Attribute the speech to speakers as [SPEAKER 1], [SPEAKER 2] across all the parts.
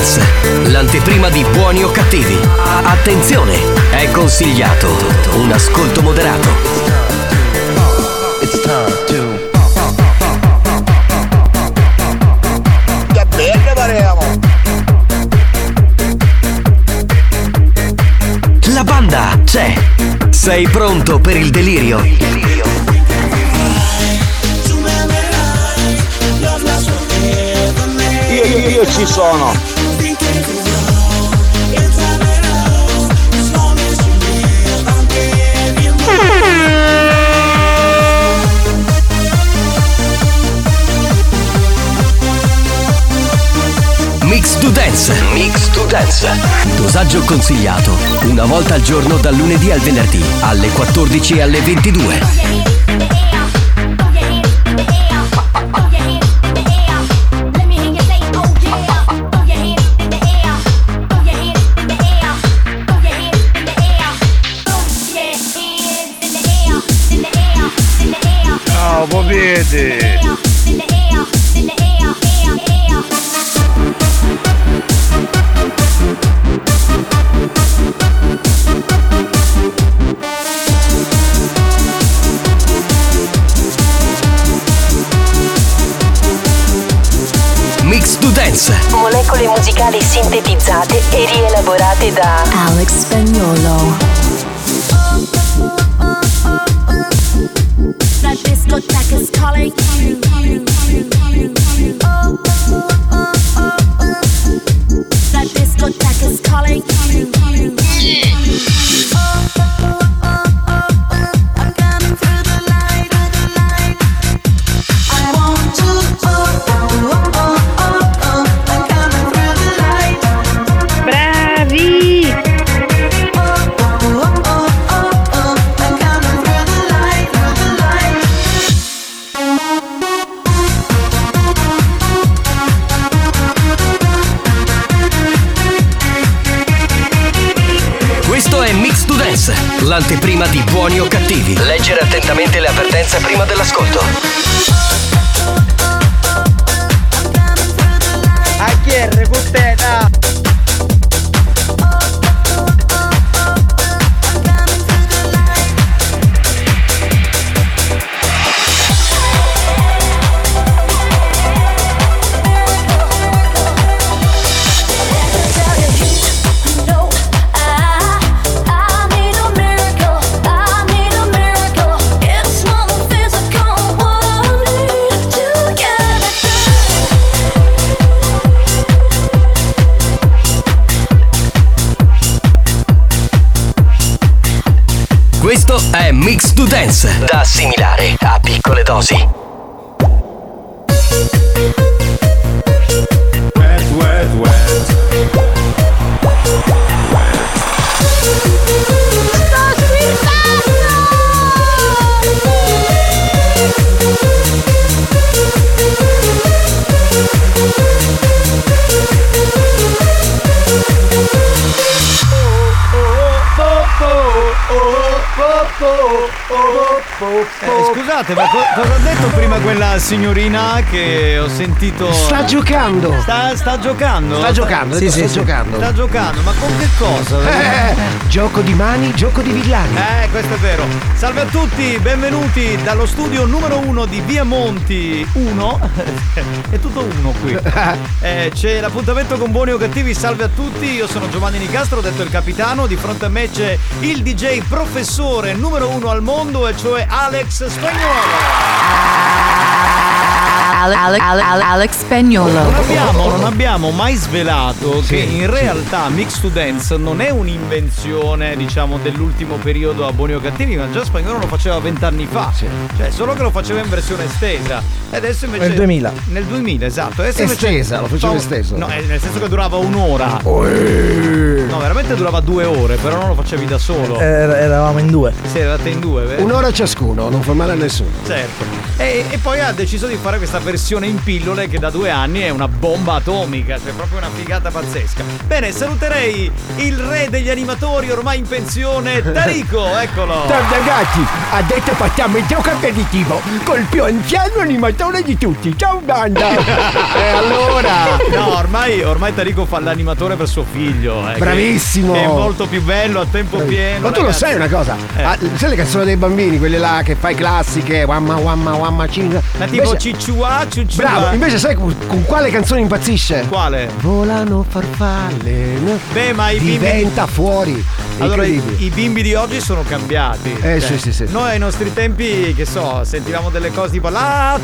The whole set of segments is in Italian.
[SPEAKER 1] Dance, l'anteprima di buoni o cattivi. Attenzione, è consigliato un ascolto moderato.
[SPEAKER 2] Che bene parliamo!
[SPEAKER 1] La banda c'è. Sei pronto per il delirio?
[SPEAKER 2] Io, io, io ci sono!
[SPEAKER 1] Mix to Dance. Mix to Dance. Dosaggio consigliato. Una volta al giorno dal lunedì al venerdì alle 14 e alle 22.
[SPEAKER 3] E rielaborate da
[SPEAKER 4] Alex Spagnolo.
[SPEAKER 1] Questo è Mix to Dance, da assimilare a piccole dosi.
[SPEAKER 2] Eh, scusa
[SPEAKER 5] scusate, ma co- cosa ha detto prima quella signorina che ho sentito.
[SPEAKER 2] Sta giocando.
[SPEAKER 5] Sta, sta giocando?
[SPEAKER 2] Sta giocando,
[SPEAKER 5] Sì,
[SPEAKER 2] sta
[SPEAKER 5] sì, sì.
[SPEAKER 2] giocando.
[SPEAKER 5] Sta giocando, ma con che cosa?
[SPEAKER 2] Eh, gioco di mani, gioco di villani.
[SPEAKER 5] Eh, questo è vero. Salve a tutti, benvenuti dallo studio numero uno di Via Monti 1. è tutto uno qui. Eh, c'è l'appuntamento con buoni o cattivi, salve a tutti. Io sono Giovanni Nicastro, detto il capitano. Di fronte a me c'è il DJ professore numero uno al mondo, e cioè Alex Spagnolo.
[SPEAKER 6] Ale- Ale- Ale- Ale- Alex Spagnolo.
[SPEAKER 5] Non abbiamo, non abbiamo mai svelato che in realtà Mix to Dance non è un'invenzione, diciamo, dell'ultimo periodo a Buoni o Cattivi, ma già Spagnolo lo faceva vent'anni fa. Cioè, solo che lo faceva in versione estesa. E adesso invece.
[SPEAKER 7] Nel 2000.
[SPEAKER 5] Nel 2000, esatto. Adesso invece-
[SPEAKER 2] Estesa, lo faceva
[SPEAKER 5] No,
[SPEAKER 2] esteso.
[SPEAKER 5] No, eh, nel senso che durava un'ora. No, veramente durava due ore, però non lo facevi da solo.
[SPEAKER 7] Era- eravamo in due.
[SPEAKER 5] Sì, eravate in due, vero?
[SPEAKER 2] Un'ora ciascuno, non fa male a nessuno.
[SPEAKER 5] Certo. E, e poi ha deciso di fare questa versione in pillole che da due anni è una bomba atomica, cioè proprio una figata pazzesca. Bene, saluterei il re degli animatori ormai in pensione, Tarico, eccolo.
[SPEAKER 8] Ciao ragazzi, adesso facciamo il gioco aperitivo col più anziano animatore di tutti. Ciao banda!
[SPEAKER 2] E allora?
[SPEAKER 5] No, ormai, ormai Tarico fa l'animatore per suo figlio. eh,
[SPEAKER 2] Bravissimo.
[SPEAKER 5] Che è molto più bello a tempo pieno.
[SPEAKER 2] Ma tu lo
[SPEAKER 5] ragazzi.
[SPEAKER 2] sai una cosa?
[SPEAKER 5] Eh.
[SPEAKER 2] Ah, sai le canzoni dei bambini, quelle là che fai classiche, wamma wamma wamma cinga.
[SPEAKER 5] Ma tipo
[SPEAKER 2] Invece-
[SPEAKER 5] cicciua, ciucciua.
[SPEAKER 2] Bravo, invece sai con, con quale canzone impazzisce?
[SPEAKER 5] Quale?
[SPEAKER 2] Volano farfalle. no?
[SPEAKER 5] Beh, ma i bimbi.
[SPEAKER 2] Diventa fuori.
[SPEAKER 5] Allora, i, i bimbi di oggi sono cambiati. Cioè,
[SPEAKER 2] Eh, sì, sì, sì.
[SPEAKER 5] Noi ai nostri tempi, che so, sentivamo delle cose tipo la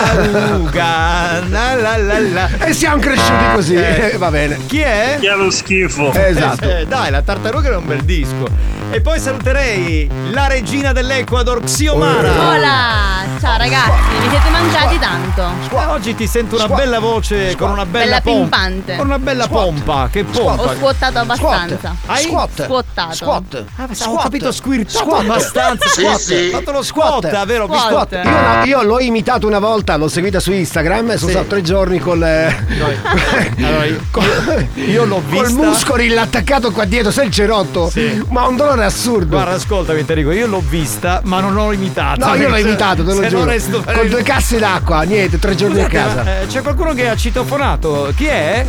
[SPEAKER 5] tartaruga. la la la la.
[SPEAKER 2] E siamo cresciuti così.
[SPEAKER 5] Eh.
[SPEAKER 2] Eh, va bene.
[SPEAKER 5] Chi è?
[SPEAKER 9] Che è lo schifo.
[SPEAKER 2] Esatto.
[SPEAKER 5] Eh, dai, la tartaruga era un bel disco. E poi saluterei la regina dell'Ecuador, Xiomara.
[SPEAKER 4] Hola! Ciao ragazzi, mi siete mangiati tanto.
[SPEAKER 5] Eh, oggi ti sento una
[SPEAKER 2] Squat.
[SPEAKER 5] bella voce con una bella,
[SPEAKER 4] Bella
[SPEAKER 5] pompa.
[SPEAKER 4] pimpante.
[SPEAKER 5] Con una bella
[SPEAKER 2] Squat.
[SPEAKER 5] pompa. Che pompa.
[SPEAKER 4] Ho squattato abbastanza.
[SPEAKER 5] Hai?
[SPEAKER 2] Squat.
[SPEAKER 4] Squattato.
[SPEAKER 2] Squat.
[SPEAKER 5] Ah, ho
[SPEAKER 2] Squat.
[SPEAKER 5] capito, squirtato
[SPEAKER 2] Squat.
[SPEAKER 5] abbastanza.
[SPEAKER 2] Sì,
[SPEAKER 5] Squat.
[SPEAKER 2] sì.
[SPEAKER 5] Ho fatto lo squat,
[SPEAKER 2] Squat.
[SPEAKER 5] vero? Ho visto-
[SPEAKER 4] Squat.
[SPEAKER 2] Io, la- io l'ho imitato una volta, l'ho seguita su Instagram e sono
[SPEAKER 5] Sì.
[SPEAKER 2] stato tre giorni col. eh,
[SPEAKER 5] Allora, io, io l'ho
[SPEAKER 2] Col
[SPEAKER 5] vista.
[SPEAKER 2] muscoli attaccato qua dietro, sai il cerotto?
[SPEAKER 5] Sì.
[SPEAKER 2] Ma un dolore assurdo.
[SPEAKER 5] Guarda, ascoltami, te dico, io l'ho vista, ma non l'ho imitato.
[SPEAKER 2] no, io l'ho imitato, te lo giuro.
[SPEAKER 5] resto
[SPEAKER 2] Con due casse d'acqua, niente, tre giorni
[SPEAKER 5] Scusate,
[SPEAKER 2] a casa.
[SPEAKER 5] eh, c'è qualcuno che ha citofonato. Chi è?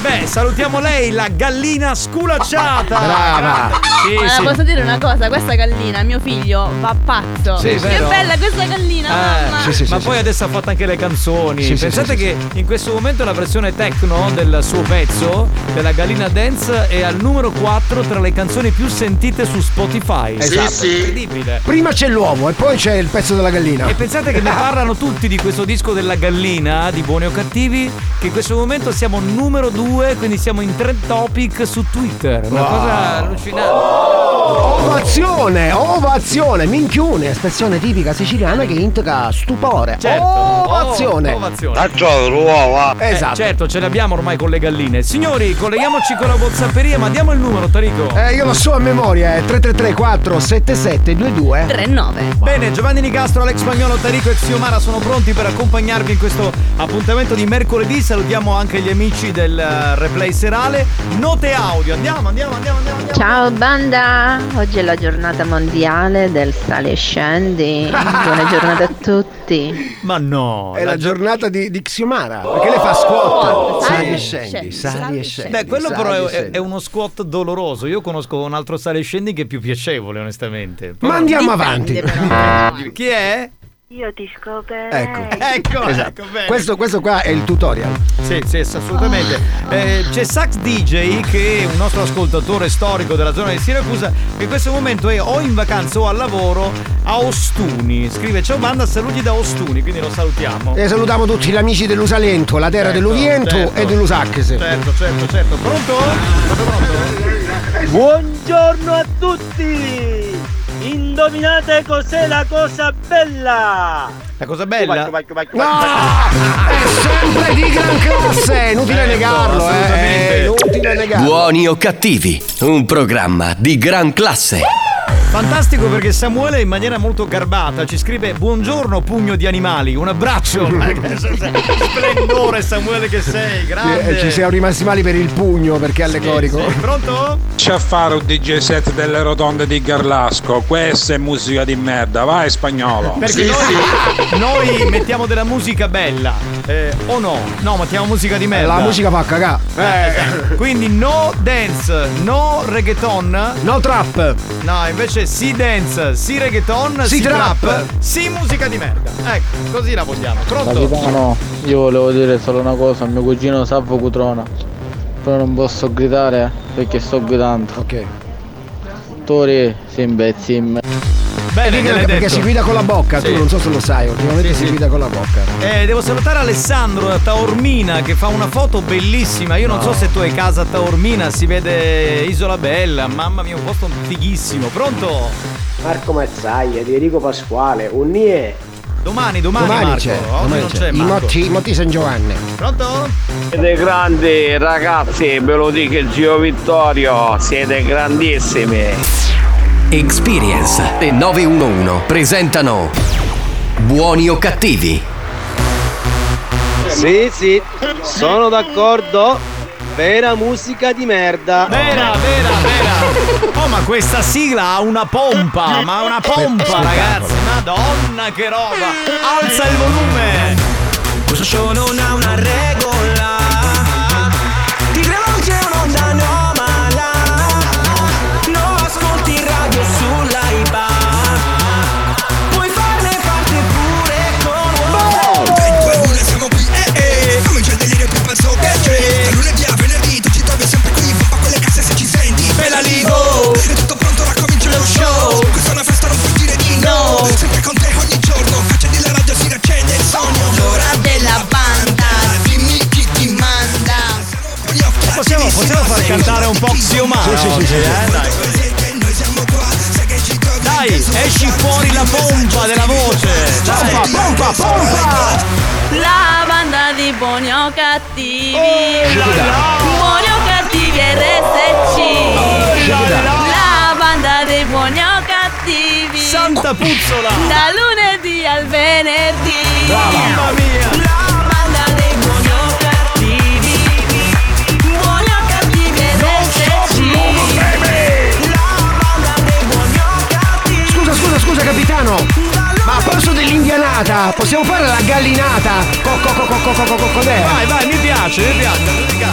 [SPEAKER 5] Beh, salutiamo lei, la gallina sculacciata.
[SPEAKER 2] Brava.
[SPEAKER 5] Sì,
[SPEAKER 4] Allora,
[SPEAKER 5] sì.
[SPEAKER 4] posso dire una cosa? Questa gallina, mio figlio, va pazzo.
[SPEAKER 5] Sì,
[SPEAKER 4] che
[SPEAKER 5] vero?
[SPEAKER 4] bella questa gallina,
[SPEAKER 5] Eh,
[SPEAKER 4] mamma.
[SPEAKER 2] sì, sì,
[SPEAKER 5] ma
[SPEAKER 2] sì,
[SPEAKER 5] poi
[SPEAKER 2] sì.
[SPEAKER 5] adesso ha fatto anche le canzoni. Pensate
[SPEAKER 2] sì, sì,
[SPEAKER 5] che in questo momento la versione techno del suo pezzo, della Gallina Dance, è al numero 4 tra le canzoni più sentite su Spotify.
[SPEAKER 2] Esatto.
[SPEAKER 5] Incredibile.
[SPEAKER 2] Prima c'è l'uovo e poi c'è il pezzo della gallina.
[SPEAKER 5] E pensate che ne parlano tutti di questo disco della gallina di Buoni o Cattivi, che in questo momento siamo numero 2, quindi siamo in trend topic su Twitter. Una
[SPEAKER 2] Wow.
[SPEAKER 5] cosa allucinante.
[SPEAKER 2] Ovazione, ovazione, minchione, espressione tipica siciliana che indica stupore.
[SPEAKER 5] Certo.
[SPEAKER 2] Ovazione.
[SPEAKER 5] Oh, ovazione.
[SPEAKER 9] Faccio l'uovo.
[SPEAKER 5] Eh,
[SPEAKER 2] Esatto.
[SPEAKER 5] certo, ce l'abbiamo ormai con le galline. Signori, colleghiamoci con la Whatsapperia, ma diamo il numero, Tarico.
[SPEAKER 2] Eh, io lo so a memoria, è 333 477 22
[SPEAKER 4] 3-9.
[SPEAKER 5] Bene, Giovanni Nicastro, Alex Spagnolo, Tarico e Xiomara sono pronti per accompagnarvi in questo appuntamento di mercoledì. Salutiamo anche gli amici del eh, replay serale. Note audio, andiamo, andiamo, andiamo, andiamo. andiamo.
[SPEAKER 10] Ciao banda, oggi è la giornata mondiale del sale e scendi. Buona giornata a tutti.
[SPEAKER 5] Ma no.
[SPEAKER 2] È la giornata di, di Xiomara, perché lei fa squat.
[SPEAKER 4] Sali
[SPEAKER 2] Sali
[SPEAKER 4] e
[SPEAKER 2] scendi,
[SPEAKER 4] scendi,
[SPEAKER 2] sali e scendi.
[SPEAKER 5] Beh, quello però è, è uno squat doloroso. Io conosco un altro sale e scendi che è più piacevole, onestamente.
[SPEAKER 2] Ma andiamo
[SPEAKER 4] Dipende,
[SPEAKER 2] avanti.
[SPEAKER 4] però.
[SPEAKER 5] Chi è?
[SPEAKER 10] Io ti scoperei.
[SPEAKER 2] Ecco.
[SPEAKER 5] Ecco,
[SPEAKER 2] Esatto.
[SPEAKER 5] ecco bene.
[SPEAKER 2] Questo, questo qua è il tutorial.
[SPEAKER 5] Sì, sì, assolutamente. Eh, c'è Sax DJ che è un nostro ascoltatore storico della zona di Siracusa che in questo momento è o in vacanza o al lavoro a Ostuni. Scrive ciao banda, saluti da Ostuni, quindi lo salutiamo.
[SPEAKER 2] E salutiamo tutti gli amici dell'Usalento, la terra
[SPEAKER 5] Certo,
[SPEAKER 2] dell'Uviento
[SPEAKER 5] certo.
[SPEAKER 2] e dell'Usacchese.
[SPEAKER 5] Certo, certo, certo. Pronto? Pronto, pronto?
[SPEAKER 9] Buongiorno a tutti. Indovinate cos'è la cosa bella?
[SPEAKER 5] La cosa bella?
[SPEAKER 2] No! È sempre di gran classe! Inutile
[SPEAKER 5] Certo,
[SPEAKER 2] negarlo, eh! Inutile negarlo.
[SPEAKER 1] Buoni o cattivi, un programma di gran classe.
[SPEAKER 5] Fantastico perché Samuele in maniera molto garbata ci scrive buongiorno pugno di animali, un abbraccio. Splendore Samuele che sei.
[SPEAKER 2] Eh, Ci siamo rimasti mali per il pugno perché è allegorico.
[SPEAKER 5] Pronto?
[SPEAKER 7] C'è a fare un DJ set delle rotonde di Garlasco. Questa è musica di merda, vai spagnolo.
[SPEAKER 5] Perché noi, noi mettiamo della musica bella. Eh, o no? No, mettiamo musica di merda.
[SPEAKER 2] La musica fa cagà.
[SPEAKER 5] Eh, esatto. Quindi no dance, no reggaeton.
[SPEAKER 2] No trap.
[SPEAKER 5] No, invece sì dance, sì reggaeton,
[SPEAKER 2] Sì
[SPEAKER 5] sì,
[SPEAKER 2] trap.
[SPEAKER 5] trap, sì musica di merda. Ecco, così la vogliamo. Pronto?
[SPEAKER 11] Capitano, io volevo dire solo una cosa, mio cugino Salvo Cutrona. Però non posso gridare perché sto guidando.
[SPEAKER 2] Ok.
[SPEAKER 11] Tori si imbezzi.
[SPEAKER 5] Gliel'hai
[SPEAKER 2] perché
[SPEAKER 5] detto.
[SPEAKER 2] si guida con la bocca,
[SPEAKER 5] Sì.
[SPEAKER 2] tu non so se lo sai, ultimamente
[SPEAKER 5] Sì,
[SPEAKER 2] si
[SPEAKER 5] sì.
[SPEAKER 2] guida con la bocca.
[SPEAKER 5] Eh, devo salutare Alessandro da Taormina che fa una foto bellissima. Io non
[SPEAKER 2] No.
[SPEAKER 5] so se tu hai casa a Taormina, si vede Isola Bella. Mamma mia, un posto fighissimo. Pronto?
[SPEAKER 12] Marco Mazzaglia, di Enrico Pasquale, un NIE.
[SPEAKER 5] Domani, domani, Marco.
[SPEAKER 2] c'è,
[SPEAKER 5] Oggi
[SPEAKER 2] domani
[SPEAKER 5] non
[SPEAKER 2] c'è.
[SPEAKER 5] c'è Marco.
[SPEAKER 2] Motti, i Motti San Giovanni.
[SPEAKER 5] Pronto?
[SPEAKER 9] Siete grandi ragazzi, ve lo dico il zio Vittorio, siete grandissimi.
[SPEAKER 1] Experience e 911 presentano Buoni o cattivi?
[SPEAKER 9] Sì, sì, sono d'accordo. Vera musica di merda.
[SPEAKER 5] Vera, vera, vera. Oh, ma questa sigla ha una pompa, ma una pompa, ragazzi. Madonna, che roba. Alza il volume.
[SPEAKER 13] Questo show non ha una regola
[SPEAKER 5] Possiamo, possiamo far cantare un po' Xiomara
[SPEAKER 14] Sì, sì, sì,
[SPEAKER 5] eh? Dai. Dai, esci fuori la pompa della voce. Dai.
[SPEAKER 2] Pompa, pompa!
[SPEAKER 4] La banda di buoni o cattivi.
[SPEAKER 5] Oh, la la.
[SPEAKER 4] Buoni o cattivi RSC.
[SPEAKER 5] la la.
[SPEAKER 4] La banda dei buoni o cattivi.
[SPEAKER 5] Santa puzzola.
[SPEAKER 4] Da lunedì al venerdì.
[SPEAKER 5] Mamma mia.
[SPEAKER 2] Dell'indianata possiamo fare la gallinata? Co, co, co, co, co, co, co, cos'è?
[SPEAKER 5] Vai, vai, mi piace, mi piace.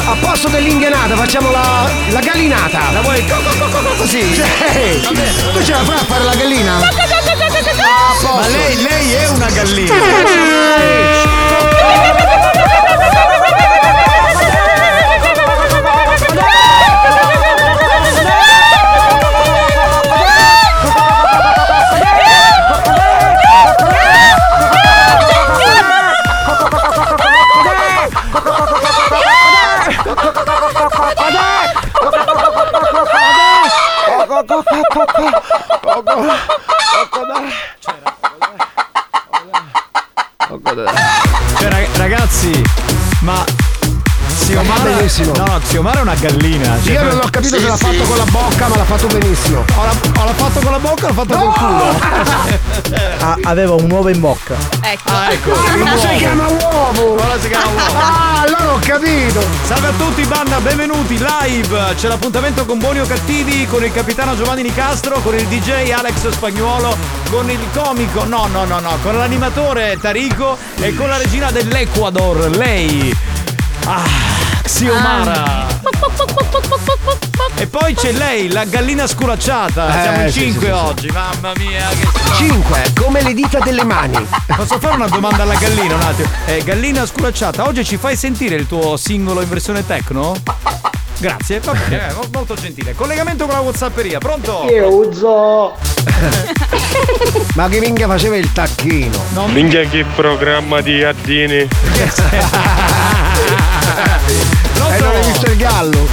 [SPEAKER 2] A posto dell'indianata facciamo la, la gallinata!
[SPEAKER 5] La vuoi co- co- co- co- co- così?
[SPEAKER 2] Sì. Tu ce la fai a fare la gallina? A
[SPEAKER 5] Ma lei, lei è una gallina. Cioè,
[SPEAKER 2] benissimo.
[SPEAKER 5] No, no, Xiomara è una gallina. cioè-
[SPEAKER 2] Io non ho capito
[SPEAKER 5] Sì,
[SPEAKER 2] se l'ha
[SPEAKER 5] sì.
[SPEAKER 2] fatto con la bocca, ma l'ha fatto benissimo.
[SPEAKER 5] Ho, la- ho l'ha fatto con la bocca o l'ha fatto col culo?
[SPEAKER 12] aveva un uovo in bocca.
[SPEAKER 4] Ecco.
[SPEAKER 5] Ah, ecco.
[SPEAKER 2] Ma
[SPEAKER 5] il
[SPEAKER 2] si chiama uovo!
[SPEAKER 5] Ora si chiama uovo.
[SPEAKER 2] Ah, allora ho capito!
[SPEAKER 5] Salve a tutti, banda, benvenuti live. C'è l'appuntamento con Buoni o Cattivi, con il capitano Giovanni Nicastro, con il DJ Alex Spagnuolo, con il comico, no, no, no, no, con l'animatore Tarico e con la regina dell'Ecuador, lei. Ah, Xiomara. E poi c'è lei, la gallina sculacciata.
[SPEAKER 2] Eh,
[SPEAKER 5] Siamo in
[SPEAKER 2] sì,
[SPEAKER 5] cinque
[SPEAKER 2] sì, sì, sì.
[SPEAKER 5] oggi, mamma mia. Che...
[SPEAKER 2] Cinque, come le dita delle mani.
[SPEAKER 5] Posso fare una domanda alla gallina un attimo? Eh, gallina sculacciata, oggi ci fai sentire il tuo singolo in versione techno? Grazie, va bene, eh, mo- molto gentile. Collegamento con la Whatsapperia, pronto?
[SPEAKER 12] Io uso.
[SPEAKER 2] Ma che minchia faceva il tacchino?
[SPEAKER 5] Non
[SPEAKER 15] Minchia che programma di Ardini.
[SPEAKER 2] Il gallo?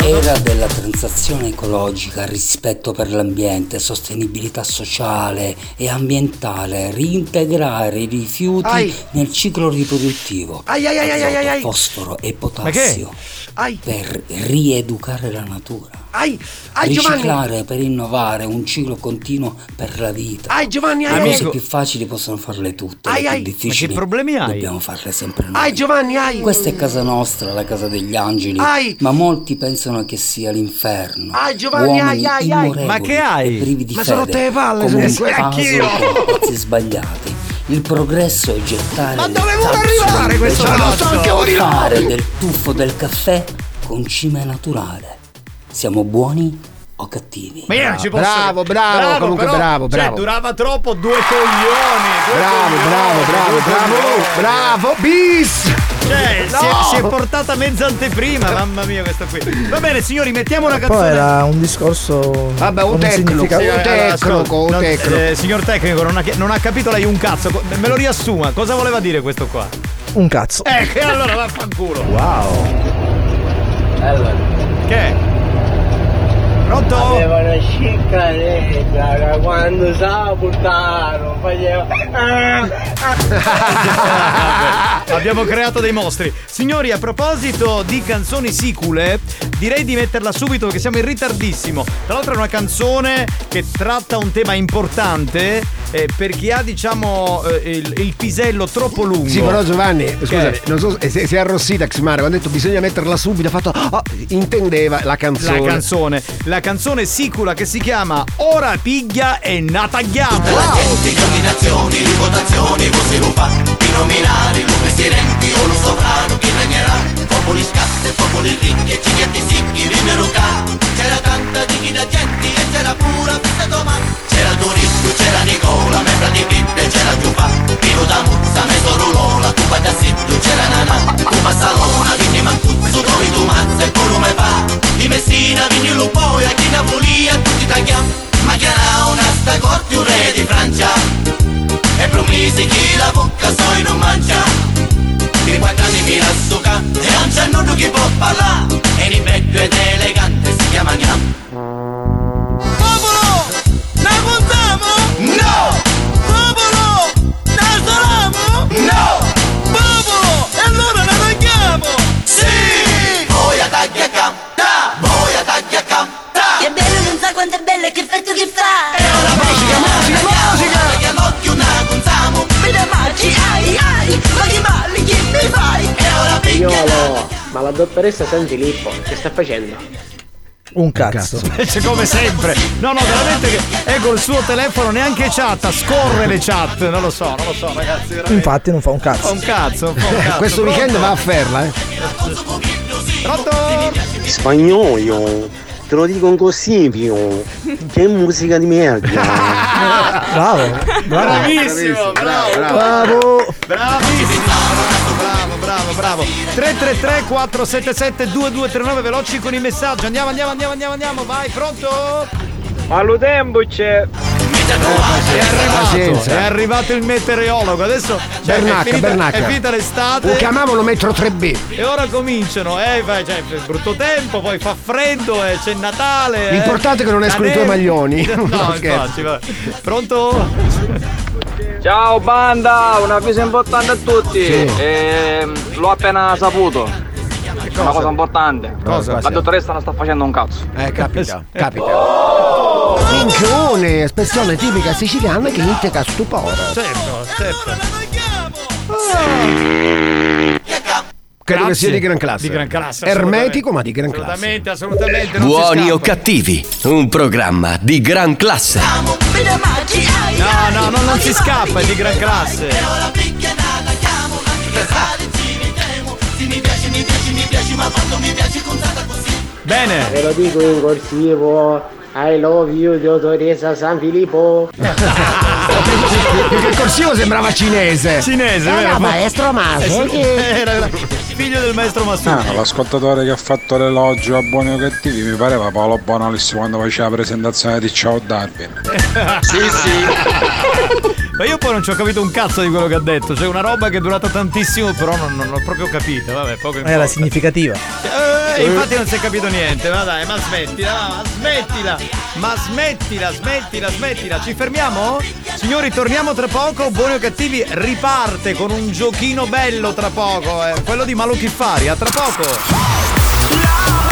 [SPEAKER 16] Era della transazione ecologica, rispetto per l'ambiente, sostenibilità sociale e ambientale, reintegrare i rifiuti
[SPEAKER 2] Ai.
[SPEAKER 16] nel ciclo riproduttivo,
[SPEAKER 2] Ai, ai, ai, ai, ai, ai.
[SPEAKER 16] fosforo e potassio, per rieducare la natura.
[SPEAKER 2] Ai, ai Giovanni.
[SPEAKER 16] Riciclare per innovare, un ciclo continuo per la vita.
[SPEAKER 2] Ai Giovanni, ai,
[SPEAKER 16] Le cose più facili possono farle tutte,
[SPEAKER 2] Ai,
[SPEAKER 16] le
[SPEAKER 2] ai.
[SPEAKER 16] più
[SPEAKER 2] Ma che
[SPEAKER 16] difficili
[SPEAKER 5] problemi hai?
[SPEAKER 16] dobbiamo farle sempre noi.
[SPEAKER 2] Ai Giovanni, ai.
[SPEAKER 16] Questa è casa nostra, la casa degli angeli,
[SPEAKER 2] Ai.
[SPEAKER 16] ma molti pensano che sia l'inferno.
[SPEAKER 2] Ai, Giovanni,
[SPEAKER 16] Uomini
[SPEAKER 2] ai, ai, Ma che hai?
[SPEAKER 16] privi di
[SPEAKER 2] Ma
[SPEAKER 16] fede,
[SPEAKER 2] sono te le palle,
[SPEAKER 16] come un puzzle pezzi sbagliati. Il progresso è gettare
[SPEAKER 2] Ma dove vuole arrivare questo ragazzo?
[SPEAKER 16] Fare del tuffo del caffè con cime naturale. Siamo buoni o cattivi?
[SPEAKER 5] Ma io non ci posso
[SPEAKER 2] Bravo, bravo, comunque
[SPEAKER 5] però,
[SPEAKER 2] bravo,
[SPEAKER 5] cioè,
[SPEAKER 2] bravo.
[SPEAKER 5] durava troppo, due coglioni. due
[SPEAKER 2] Bravo,
[SPEAKER 5] coglioni,
[SPEAKER 2] bravo, bravo, bravo,
[SPEAKER 5] coglioni.
[SPEAKER 2] bravo, bis!
[SPEAKER 5] Cioè, si, è,
[SPEAKER 2] No!
[SPEAKER 5] si è portata mezza anteprima, mamma mia, questa qui. Va bene, signori, mettiamo una
[SPEAKER 17] Poi
[SPEAKER 5] canzone.
[SPEAKER 17] era un discorso.
[SPEAKER 2] Vabbè, un tecnico, sì, un tecnico, un
[SPEAKER 5] non-
[SPEAKER 2] tecnico.
[SPEAKER 5] eh, signor tecnico, non ha, non ha capito lei un cazzo. Me lo riassuma, cosa voleva dire questo qua?
[SPEAKER 17] Un cazzo.
[SPEAKER 5] Eh, che allora vaffanculo.
[SPEAKER 17] Wow.
[SPEAKER 5] Che? Pronto?
[SPEAKER 4] Aveva una sciccanetta da quando sa puttano faceva
[SPEAKER 5] Abbiamo creato dei mostri. Signori, a proposito di canzoni sicule, direi di metterla subito perché siamo in ritardissimo. Tra l'altro è una canzone che tratta un tema importante eh, per chi ha, diciamo, eh, il, il pisello troppo lungo.
[SPEAKER 2] Sì, però Giovanni, scusa,
[SPEAKER 5] Che-
[SPEAKER 2] non so, se si è arrossita Xmara quando ha detto bisogna metterla subito, ha fatto "Ah", intendeva la canzone.
[SPEAKER 5] La canzone, la canzone sicula che si chiama Ora piglia e natagliamo.
[SPEAKER 14] Combinazioni, rivotazioni, voci rupa I nominari, lume sirenti o lo sovrano Chi regnerà? Popoli scasse, popoli ricchi Cicchetti sicchi, rimeruca C'era tanta dignità gente E c'era pura festa domani C'era Turismo, c'era Nicola Membra di Pippe, c'era Giufà Pino da Muzza, Meso Rulola Cuba da Sittu, c'era Nanà Cuba Salona, Vigni Mancuzzo Dori tu Mazza e Polume fa Di Messina, Vigni Lupoia Chi Napoli e tutti tagliamo Ma chi era una sta corti un re di Francia. E promisi chi la bocca soi non mangia. Di quattro anni mi rassuca E non c'è nulla chi può parlare. E di vecchio ed elegante si chiama Gnam
[SPEAKER 12] dottoressa San Filippo che sta facendo?
[SPEAKER 17] Un cazzo.
[SPEAKER 5] C'è come sempre. No, no, veramente che è col suo telefono, neanche chatta, scorre le chat. Non lo so, non lo so, ragazzi. Veramente.
[SPEAKER 17] Infatti non fa un
[SPEAKER 5] Fa
[SPEAKER 17] cazzo.
[SPEAKER 5] un cazzo, fa un cazzo.
[SPEAKER 2] Questo
[SPEAKER 5] Pronto?
[SPEAKER 2] weekend va a Ferla, eh.
[SPEAKER 5] Pronto?
[SPEAKER 18] Spagnolo, te lo dico così, pio. Che musica di merda.
[SPEAKER 17] Bravo.
[SPEAKER 5] Bravissimo, bravo, bravo.
[SPEAKER 17] Bravo.
[SPEAKER 5] Bravissimo, bravo, bravo, bravo. 333 477 2239 veloci con i messaggi. Andiamo, andiamo, andiamo, andiamo, andiamo. Vai, pronto?
[SPEAKER 9] Allo tempo c'è.
[SPEAKER 5] È arrivato,
[SPEAKER 2] Pazienza.
[SPEAKER 5] è arrivato il meteorologo. Adesso cioè,
[SPEAKER 2] Bernacca,
[SPEAKER 5] è, finita,
[SPEAKER 2] Bernacca.
[SPEAKER 5] è finita l'estate.
[SPEAKER 2] Lo chiamavano Metro 3B.
[SPEAKER 5] E ora cominciano, eh, cioè, brutto tempo, poi fa freddo, eh, c'è Natale. eh.
[SPEAKER 2] L'importante è che non
[SPEAKER 5] La
[SPEAKER 2] escono i tuoi maglioni.
[SPEAKER 5] No,
[SPEAKER 2] No,
[SPEAKER 5] infatti, va. Pronto?
[SPEAKER 9] Ciao banda, un avviso importante a tutti.
[SPEAKER 2] Sì.
[SPEAKER 9] Ehm, l'ho appena saputo. Una cosa importante.
[SPEAKER 5] Cosa?
[SPEAKER 9] La dottoressa non sta facendo un cazzo.
[SPEAKER 2] Eh, capita, capita. Minchione, espressione tipica siciliana che indica stupore.
[SPEAKER 5] Certo, certo.
[SPEAKER 2] Credo che
[SPEAKER 5] Grazie.
[SPEAKER 2] sia di gran classe.
[SPEAKER 5] Di gran classe,
[SPEAKER 2] Ermetico, ma di gran classe.
[SPEAKER 5] Assolutamente,
[SPEAKER 1] Buoni o cattivi, un programma di gran classe.
[SPEAKER 5] No, no, no, non si scappa, è di gran classe. Bene.
[SPEAKER 12] Ve lo dico in corsivo. I love you, dottoressa San Filippo.
[SPEAKER 2] Perché il corsivo sembrava cinese.
[SPEAKER 5] Cinese,
[SPEAKER 2] Era
[SPEAKER 5] vero?
[SPEAKER 2] maestro Maso.
[SPEAKER 5] Eh, Era era figlio del maestro Massucci.
[SPEAKER 7] Ah, l'ascoltatore che ha fatto l'elogio a buoni o cattivi mi pareva Paolo Bonalissimo quando faceva la presentazione di Ciao Darwin.
[SPEAKER 5] Sì, sì. Ma io poi non ci ho capito un cazzo di quello che ha detto. C'è una roba che è durata tantissimo, però non, non ho proprio capito. Vabbè, poco
[SPEAKER 17] Era
[SPEAKER 5] importa.
[SPEAKER 17] significativa.
[SPEAKER 5] Eh, infatti non si è capito niente. Ma dai, ma smettila, ma smettila. Ma smettila, smettila, smettila. Ci fermiamo? Signori, torniamo tra poco. Buoni o cattivi riparte con un giochino bello tra poco. eh. Quello di Malo Chiffari. A tra poco.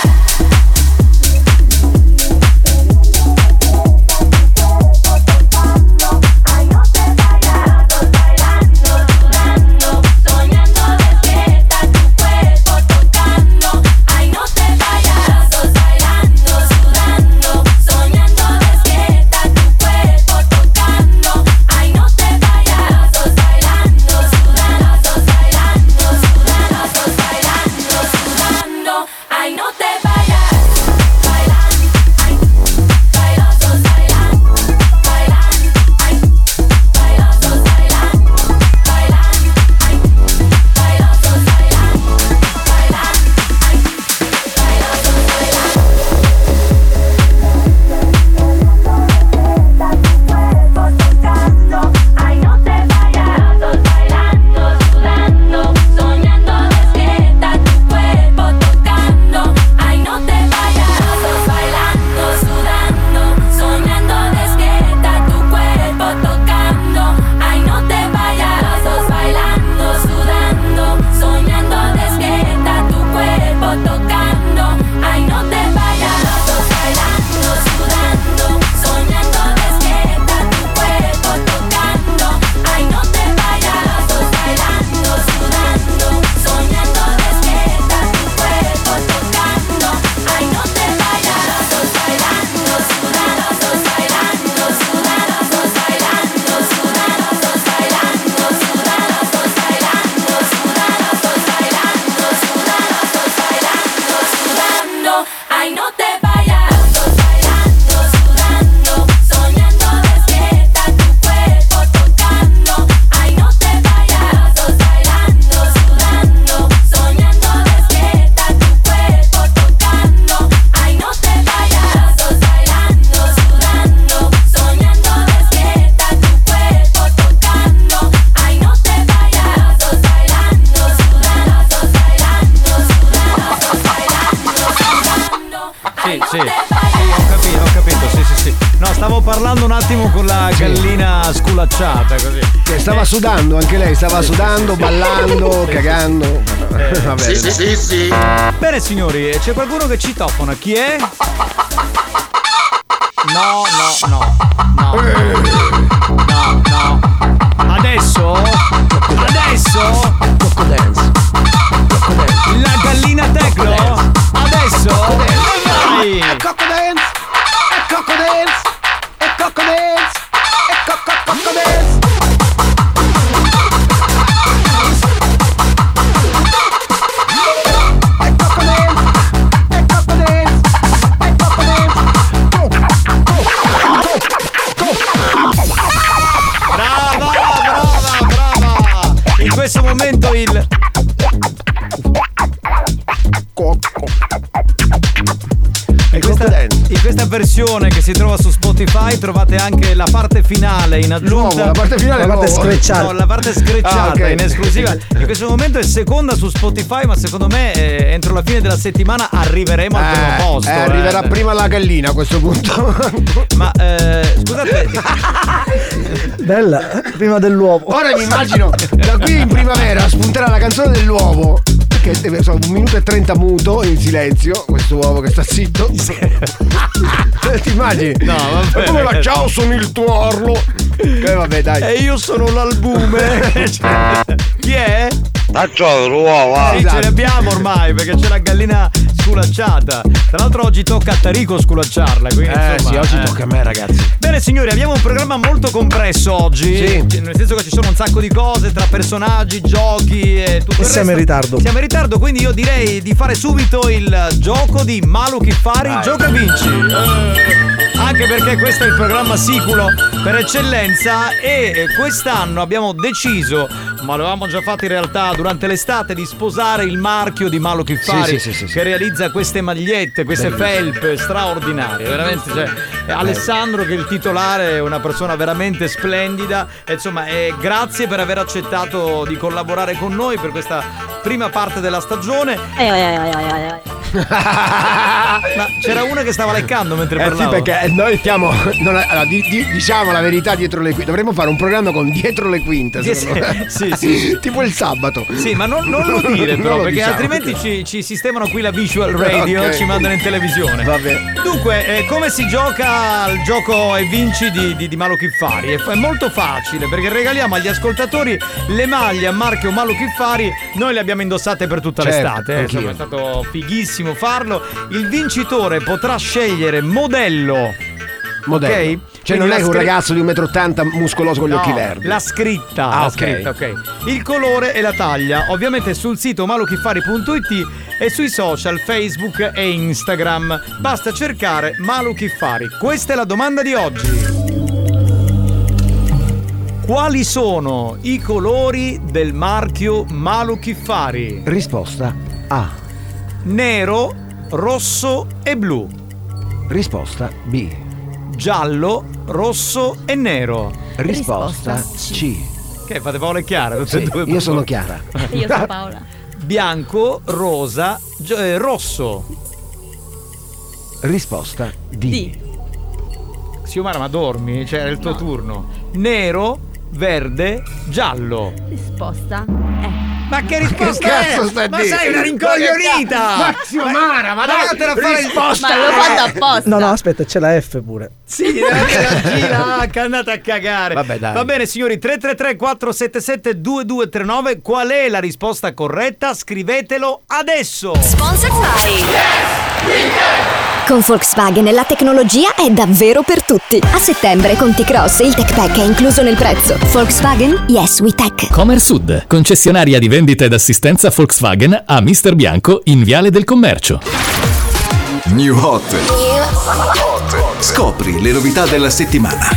[SPEAKER 2] Stava sudando, ballando, cagando. Vabbè.
[SPEAKER 5] Sì, sì, sì, sì. Bene signori, c'è qualcuno che citofona, chi è? Versione che si trova su Spotify trovate anche la parte finale in aggiunta.
[SPEAKER 2] Nuovo, la parte finale
[SPEAKER 17] La parte screcciata.
[SPEAKER 5] No, la parte screcciata
[SPEAKER 2] Ah, ok.
[SPEAKER 5] in esclusiva. In questo momento è seconda su Spotify, ma secondo me eh, entro la fine della settimana arriveremo al primo
[SPEAKER 2] Eh,
[SPEAKER 5] posto.
[SPEAKER 2] eh, arriverà
[SPEAKER 5] eh.
[SPEAKER 2] prima la gallina a questo punto.
[SPEAKER 5] Ma eh, scusate,
[SPEAKER 17] Bella, prima dell'uovo.
[SPEAKER 2] Ora mi immagino da qui in primavera spunterà la canzone dell'uovo. Che deve so, un minuto e trenta muto in silenzio. Questo uovo che sta zitto. Ti immagini?
[SPEAKER 5] No, vabbè.
[SPEAKER 2] E come va? Ciao, sono il tuo orlo. Eh vabbè, dai.
[SPEAKER 5] E io sono l'albume. Chi è?
[SPEAKER 18] Faccio l'uovo,
[SPEAKER 5] Sì, ce ne abbiamo ormai perché c'è la gallina sculacciata. Tra l'altro oggi tocca a Tarico sculacciarla. Quindi,
[SPEAKER 2] Eh
[SPEAKER 5] insomma,
[SPEAKER 2] sì, oggi
[SPEAKER 5] eh.
[SPEAKER 2] tocca a me, ragazzi.
[SPEAKER 5] Bene signori, abbiamo un programma molto compresso oggi.
[SPEAKER 2] Sì.
[SPEAKER 5] Nel senso che ci sono un sacco di cose tra personaggi, giochi e tutto
[SPEAKER 17] E
[SPEAKER 5] il
[SPEAKER 17] siamo
[SPEAKER 5] resto.
[SPEAKER 17] in ritardo.
[SPEAKER 5] Siamo in ritardo, quindi io direi di fare subito il gioco di Malu Kiffari,
[SPEAKER 2] Vai.
[SPEAKER 5] gioca vinci. Eh, Anche perché questo è il programma siculo per eccellenza e eh, quest'anno abbiamo deciso ma l'avevamo già fatto in realtà durante l'estate, di sposare il marchio di Malo Chiffari
[SPEAKER 2] Sì, sì, sì, sì,
[SPEAKER 5] che realizza queste magliette, queste
[SPEAKER 2] Bellissimo.
[SPEAKER 5] felpe straordinarie. Veramente, cioè, è Alessandro, che è il titolare, è una persona veramente splendida. E, insomma, e grazie per aver accettato di collaborare con noi per questa prima parte della stagione. Ma c'era una che stava leccando mentre
[SPEAKER 2] Eh sì,
[SPEAKER 5] parlavo.
[SPEAKER 2] perché noi stiamo. non- allora, di- di- diciamo la verità dietro le quinte. Dovremmo fare un programma con dietro le quinte.
[SPEAKER 5] Sì, sì, sì.
[SPEAKER 2] tipo il sabato.
[SPEAKER 5] Sì, ma non, non lo dire però,
[SPEAKER 2] lo
[SPEAKER 5] perché
[SPEAKER 2] diciamo.
[SPEAKER 5] altrimenti ci, ci sistemano qui la visual radio,
[SPEAKER 2] Ok.
[SPEAKER 5] ci mandano in televisione.
[SPEAKER 2] Vabbè.
[SPEAKER 5] Dunque, eh, come si gioca al gioco e vinci di, di, di Malo Chiffari? È, è molto facile perché regaliamo agli ascoltatori le maglie a marchio Malo Chiffari. Noi le abbiamo indossate per tutta
[SPEAKER 2] Certo,
[SPEAKER 5] l'estate. eh, insomma, è stato fighissimo farlo. Il vincitore potrà scegliere modello.
[SPEAKER 2] Modello.
[SPEAKER 5] Ok?
[SPEAKER 2] Cioè,
[SPEAKER 5] Quindi
[SPEAKER 2] non è un ragazzo di 1,80 m muscoloso con gli
[SPEAKER 5] No,
[SPEAKER 2] occhi verdi.
[SPEAKER 5] La scritta,
[SPEAKER 2] Ah,
[SPEAKER 5] la
[SPEAKER 2] ok.
[SPEAKER 5] scritta, ok. Il colore e la taglia, ovviamente sul sito maluchiffari.it e sui social Facebook e Instagram. Basta cercare Malu Chiffari. Questa è la domanda di oggi. Quali sono i colori del marchio Malu Chiffari?
[SPEAKER 2] Risposta A.
[SPEAKER 5] Nero, rosso e blu.
[SPEAKER 2] Risposta B.
[SPEAKER 5] Giallo, rosso e nero.
[SPEAKER 2] Risposta C.
[SPEAKER 5] Che fate Paola e Chiara? Tutte
[SPEAKER 2] Sì,
[SPEAKER 5] e due
[SPEAKER 2] io sono Chiara.
[SPEAKER 19] Io sono Paola.
[SPEAKER 5] Bianco, rosa, gio- eh, rosso.
[SPEAKER 2] Risposta D.
[SPEAKER 5] Siomara, ma dormi? Cioè, è il tuo turno. Nero, verde, giallo.
[SPEAKER 19] Risposta
[SPEAKER 5] Ma che risposta
[SPEAKER 2] Che
[SPEAKER 5] è?
[SPEAKER 2] cazzo stai a
[SPEAKER 5] ma
[SPEAKER 2] dire?
[SPEAKER 5] sei una rincoglionita!
[SPEAKER 2] Ma Xiomara, ma dai,
[SPEAKER 5] Vattene a fare
[SPEAKER 2] risposta!
[SPEAKER 19] Ma l'ho fatto apposta.
[SPEAKER 17] No, no, aspetta, c'è la F pure.
[SPEAKER 5] Sì, la G, H, andate a cagare.
[SPEAKER 2] Vabbè, dai.
[SPEAKER 5] Va bene, signori, 333 477 2239. Qual è la risposta corretta? Scrivetelo adesso.
[SPEAKER 20] Sponsor Party. Con Volkswagen la tecnologia è davvero per tutti. A settembre con T-Cross il Tech Pack è incluso nel prezzo. Volkswagen Yes We Tech.
[SPEAKER 21] Comer Sud, concessionaria di vendita ed assistenza Volkswagen a Mister Bianco in Viale del Commercio.
[SPEAKER 22] New Hot. Scopri le novità della settimana.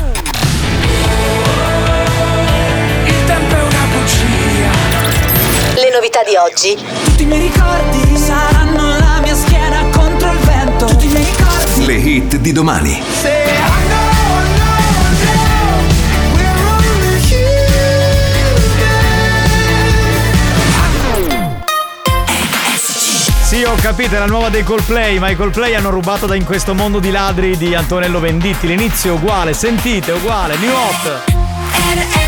[SPEAKER 13] Il tempo è una bugia.
[SPEAKER 3] Le novità di oggi.
[SPEAKER 13] Tutti i miei ricordi saranno
[SPEAKER 22] Le hit di domani.
[SPEAKER 5] Sì, ho capito, è la nuova dei Coldplay, ma i Coldplay hanno rubato da In questo mondo di ladri di Antonello Venditti. L'inizio è uguale, sentite, è uguale, New Hot.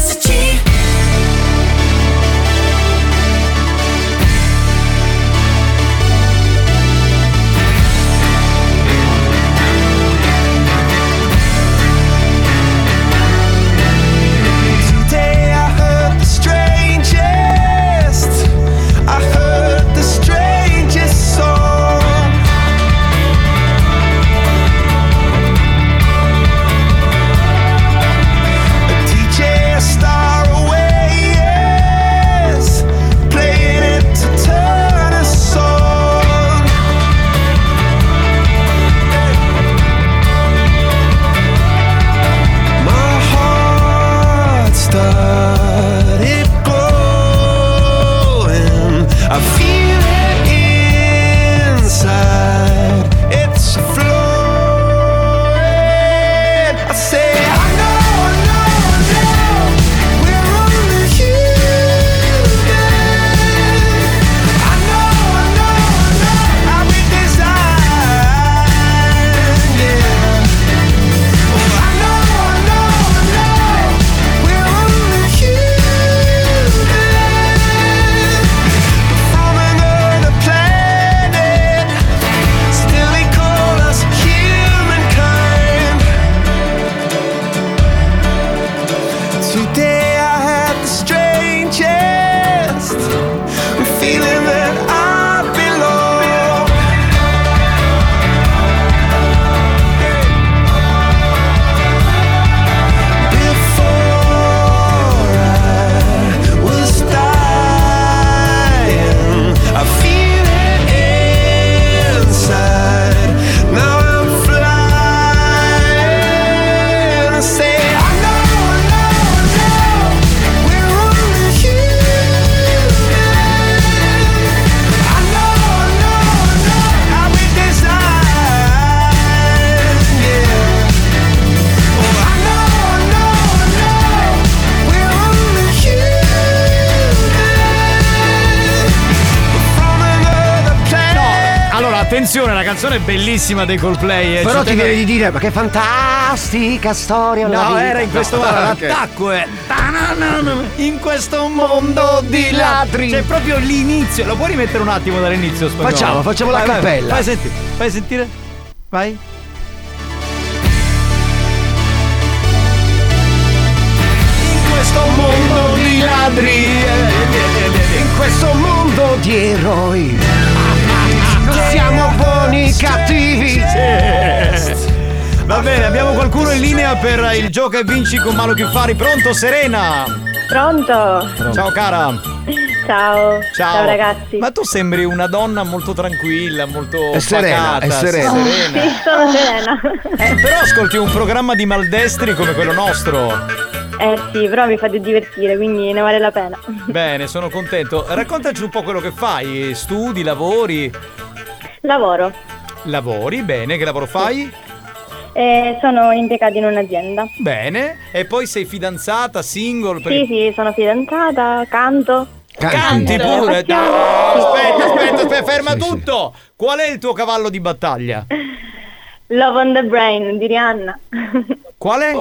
[SPEAKER 5] Canzone bellissima dei Coldplay. eh,
[SPEAKER 2] Però
[SPEAKER 5] ci
[SPEAKER 2] ti
[SPEAKER 5] tengo-
[SPEAKER 2] viene di dire, ma che fantastica storia. la
[SPEAKER 5] No, era in questo
[SPEAKER 2] No,
[SPEAKER 5] l'attacco è in questo mondo di ladri. C'è proprio l'inizio. Lo puoi rimettere un attimo dall'inizio spagnolo?
[SPEAKER 2] Facciamo, facciamo la
[SPEAKER 5] Vai, vai,
[SPEAKER 2] cappella.
[SPEAKER 5] Fai sentire. Fai sentire. Vai. In questo mondo di ladri.
[SPEAKER 2] In questo mondo di eroi. Siamo buoni cattivi.
[SPEAKER 5] Va bene, abbiamo qualcuno in linea per il gioco e vinci con Malo Chiuffari. Pronto, Serena?
[SPEAKER 23] Pronto?
[SPEAKER 5] Ciao cara.
[SPEAKER 23] Ciao.
[SPEAKER 5] Ciao.
[SPEAKER 23] ragazzi.
[SPEAKER 5] Ma tu sembri una donna molto tranquilla, molto
[SPEAKER 2] È serena,
[SPEAKER 5] pacata,
[SPEAKER 2] è serena.
[SPEAKER 5] serena.
[SPEAKER 23] Sì, sono serena.
[SPEAKER 5] Eh, però ascolti un programma di maldestri come quello nostro.
[SPEAKER 23] Eh sì, però mi fate divertire, quindi ne vale la pena.
[SPEAKER 5] Bene, sono contento. Raccontaci un po' quello che fai. Studi, lavori?
[SPEAKER 23] Lavoro.
[SPEAKER 5] Lavori, bene, che lavoro fai?
[SPEAKER 23] Eh, sono impiegata in un'azienda.
[SPEAKER 5] Bene. E poi sei fidanzata, single?
[SPEAKER 23] Sì, sì, sono fidanzata, canto.
[SPEAKER 5] Canti pure. No, aspetta, aspetta, aspetta, ferma tutto. Qual è il tuo cavallo di battaglia?
[SPEAKER 23] Love on the Brain di Rihanna.
[SPEAKER 5] Quale?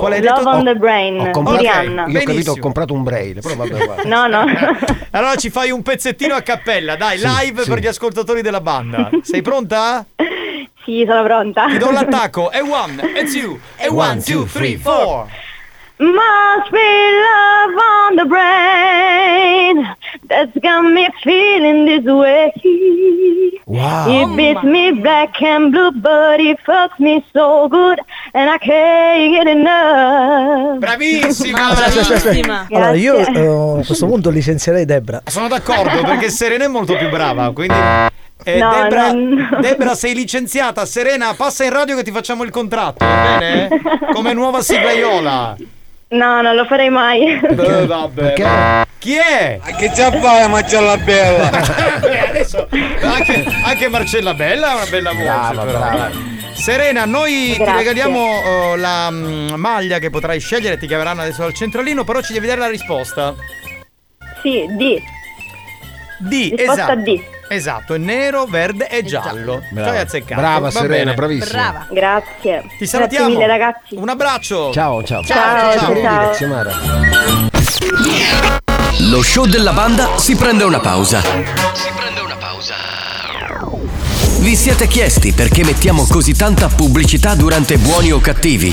[SPEAKER 5] Qual hai detto?
[SPEAKER 23] Love on the Brain
[SPEAKER 2] Ho
[SPEAKER 23] di
[SPEAKER 2] comprato,
[SPEAKER 23] Rihanna.
[SPEAKER 2] io ho capito, ho comprato un braille, però vabbè, guarda.
[SPEAKER 23] No, no.
[SPEAKER 5] Allora ci fai un pezzettino a cappella, dai,
[SPEAKER 2] Sì,
[SPEAKER 5] live
[SPEAKER 2] sì.
[SPEAKER 5] per gli ascoltatori della banda. Sei pronta?
[SPEAKER 23] Sì, sono pronta.
[SPEAKER 5] Ti do l'attacco. E one, e two, e one, two, three, four.
[SPEAKER 23] Must be love on the brain that's got me feeling this way.
[SPEAKER 2] Wow.
[SPEAKER 23] It beats me black and blue, but it fucks me so good, and I can't get enough.
[SPEAKER 5] Bravissima!
[SPEAKER 17] Aspetta, aspetta, aspetta. Allora, io eh, a questo punto licenzierei Debra.
[SPEAKER 5] Sono d'accordo perché Serena è molto più brava, quindi... Eh,
[SPEAKER 23] No,
[SPEAKER 5] Debra,
[SPEAKER 23] non-
[SPEAKER 5] Debra, sei licenziata. Serena, passa in radio che ti facciamo il contratto, va bene? Come nuova siglaiola.
[SPEAKER 23] No, non lo farei mai.
[SPEAKER 5] Eh, vabbè. Chi è?
[SPEAKER 24] Che già vai a mangiare la bella?
[SPEAKER 5] Beh, adesso anche, anche Marcella Bella ha una bella voce
[SPEAKER 2] Brava,
[SPEAKER 5] però.
[SPEAKER 2] brava.
[SPEAKER 5] Serena, noi ti
[SPEAKER 23] Grazie.
[SPEAKER 5] regaliamo eh, la mm, maglia che potrai scegliere, ti chiameranno adesso al centralino, però ci devi dare la risposta.
[SPEAKER 23] Sì, D.
[SPEAKER 5] D,
[SPEAKER 23] Risposta
[SPEAKER 5] esatto.
[SPEAKER 23] D.
[SPEAKER 5] Esatto, è nero, verde e giallo. Ci hai azzeccato.
[SPEAKER 2] Brava,
[SPEAKER 5] Va
[SPEAKER 2] Serena,
[SPEAKER 5] bene.
[SPEAKER 2] bravissima.
[SPEAKER 23] Grazie.
[SPEAKER 5] Ti salutiamo.
[SPEAKER 23] Grazie mille ragazzi.
[SPEAKER 5] Un abbraccio.
[SPEAKER 2] Ciao, ciao.
[SPEAKER 23] Ciao,
[SPEAKER 2] ciao.
[SPEAKER 23] ciao.
[SPEAKER 2] Xiomara.
[SPEAKER 1] Lo show della banda si prende una pausa. Vi siete chiesti perché mettiamo così tanta pubblicità durante buoni o cattivi?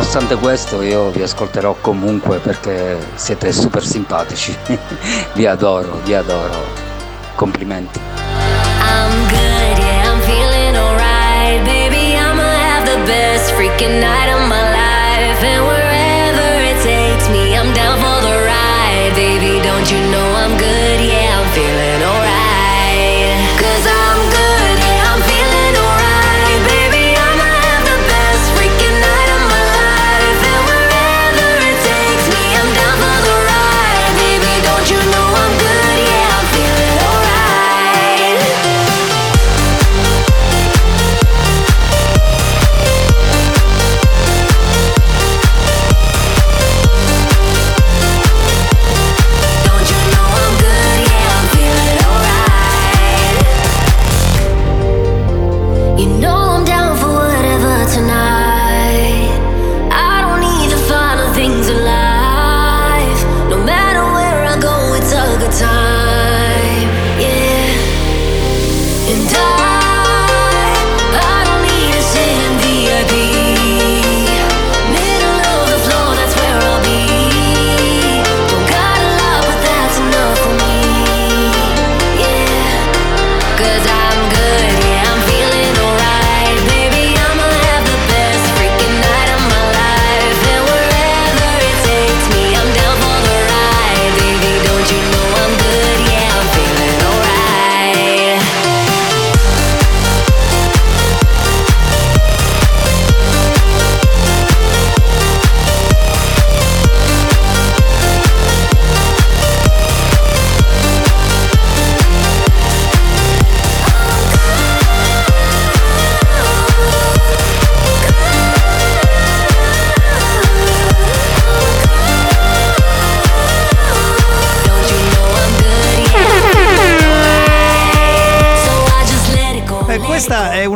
[SPEAKER 16] Nonostante questo io vi ascolterò comunque perché siete super simpatici. vi adoro, vi adoro. Complimenti.
[SPEAKER 4] I'm good, yeah, I'm feeling alright. Baby, I'ma have the best freaking night of my life. And wherever it takes me, I'm down for the ride. Baby, don't you know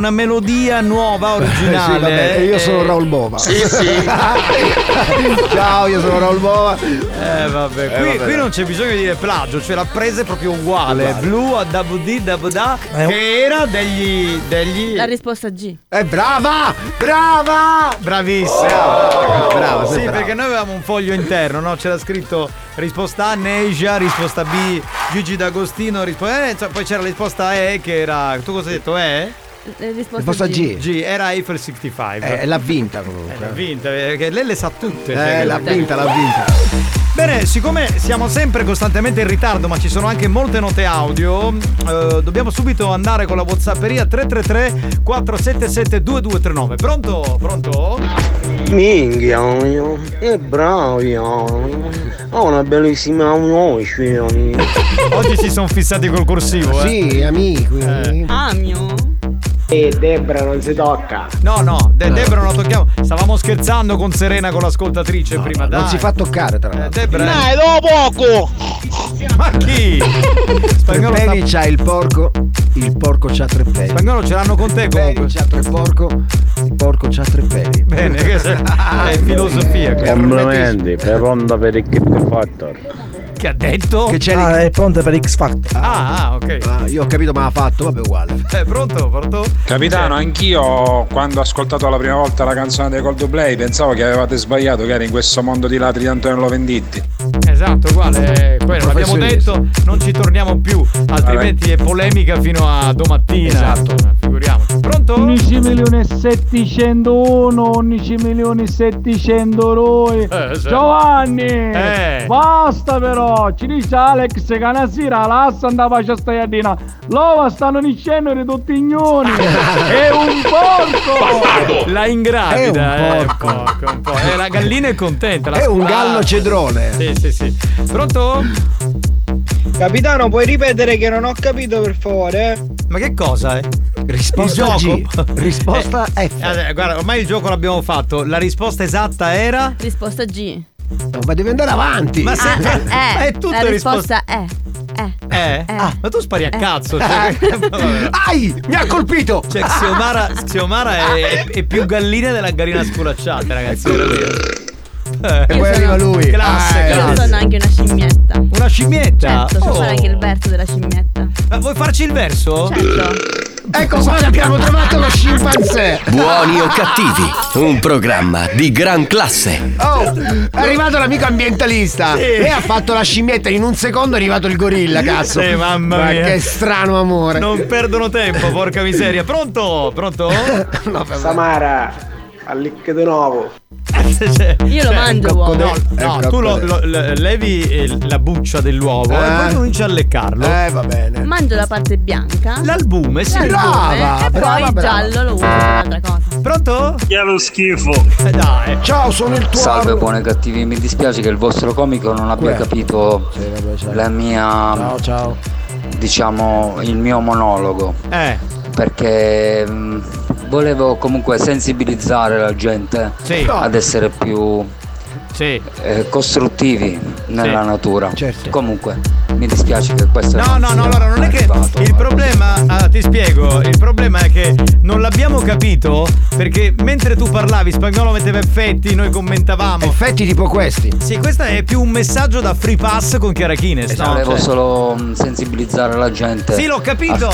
[SPEAKER 5] una melodia nuova, originale.
[SPEAKER 2] Sì, vabbè, io sono
[SPEAKER 5] Eh,
[SPEAKER 2] Raul Bova.
[SPEAKER 5] Sì, sì.
[SPEAKER 2] Ciao, io sono Raul Bova.
[SPEAKER 5] Eh vabbè, qui,
[SPEAKER 2] vabbè.
[SPEAKER 5] qui non c'è bisogno di dire plagio, cioè la presa è proprio uguale.
[SPEAKER 2] Uguale.
[SPEAKER 5] Blu a WD, WD,
[SPEAKER 17] Eh,
[SPEAKER 5] che era degli. degli.
[SPEAKER 19] La risposta G.
[SPEAKER 2] Eh, brava! Brava!
[SPEAKER 5] Bravissima!
[SPEAKER 2] Brava, brava,
[SPEAKER 5] Sì,
[SPEAKER 2] brava.
[SPEAKER 5] perché noi avevamo un foglio interno, no? C'era scritto risposta A Neja, risposta B Gigi D'Agostino, risposta eh, cioè, poi c'era la risposta E che era. Tu cosa hai detto? E?
[SPEAKER 19] La risposta,
[SPEAKER 2] Risposta G.
[SPEAKER 5] G, era Eiffel 65.
[SPEAKER 2] Eh, l'ha vinta comunque.
[SPEAKER 5] L'ha vinta, perché lei le sa tutte.
[SPEAKER 2] Eh,
[SPEAKER 5] cioè,
[SPEAKER 2] l'ha
[SPEAKER 5] che-
[SPEAKER 2] vinta, l'ha vinta.
[SPEAKER 5] Bene, siccome siamo sempre costantemente in ritardo, ma ci sono anche molte note audio, eh, dobbiamo subito andare con la Whatsapperia 333 477 2239. Pronto? Pronto?
[SPEAKER 18] Minchia, io- è bravo, io. ho una bellissima voce.
[SPEAKER 5] Oggi si sono fissati col corsivo, eh.
[SPEAKER 2] Sì, amici.
[SPEAKER 19] Amio.
[SPEAKER 12] E Debra non si tocca.
[SPEAKER 5] No, no, De- Debra non la tocchiamo. Stavamo scherzando con Serena, con l'ascoltatrice prima, dai.
[SPEAKER 2] Non si fa toccare, tra
[SPEAKER 5] Eh,
[SPEAKER 2] l'altro.
[SPEAKER 5] Debra.
[SPEAKER 24] Dai, dopo poco!
[SPEAKER 5] Ma chi?
[SPEAKER 2] Tre
[SPEAKER 5] Spagnolo, sta-
[SPEAKER 2] c'ha il porco, il porco c'ha tre peli.
[SPEAKER 5] Spagnolo ce l'hanno con te comunque.
[SPEAKER 2] c'ha tre porco, il porco c'ha tre peli.
[SPEAKER 5] Bene, che se- è filosofia.
[SPEAKER 9] Complimenti, per onda per il Factor.
[SPEAKER 5] Che ha detto?
[SPEAKER 2] Che c'è
[SPEAKER 17] Ah, è pronta per X Factor.
[SPEAKER 5] Ah, ah, ok.
[SPEAKER 2] Ah, io ho capito ma ha fatto, vabbè uguale.
[SPEAKER 5] Eh, pronto, pronto?
[SPEAKER 7] Capitano, anch'io quando ho ascoltato la prima volta la canzone dei Coldplay pensavo che avevate sbagliato, che era in questo mondo di ladri di Antonello Venditti.
[SPEAKER 5] Esatto, uguale. Non l'abbiamo detto, non ci torniamo più, altrimenti è polemica fino a domattina.
[SPEAKER 2] Esatto.
[SPEAKER 5] Pronto?
[SPEAKER 25] 11 milioni e 701, 11 milioni e 700
[SPEAKER 5] Eh, sì.
[SPEAKER 25] Giovanni!
[SPEAKER 5] Eh.
[SPEAKER 25] Basta però! Ci dice Alex che una sera l'assa andava a stajadina. Loro stanno dicendo tutti ignoni! È un porco!
[SPEAKER 5] La ingravida,
[SPEAKER 2] È un
[SPEAKER 5] eh,
[SPEAKER 2] porco.
[SPEAKER 5] porco, un po'. Eh, la gallina è contenta. la
[SPEAKER 2] È un gallo cedrone.
[SPEAKER 5] Sì, sì, sì. Pronto?
[SPEAKER 24] Capitano, puoi ripetere che non ho capito per favore?
[SPEAKER 5] Ma che cosa, eh?
[SPEAKER 2] Risposta G. Risposta
[SPEAKER 5] Eh,
[SPEAKER 2] F.
[SPEAKER 5] eh, guarda, ormai il gioco l'abbiamo fatto. La risposta esatta era.
[SPEAKER 19] Risposta G.
[SPEAKER 2] No, ma devi andare avanti.
[SPEAKER 5] Ma
[SPEAKER 19] Ah,
[SPEAKER 5] sempre.
[SPEAKER 19] eh,
[SPEAKER 5] ma è
[SPEAKER 19] eh,
[SPEAKER 5] tutto
[SPEAKER 19] la
[SPEAKER 5] risposta.
[SPEAKER 19] risposta è. Eh.
[SPEAKER 5] Eh?
[SPEAKER 19] Eh.
[SPEAKER 5] Ah, ma tu spari a
[SPEAKER 19] Eh.
[SPEAKER 5] cazzo. Cioè, vabbè.
[SPEAKER 2] Ai! Mi ha colpito!
[SPEAKER 5] Cioè, Xiomara, Xiomara è, è più gallina della gallina sculacciata, ragazzi. veramente.
[SPEAKER 2] E poi
[SPEAKER 19] Io
[SPEAKER 2] arriva lui.
[SPEAKER 5] Classe,
[SPEAKER 2] Ah,
[SPEAKER 19] Io
[SPEAKER 5] classe.
[SPEAKER 19] sono anche una scimmietta.
[SPEAKER 5] Una scimmietta?
[SPEAKER 19] Certo, so
[SPEAKER 5] Oh.
[SPEAKER 19] fare anche il verso della scimmietta.
[SPEAKER 5] Ma vuoi farci il verso?
[SPEAKER 19] Certo.
[SPEAKER 2] Ecco qua abbiamo trovato lo scimpanzé.
[SPEAKER 1] Buoni o cattivi, un programma di gran classe.
[SPEAKER 2] Oh, è arrivato l'amico ambientalista.
[SPEAKER 5] Sì.
[SPEAKER 2] Lei ha fatto la scimmietta, in un secondo è arrivato il gorilla, cazzo.
[SPEAKER 5] Sì, mamma
[SPEAKER 2] Ma
[SPEAKER 5] mia.
[SPEAKER 2] che strano amore.
[SPEAKER 5] Non perdono tempo, porca miseria. Pronto? Pronto?
[SPEAKER 2] No.
[SPEAKER 12] Samara, allicche di nuovo.
[SPEAKER 19] Io lo mangio l'uovo.
[SPEAKER 5] No,
[SPEAKER 2] Eh,
[SPEAKER 5] no,
[SPEAKER 2] il
[SPEAKER 5] tu lo, lo- levi eh, la buccia dell'uovo e
[SPEAKER 2] Eh.
[SPEAKER 5] poi cominci a leccarlo.
[SPEAKER 2] Eh, va bene.
[SPEAKER 19] Mangio la parte bianca.
[SPEAKER 5] L'albume, sì.
[SPEAKER 19] l'albume,
[SPEAKER 2] brava,
[SPEAKER 19] e
[SPEAKER 2] brava,
[SPEAKER 19] poi il
[SPEAKER 2] brava.
[SPEAKER 19] giallo lo uso per un'altra cosa.
[SPEAKER 5] Pronto?
[SPEAKER 9] Che lo schifo!
[SPEAKER 5] Eh, dai.
[SPEAKER 2] Ciao, sono il tuo.
[SPEAKER 16] Salve buoni e cattivi, mi dispiace che il vostro comico non abbia
[SPEAKER 2] Uè.
[SPEAKER 16] capito
[SPEAKER 2] Sì, vabbè, ciao.
[SPEAKER 16] la mia,
[SPEAKER 2] Ciao, ciao.
[SPEAKER 16] diciamo, il mio monologo,
[SPEAKER 5] Eh,
[SPEAKER 16] perché mh, volevo comunque sensibilizzare la gente
[SPEAKER 5] sì,
[SPEAKER 16] ad essere più
[SPEAKER 5] sì.
[SPEAKER 16] eh, costruttivi nella
[SPEAKER 5] Sì.
[SPEAKER 16] natura.
[SPEAKER 2] Certo.
[SPEAKER 16] Comunque, mi dispiace che questo
[SPEAKER 5] No, no,
[SPEAKER 16] sia
[SPEAKER 5] no, allora non è che
[SPEAKER 16] arrivato.
[SPEAKER 5] il problema, ah, ti spiego, il problema è che non l'abbiamo capito perché mentre tu parlavi spagnolo metteva effetti, noi commentavamo.
[SPEAKER 2] Effetti tipo questi.
[SPEAKER 5] Sì, questo è più un messaggio da free pass con Chiara Kines, no?
[SPEAKER 16] Volevo
[SPEAKER 5] Cioè-
[SPEAKER 16] solo mh, sensibilizzare la gente.
[SPEAKER 5] Sì, l'ho capito.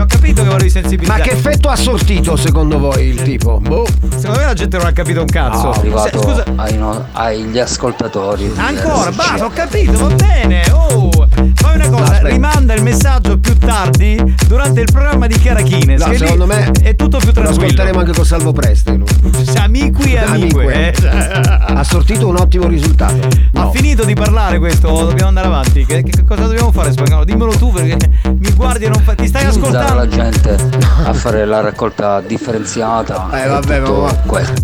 [SPEAKER 5] Ho capito che volevi
[SPEAKER 2] Ma
[SPEAKER 5] sensibilizzare.
[SPEAKER 2] che effetto ha sortito secondo voi il tipo? Boh.
[SPEAKER 5] Secondo me la gente non ha capito un cazzo.
[SPEAKER 16] È arrivato
[SPEAKER 5] Se- scusa,
[SPEAKER 16] ai no- agli ascoltatori.
[SPEAKER 5] Ancora, basta, ho capito, va bene. Oh, fai una cosa,
[SPEAKER 2] Aspetta.
[SPEAKER 5] rimanda il messaggio più tardi durante il programma di Chiara Kines.
[SPEAKER 2] No, secondo me
[SPEAKER 5] è tutto più
[SPEAKER 2] Lo
[SPEAKER 5] tranquillo.
[SPEAKER 2] ascolteremo anche con Salvo Preste. lui.
[SPEAKER 5] Amici e amiche.
[SPEAKER 2] Amique.
[SPEAKER 5] eh.
[SPEAKER 2] Ha sortito un ottimo risultato.
[SPEAKER 5] Ha
[SPEAKER 2] No.
[SPEAKER 5] finito di parlare questo, dobbiamo andare avanti. Che, che cosa dobbiamo fare, spagnolo? Dimmelo tu perché mi guardi e non fa. Ti stai
[SPEAKER 16] Utilizzare
[SPEAKER 5] ascoltando?
[SPEAKER 16] la gente a fare la raccolta differenziata.
[SPEAKER 2] Eh,
[SPEAKER 16] e
[SPEAKER 2] vabbè, ma-
[SPEAKER 16] questo.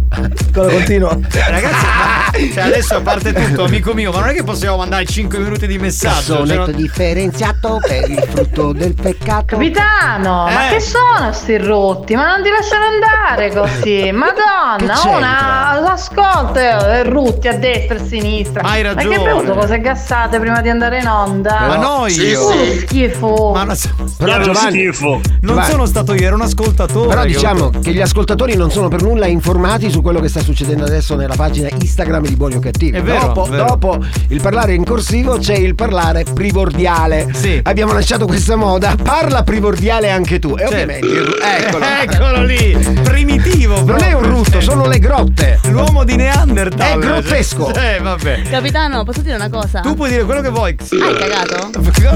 [SPEAKER 17] Quello continua.
[SPEAKER 5] Ragazzi, ma, cioè adesso a parte tutto, amico mio, ma non è che possiamo mandare 5 minuti di messaggio. cioè,
[SPEAKER 2] Sonetto
[SPEAKER 5] non-
[SPEAKER 2] differenziato per il frutto del peccato.
[SPEAKER 23] Capitano, ma
[SPEAKER 5] Eh.
[SPEAKER 23] che sono sti rotti? Ma non ti lasciano andare così. Madonna, una l'ascolta eh, rutti a destra e a sinistra.
[SPEAKER 5] Hai
[SPEAKER 23] Ma che
[SPEAKER 5] ragione.
[SPEAKER 23] bevuto cose gassate prima di andare in onda?
[SPEAKER 5] Ma no, io.
[SPEAKER 23] Puro schifo.
[SPEAKER 5] Ma no,
[SPEAKER 2] Però Giovanni,
[SPEAKER 5] Non
[SPEAKER 2] Giovanni.
[SPEAKER 5] sono stato io, ero un ascoltatore.
[SPEAKER 2] Però
[SPEAKER 5] che-
[SPEAKER 2] diciamo che gli ascoltatori non sono per nulla informati su quello che sta succedendo adesso nella pagina Instagram di Buoni o Cattivi.
[SPEAKER 5] È vero,
[SPEAKER 2] dopo,
[SPEAKER 5] vero.
[SPEAKER 2] dopo il parlare in corsivo c'è il parlare primordiale.
[SPEAKER 5] Sì.
[SPEAKER 2] Abbiamo lanciato questa moda. Parla primordiale anche tu. E ovviamente. Eccolo.
[SPEAKER 5] Eccolo lì, primitivo.
[SPEAKER 2] Non è un rutto, sono le grotte.
[SPEAKER 5] L'uomo di Neanderthal.
[SPEAKER 2] È grottesco.
[SPEAKER 5] Eh, vabbè.
[SPEAKER 19] Capitano, posso dire una cosa?
[SPEAKER 5] Tu puoi dire quello che vuoi.
[SPEAKER 19] Hai cagato?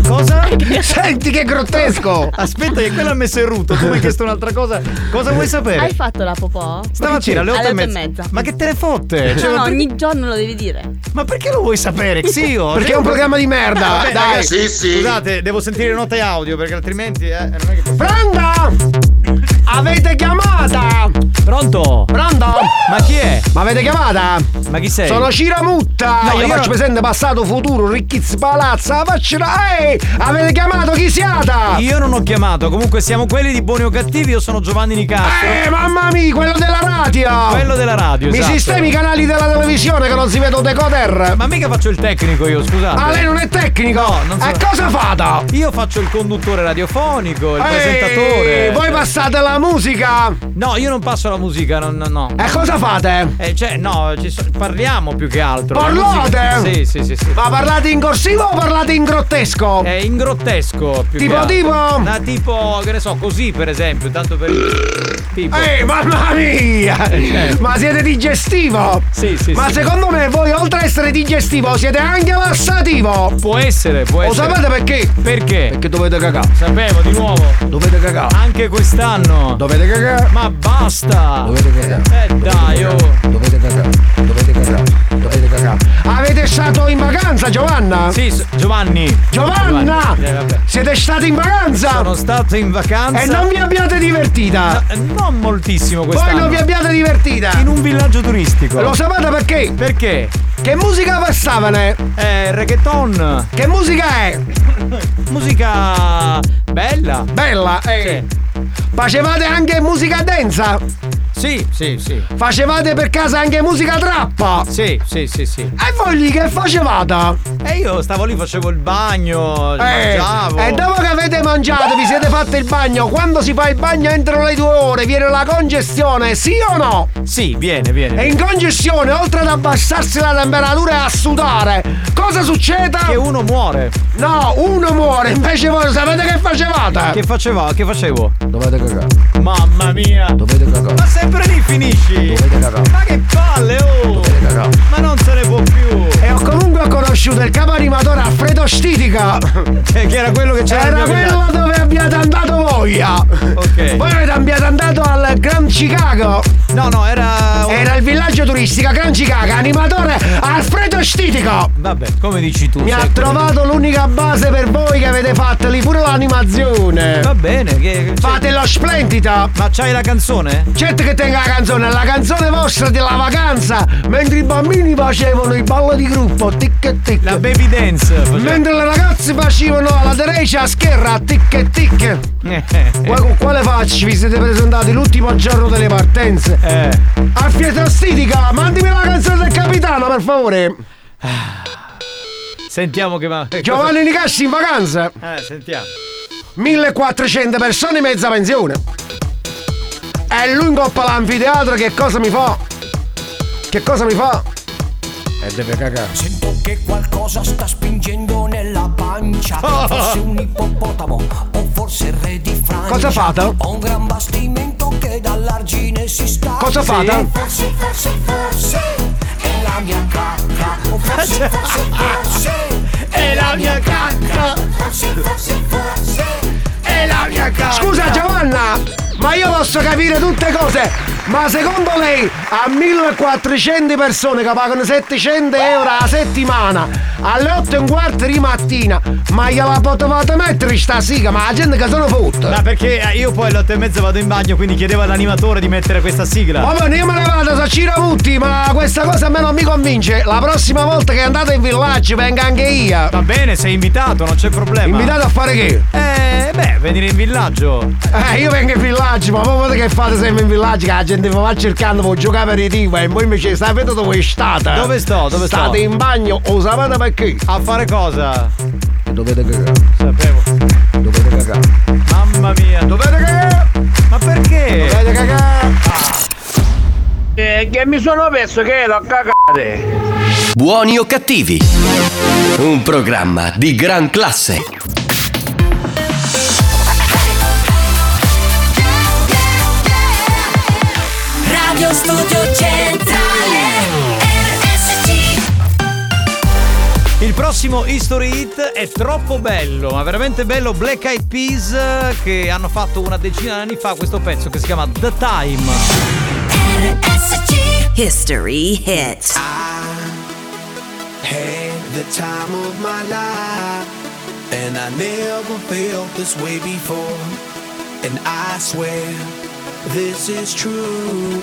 [SPEAKER 5] Cosa?
[SPEAKER 2] Senti che grottesco!
[SPEAKER 5] Aspetta, che quello ha messo il rutto. Tu mi hai chiesto un'altra cosa. Cosa vuoi sapere?
[SPEAKER 19] Hai fatto la popò?
[SPEAKER 5] Stamattina alle 8 e mezza. Ma che te ne fotte? Cioè,
[SPEAKER 19] no, no, ogni giorno lo devi dire.
[SPEAKER 5] Ma perché lo vuoi sapere, Xio?
[SPEAKER 2] Perché è un programma di merda.
[SPEAKER 5] Vabbè,
[SPEAKER 2] Dai.
[SPEAKER 5] ragazzi,
[SPEAKER 2] Sì, sì.
[SPEAKER 5] Scusate, devo sentire note audio perché altrimenti eh, non è che posso.
[SPEAKER 2] Pronto? Avete chiamata?
[SPEAKER 5] Pronto?
[SPEAKER 2] Pronto?
[SPEAKER 5] Ma chi è?
[SPEAKER 2] Ma avete chiamata?
[SPEAKER 5] Ma chi sei?
[SPEAKER 2] Sono Ciramutta!
[SPEAKER 5] No,
[SPEAKER 2] io,
[SPEAKER 5] io
[SPEAKER 2] faccio
[SPEAKER 5] no-
[SPEAKER 2] presente passato, futuro, ricchizza, palazza, faccio. Ehi! Avete chiamato chi siate?
[SPEAKER 5] Io non ho chiamato, comunque siamo quelli di buoni o cattivi, io sono Giovanni Nicastro.
[SPEAKER 2] Eh, mamma mia, quello della radio!
[SPEAKER 5] Quello della radio,
[SPEAKER 2] Mi
[SPEAKER 5] esatto.
[SPEAKER 2] sistemi i canali della televisione che non si vede un decoder!
[SPEAKER 5] Ma mica faccio il tecnico io, scusate.
[SPEAKER 2] Ah, lei non è tecnico?
[SPEAKER 5] No, non so.
[SPEAKER 2] E cosa fate?
[SPEAKER 5] Io faccio il conduttore radiofonico, il
[SPEAKER 2] Ehi,
[SPEAKER 5] presentatore.
[SPEAKER 2] Voi passate la musica!
[SPEAKER 5] No, io non passo la musica, no, no. no.
[SPEAKER 2] E cosa fate?
[SPEAKER 5] Eh, cioè, no, ci so- parliamo più che altro. La
[SPEAKER 2] Parlate?
[SPEAKER 5] Sì, sì, sì, sì.
[SPEAKER 2] Ma parlate in corsivo o parlate in grottesco?
[SPEAKER 5] È in grottesco più
[SPEAKER 2] Tipo,
[SPEAKER 5] che altro.
[SPEAKER 2] tipo?
[SPEAKER 5] Ah, tipo, che ne so, così per esempio, tanto per. Tipo.
[SPEAKER 2] Ehi, mamma mia!
[SPEAKER 5] Eh.
[SPEAKER 2] Ma siete digestivo?
[SPEAKER 5] Sì, sì,
[SPEAKER 2] Ma
[SPEAKER 5] sì.
[SPEAKER 2] secondo me voi oltre a essere digestivo siete anche lassativo!
[SPEAKER 5] Può essere, può
[SPEAKER 2] Lo
[SPEAKER 5] essere.
[SPEAKER 2] sapete perché?
[SPEAKER 5] Perché?
[SPEAKER 2] Perché dovete cagare.
[SPEAKER 5] Sapevo di nuovo.
[SPEAKER 2] Dovete cagare.
[SPEAKER 5] Anche quest'anno.
[SPEAKER 2] Dovete cagare.
[SPEAKER 5] Ma basta.
[SPEAKER 2] Dovete cagare.
[SPEAKER 5] Eh dai, oh.
[SPEAKER 2] Dovete cagare. Dovete cagare. Dovete cagare. Avete stato in vacanza, Giovanna?
[SPEAKER 5] Sì, Giovanni.
[SPEAKER 2] Giovanna!
[SPEAKER 5] Giovanni. Eh.
[SPEAKER 2] Siete stati in vacanza?
[SPEAKER 5] Sono stato in vacanza.
[SPEAKER 2] E non vi abbiate divertita?
[SPEAKER 5] No, eh, non moltissimo
[SPEAKER 2] Voi
[SPEAKER 5] quest'anno.
[SPEAKER 2] non vi abbiate divertita?
[SPEAKER 5] In un villaggio turistico.
[SPEAKER 2] Lo sapete perché?
[SPEAKER 5] Perché?
[SPEAKER 2] Che musica passavano?
[SPEAKER 5] Eh, reggaeton.
[SPEAKER 2] Che musica è?
[SPEAKER 5] Musica bella.
[SPEAKER 2] Bella, eh. Facevate anche musica densa?
[SPEAKER 5] Sì, sì, sì.
[SPEAKER 2] Facevate per casa anche musica trappa?
[SPEAKER 5] Sì, sì, sì, sì.
[SPEAKER 2] E voi lì che facevate?
[SPEAKER 5] E io stavo lì, facevo il bagno,
[SPEAKER 2] Eh,
[SPEAKER 5] mangiavo.
[SPEAKER 2] e dopo che avete mangiato, vi siete fatti il bagno, quando si fa il bagno entro le due ore viene la congestione, sì o no?
[SPEAKER 5] Sì, viene, viene.
[SPEAKER 2] E in congestione, oltre ad abbassarsi la temperatura e a sudare, cosa succede?
[SPEAKER 5] Che uno muore.
[SPEAKER 2] No, uno muore, invece voi sapete che facevate?
[SPEAKER 5] Che faceva? Che facevo?
[SPEAKER 2] Dovete cagare.
[SPEAKER 5] Mamma mia.
[SPEAKER 2] Dovete cagare.
[SPEAKER 5] Ma sempre lì finisci. Ma che palle, oh. Ma non se ne può più.
[SPEAKER 2] E ho comunque conosciuto il capo animatore Alfredo Stitica.
[SPEAKER 5] Che, che era quello che c'era
[SPEAKER 2] Era quello dove abbiate andato voi.
[SPEAKER 5] Ok.
[SPEAKER 2] Voi avete abbiate andato al Grand Chicago.
[SPEAKER 5] No, no, era. un-
[SPEAKER 2] Era il villaggio turistico Gran Chicago, animatore Alfredo Stitico.
[SPEAKER 5] Vabbè, come dici tu.
[SPEAKER 2] Mi ha trovato l'unica base per voi che avete fatto lì pure l'animazione.
[SPEAKER 5] Va bene, che.
[SPEAKER 2] Fate lo splendida.
[SPEAKER 5] Ma c'hai la canzone?
[SPEAKER 2] Certo che tenga la canzone, la canzone vostra della vacanza, mentre i bambini facevano i ballo di gruppo, tic e tic.
[SPEAKER 5] La baby dance. faceva-
[SPEAKER 2] Mentre le ragazze facevano alla derecha a scherra, tic e tic. Qua- con quale faccia vi siete presentati l'ultimo giorno delle partenze?
[SPEAKER 5] Eh.
[SPEAKER 2] A Pietro Stitica, mandimi la canzone del capitano, per favore.
[SPEAKER 5] Sentiamo che va.
[SPEAKER 2] Giovanni Nicassi in vacanza.
[SPEAKER 5] Eh, sentiamo.
[SPEAKER 2] 1400 persone, mezza pensione. E lungo l'anfiteatro che cosa mi fa? Che cosa mi fa? E deve cagare.
[SPEAKER 13] Sento che qualcosa sta spingendo nella pancia. Forse un ippopotamo o forse il re di Francia.
[SPEAKER 2] Cosa fate?
[SPEAKER 13] Ho un gran bastimento che dall'argine si sta.
[SPEAKER 2] Cosa fate?
[SPEAKER 13] Forse, forse, forse è la mia cacca. O forse, forse, forse
[SPEAKER 5] È la mia cacca.
[SPEAKER 13] Forse, forse, forse è la mia cacca.
[SPEAKER 2] Scusa Giovanna, ma io posso capire tutte cose, ma secondo lei a 1400 persone che pagano 700 euro a settimana, alle 8 e un quarto di mattina, ma gliela potevate mettere sta siga, ma la gente che sono fotta.
[SPEAKER 5] Ma perché eh, io poi alle 8 e mezza vado in bagno, quindi chiedevo all'animatore di mettere questa sigla.
[SPEAKER 2] Va bene, io me ne vado, so Ciramutti, ma questa cosa a me non mi convince. La prossima volta che andate in villaggio venga anche io.
[SPEAKER 5] Va bene, sei invitato, non c'è problema.
[SPEAKER 2] Invitato a fare che?
[SPEAKER 5] Eh, beh, venire in villaggio.
[SPEAKER 2] Eh, io vengo in villaggio, ma voi che fate sempre in villaggio? Che la gente vi va cercando per giocare aperitivo e voi invece sapete dove state?
[SPEAKER 5] Dove sto? Dove sto?
[SPEAKER 2] State in bagno o sapete perché?
[SPEAKER 5] A fare cosa?
[SPEAKER 2] Dovete cagare.
[SPEAKER 5] Sapevo.
[SPEAKER 2] Dovete cagare.
[SPEAKER 5] Mamma mia. Dovete cagare? Ma perché?
[SPEAKER 2] Dovete cagare?
[SPEAKER 9] Eh, che mi sono perso che ero a cagare.
[SPEAKER 1] Buoni o cattivi? Un programma di gran classe.
[SPEAKER 4] Studio Centrale RSC
[SPEAKER 5] Il prossimo History Hit è troppo bello, ma veramente bello. Black Eyed Peas che hanno fatto una decina di anni fa questo pezzo che si chiama The Time.
[SPEAKER 26] History hits.
[SPEAKER 14] Had the time of my life, and I never felt this way before. And I swear this is true,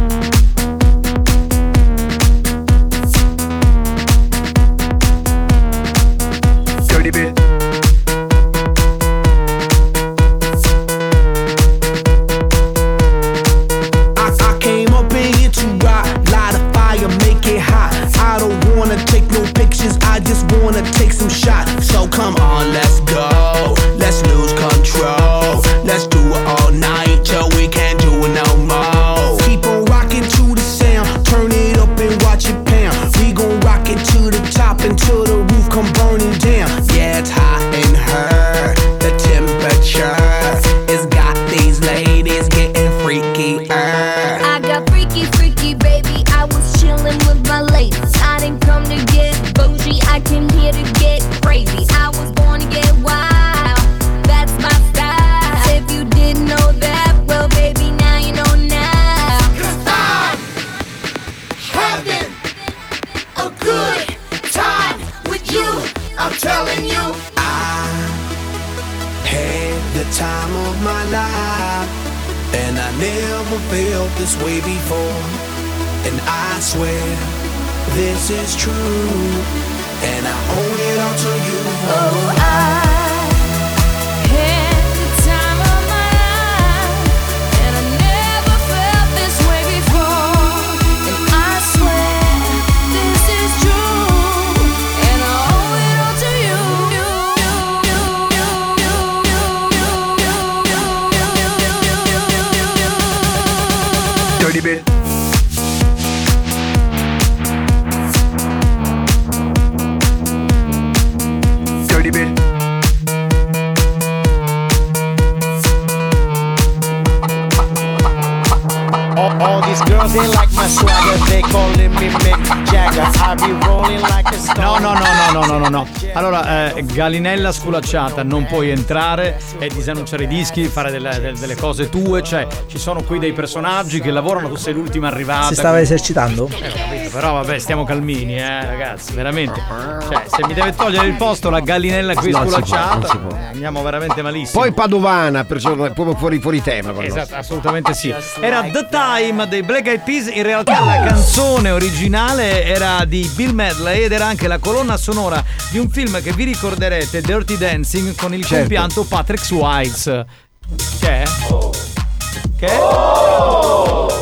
[SPEAKER 14] Some shots. So come on, let's go. Is true,
[SPEAKER 5] Allora, eh, Galinella sculacciata, non puoi entrare e disannunciare i dischi, fare delle, delle- delle cose tue. Cioè, ci sono qui dei personaggi che lavorano, tu sei l'ultima arrivata.
[SPEAKER 17] Si stava esercitando?
[SPEAKER 5] Eh, però vabbè, stiamo calmini, eh, ragazzi, veramente. Cioè, se mi deve togliere il posto la gallinella qui
[SPEAKER 2] Non si può,
[SPEAKER 5] sculacciata,
[SPEAKER 2] non si può.
[SPEAKER 5] eh, andiamo veramente malissimo.
[SPEAKER 2] Poi Padovana, perciò proprio fuori, fuori tema.
[SPEAKER 5] Esatto, assolutamente sì. Era The Time dei Black Eyed Peas. In realtà la canzone originale era di Bill Medley ed era anche la colonna sonora di un film che vi ricorderete, Dirty Dancing, con il
[SPEAKER 2] Certo.
[SPEAKER 5] compianto Patrick Swayze. Che? Che è?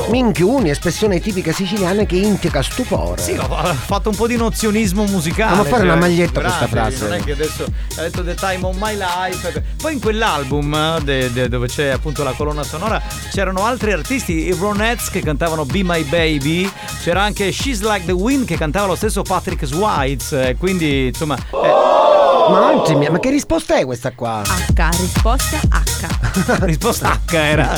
[SPEAKER 2] Minchioni, espressione tipica siciliana che indica stupore.
[SPEAKER 5] Sì, ho fatto un po' di nozionismo musicale.
[SPEAKER 2] Andiamo a fare
[SPEAKER 5] cioè,
[SPEAKER 2] una maglietta con sta
[SPEAKER 5] figuratevi,
[SPEAKER 2] frase.
[SPEAKER 5] Non è che adesso ha detto The Time of My Life. Poi in quell'album de- de- dove c'è appunto la colonna sonora c'erano altri artisti, i Ronettes che cantavano Be My Baby, c'era anche She's Like the Wind che cantava lo stesso Patrick eh, Quindi insomma. eh,
[SPEAKER 2] Ma oggi, mi- ma che risposta è questa qua?
[SPEAKER 19] H, risposta H.
[SPEAKER 5] risposta H era.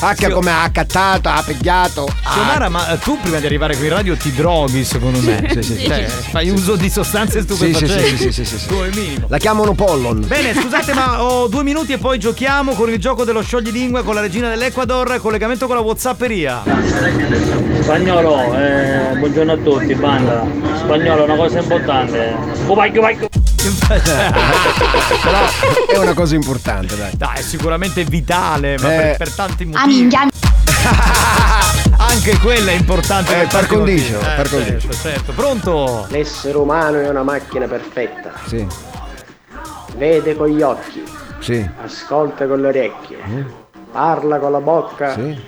[SPEAKER 2] H come ha accattato, ha pigliato.
[SPEAKER 5] Xiomara, ma eh, tu prima di arrivare qui in radio ti droghi secondo me.
[SPEAKER 2] Sì, sì, sì.
[SPEAKER 5] Cioè, fai uso di sostanze
[SPEAKER 2] Sì, sì,
[SPEAKER 5] stupefacenti.
[SPEAKER 2] sì, sì, sì, sì.
[SPEAKER 5] Come minimo.
[SPEAKER 2] La chiamano Pollon.
[SPEAKER 5] Bene, scusate, ma ho due minuti e poi giochiamo con il gioco dello scioglilingua con la regina dell'Ecuador, collegamento con la Whatsapperia.
[SPEAKER 27] Spagnolo, eh, buongiorno a tutti, banda. Spagnolo, una cosa importante. Oh, vai, vai.
[SPEAKER 2] Però è una cosa importante, dai.
[SPEAKER 5] Dai, è sicuramente vitale, ma
[SPEAKER 2] Eh.
[SPEAKER 5] per, per tanti motivi. Anche quella è importante
[SPEAKER 2] Eh,
[SPEAKER 5] per
[SPEAKER 2] condicio.
[SPEAKER 5] Eh,
[SPEAKER 2] par condicio.
[SPEAKER 5] certo, certo. Pronto?
[SPEAKER 12] L'essere umano è una macchina perfetta.
[SPEAKER 2] Sì,
[SPEAKER 12] Vede con gli occhi,
[SPEAKER 2] sì.
[SPEAKER 12] ascolta con le orecchie,
[SPEAKER 2] Mm.
[SPEAKER 12] parla con la bocca
[SPEAKER 2] Sì.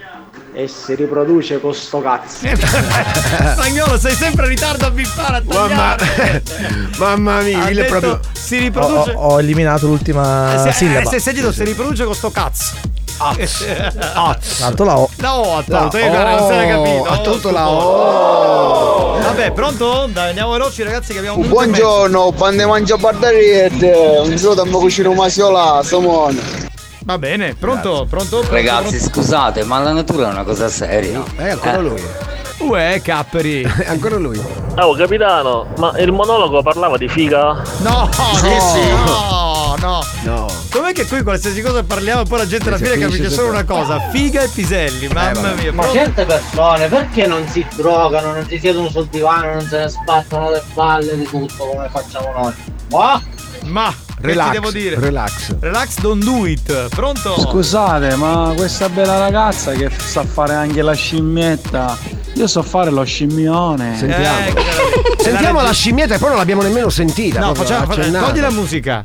[SPEAKER 12] E si riproduce con sto cazzo.
[SPEAKER 5] Spagnolo, sei sempre in ritardo a bippare a
[SPEAKER 2] Mamma,
[SPEAKER 5] tagliare.
[SPEAKER 2] mamma mia,
[SPEAKER 5] Ha
[SPEAKER 2] il
[SPEAKER 5] detto,
[SPEAKER 2] proprio.
[SPEAKER 5] si riproduce.
[SPEAKER 17] ho- ho eliminato l'ultima
[SPEAKER 5] Eh, se,
[SPEAKER 17] sillaba.
[SPEAKER 5] eh, se sentito, si riproduce con sto cazzo.
[SPEAKER 17] Tanto la O.
[SPEAKER 5] La O ha tolto, io non se l'hai
[SPEAKER 17] O,
[SPEAKER 5] capito.
[SPEAKER 17] ha tolto la
[SPEAKER 5] O. Vabbè, pronto? Dai, andiamo veloci ragazzi che abbiamo un.
[SPEAKER 28] Buongiorno, quando mangia bardarete, un saluto a mio cucino Masiola, Simone.
[SPEAKER 5] Va bene, pronto? Pronto? pronto?
[SPEAKER 16] Ragazzi, scusate, ma la natura è una cosa seria.
[SPEAKER 2] Eh, ancora lui.
[SPEAKER 5] Uè, capperi.
[SPEAKER 2] ancora lui.
[SPEAKER 29] Oh capitano, ma il monologo parlava di figa?
[SPEAKER 5] No, no, no.
[SPEAKER 2] No.
[SPEAKER 5] Com'è che qui qualsiasi cosa parliamo poi la gente alla fine capisce solo una cosa, figa e piselli, mamma mia.
[SPEAKER 30] Ma
[SPEAKER 5] pronto?
[SPEAKER 30] certe persone perché non si drogano, non si siedono sul divano, non se ne sbattono le palle di tutto come facciamo noi? Ma
[SPEAKER 5] Ma
[SPEAKER 2] Relax,
[SPEAKER 5] ti devo dire?
[SPEAKER 2] relax.
[SPEAKER 5] Relax, don't do it. Pronto?
[SPEAKER 25] Scusate, ma questa bella ragazza che sa fare anche la scimmietta, io so fare lo scimmione.
[SPEAKER 2] Sentiamo.
[SPEAKER 5] Eh,
[SPEAKER 2] Sentiamo la scimmietta e poi non l'abbiamo nemmeno sentita.
[SPEAKER 5] No, facciamo,
[SPEAKER 2] accennata.
[SPEAKER 5] togli la musica.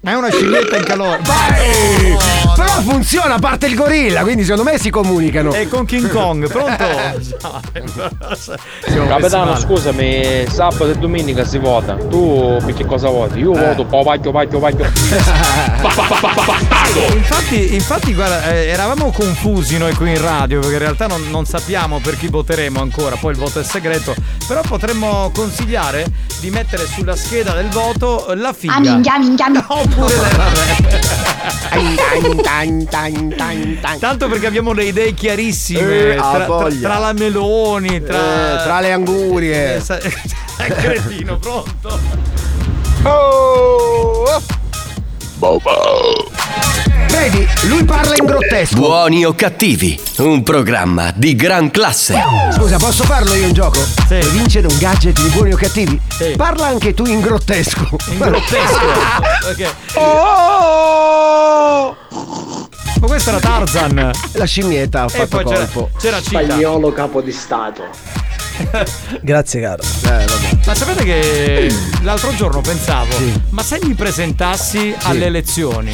[SPEAKER 5] È una scimmietta in calore.
[SPEAKER 2] Eh, Però funziona, a parte il gorilla, quindi secondo me si comunicano.
[SPEAKER 5] E con King Kong, pronto?
[SPEAKER 7] Capitano, scusami, sabato e domenica si vota. Tu per che cosa voti? Io
[SPEAKER 5] Eh.
[SPEAKER 7] voto Pavacchio, Pavacchio, Pavacchio.
[SPEAKER 5] Infatti, infatti, guarda, eh, eravamo confusi noi qui in radio perché in realtà non, non sappiamo per chi voteremo ancora, poi il voto è segreto, però potremmo consigliare di mettere sulla scheda del voto la figa.
[SPEAKER 4] Ah, minchia, minchia, minchia.
[SPEAKER 5] Oppure Tanto perché abbiamo le idee chiarissime
[SPEAKER 2] Eh,
[SPEAKER 5] tra, tra- tra la Meloni, tra,
[SPEAKER 2] Eh, tra le angurie.
[SPEAKER 5] Eh, sa- cretino, pronto?
[SPEAKER 2] Oh! Vedi, lui parla in grottesco.
[SPEAKER 1] Buoni o cattivi, un programma di gran classe.
[SPEAKER 2] Scusa, posso farlo io un gioco? Sì. Puoi vincere un gadget di buoni o cattivi? Parla anche tu in grottesco.
[SPEAKER 5] In grottesco. Ok.
[SPEAKER 2] Oh!
[SPEAKER 5] Ma questo era Tarzan.
[SPEAKER 2] La scimmietta ha
[SPEAKER 5] E
[SPEAKER 2] fatto
[SPEAKER 5] poi c'era,
[SPEAKER 2] colpo.
[SPEAKER 5] c'era Cita.
[SPEAKER 12] Spagnolo capo di stato.
[SPEAKER 17] Grazie caro.
[SPEAKER 5] Ma sapete che l'altro giorno pensavo, ma se mi presentassi alle elezioni,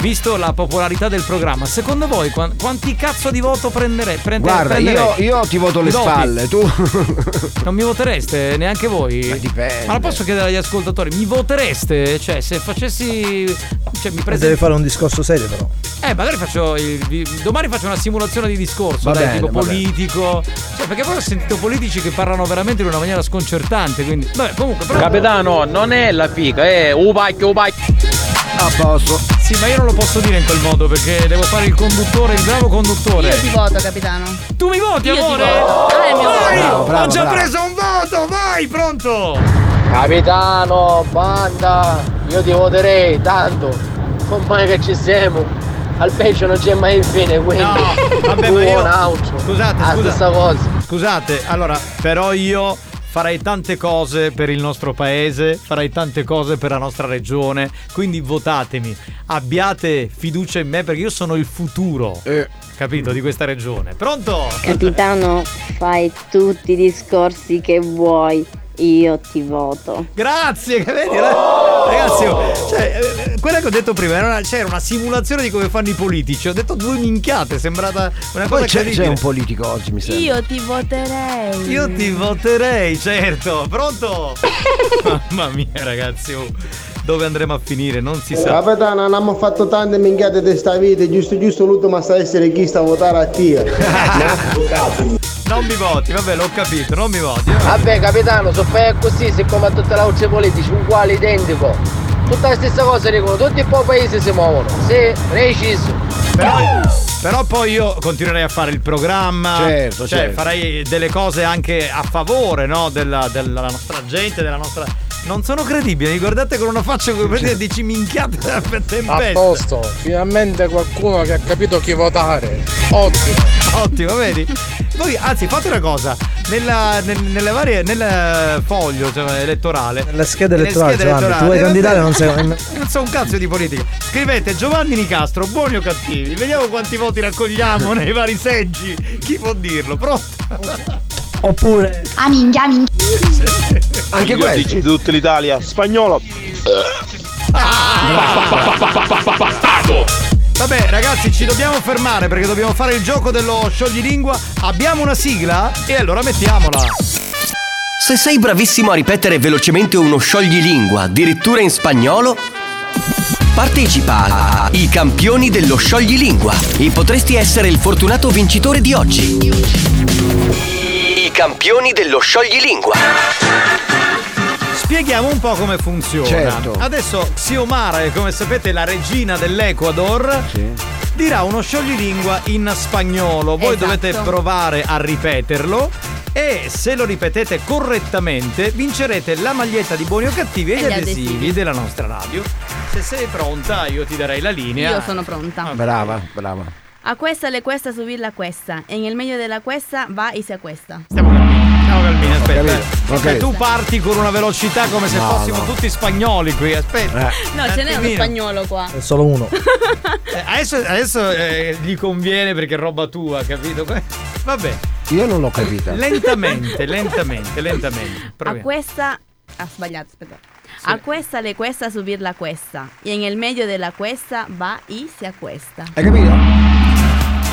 [SPEAKER 5] visto la popolarità del programma, secondo voi quan- quanti cazzo di voto prendere, prende-
[SPEAKER 2] Guarda, io,
[SPEAKER 5] prenderei?
[SPEAKER 2] io ti voto le
[SPEAKER 5] voti?
[SPEAKER 2] spalle, tu.
[SPEAKER 5] Non mi votereste neanche voi? Ma
[SPEAKER 2] dipende.
[SPEAKER 5] Ma lo posso chiedere agli ascoltatori? Mi votereste? Cioè, se facessi. Cioè, mi
[SPEAKER 17] Deve
[SPEAKER 5] presento.
[SPEAKER 17] fare un discorso serio però.
[SPEAKER 5] Eh, magari faccio. il- domani faccio una simulazione di discorso, dai,
[SPEAKER 17] bene,
[SPEAKER 5] tipo politico. Cioè, perché poi ho sentito politici che parlano veramente in una maniera sconcertante. Quindi. Vabbè, comunque. Però...
[SPEAKER 7] Capitano, non è la figa, è Upacchio, Upacchio.
[SPEAKER 2] A posto.
[SPEAKER 5] Sì, ma io non lo posso dire in quel modo perché devo fare il conduttore, il bravo conduttore.
[SPEAKER 19] Io ti voto, capitano.
[SPEAKER 5] Tu mi voti,
[SPEAKER 19] Io ti
[SPEAKER 5] amore?
[SPEAKER 19] voto. Ah, è mio
[SPEAKER 5] Vai!
[SPEAKER 19] voto.
[SPEAKER 5] Ho già preso un voto, vai, pronto!
[SPEAKER 12] Capitano, banda, io ti voterei, tanto. Ormai che ci siamo. Al pesce non c'è mai infine, quindi.
[SPEAKER 5] Vabbè, ma io. Scusate,
[SPEAKER 12] La
[SPEAKER 5] scusa-
[SPEAKER 12] stessa cosa.
[SPEAKER 5] Scusate, allora, però io farei tante cose per il nostro paese, farei tante cose per la nostra regione, quindi votatemi. Abbiate fiducia in me perché io sono il futuro. Capito? Di questa regione. Pronto?
[SPEAKER 31] Capitano, fai tutti i discorsi che vuoi, io ti voto.
[SPEAKER 5] Grazie, che vedi? Ragazzi, oh, cioè, eh, quella che ho detto prima era una, c'era una simulazione di come fanno i politici. Ho detto due minchiate, è sembrata una cosa
[SPEAKER 2] Poi c'è, c'è un politico oggi, mi sembra.
[SPEAKER 19] Io ti voterei.
[SPEAKER 5] Io ti voterei, certo. Pronto? Mamma mia, ragazzi, oh, dove andremo a finire? Non si sa.
[SPEAKER 12] Capitano, non abbiamo fatto tante minchiate di sta vita, giusto giusto l'ultima sta essere chi sta a votare a te.
[SPEAKER 5] Non mi voti, vabbè, l'ho capito, non mi voti.
[SPEAKER 12] Vabbè capitano, se fai così, siccome a tutte le altre politici, uguale, identico. Tutta la stessa cosa dicono, tutti i po' paesi si muovono. Sì, preciso.
[SPEAKER 5] Però, però poi io continuerei a fare il programma.
[SPEAKER 2] Certo,
[SPEAKER 5] cioè,
[SPEAKER 2] certo.
[SPEAKER 5] farei delle cose anche a favore, no? Della, della nostra gente, della nostra Non sono credibili, mi guardate con una faccia come prendi e dici minchiate per
[SPEAKER 32] A
[SPEAKER 5] tempesta.
[SPEAKER 32] posto, finalmente qualcuno che ha capito chi votare. Ottimo.
[SPEAKER 5] Ottimo, vedi? Voi, anzi, fate una cosa. Nella, nel, nelle varie, nel foglio cioè, elettorale.
[SPEAKER 17] Nelle schede
[SPEAKER 5] nelle
[SPEAKER 17] elettorali,
[SPEAKER 5] schede
[SPEAKER 17] Giovanni,
[SPEAKER 5] elettorali,
[SPEAKER 17] tu vuoi
[SPEAKER 5] eh,
[SPEAKER 17] candidare non sei.
[SPEAKER 5] Non so un cazzo di politica. Scrivete Giovanni Nicastro, buoni o cattivi. Vediamo quanti voti raccogliamo nei vari seggi. Chi può dirlo? Pronto?
[SPEAKER 17] Oppure.
[SPEAKER 33] Ah minchia, minchia.
[SPEAKER 5] Anche
[SPEAKER 9] Io
[SPEAKER 5] questo.
[SPEAKER 9] dici di tutta l'Italia, spagnolo.
[SPEAKER 5] Vabbè, ragazzi, ci dobbiamo fermare perché dobbiamo fare il gioco dello scioglilingua. Abbiamo una sigla? E allora mettiamola.
[SPEAKER 1] Se sei bravissimo a ripetere velocemente uno scioglilingua, addirittura in spagnolo, partecipa a I campioni dello scioglilingua e potresti essere il fortunato vincitore di oggi. Campioni dello scioglilingua.
[SPEAKER 5] Spieghiamo un po' come funziona.
[SPEAKER 1] Certo.
[SPEAKER 5] Adesso Xiomara, è, come sapete, la regina dell'Ecuador. Dirà uno scioglilingua in spagnolo. Voi
[SPEAKER 19] Esatto.
[SPEAKER 5] dovete provare a ripeterlo. E se lo ripetete correttamente, vincerete la maglietta di buoni o cattivi e,
[SPEAKER 19] E
[SPEAKER 5] gli
[SPEAKER 19] gli
[SPEAKER 5] adesivi,
[SPEAKER 19] adesivi.
[SPEAKER 5] della nostra radio. Se sei pronta, io ti darei la linea.
[SPEAKER 19] Io sono pronta.
[SPEAKER 2] Brava, brava.
[SPEAKER 19] A questa le cuesta subir la cuesta. En el medio de la cuesta va y se acuesta.
[SPEAKER 5] Stiamo calmini, aspetta.
[SPEAKER 2] capito,
[SPEAKER 5] eh.
[SPEAKER 2] ho
[SPEAKER 5] Cioè, tu parti con una velocità come se
[SPEAKER 2] No,
[SPEAKER 5] fossimo
[SPEAKER 2] no.
[SPEAKER 5] tutti spagnoli qui, aspetta.
[SPEAKER 19] No, ce n'è uno
[SPEAKER 5] attimino.
[SPEAKER 19] spagnolo qua.
[SPEAKER 17] È solo uno.
[SPEAKER 5] Eh, adesso adesso eh, gli conviene perché è roba tua, capito? Vabbè,
[SPEAKER 2] Io non l'ho capita.
[SPEAKER 5] lentamente, lentamente, lentamente.
[SPEAKER 19] A
[SPEAKER 5] Proviamo.
[SPEAKER 19] cuesta. Ah, sbagliato, aspetta. A cuesta le cuesta subir la cuesta. Y en el medio de la cuesta va y se acuesta.
[SPEAKER 2] Hai capito?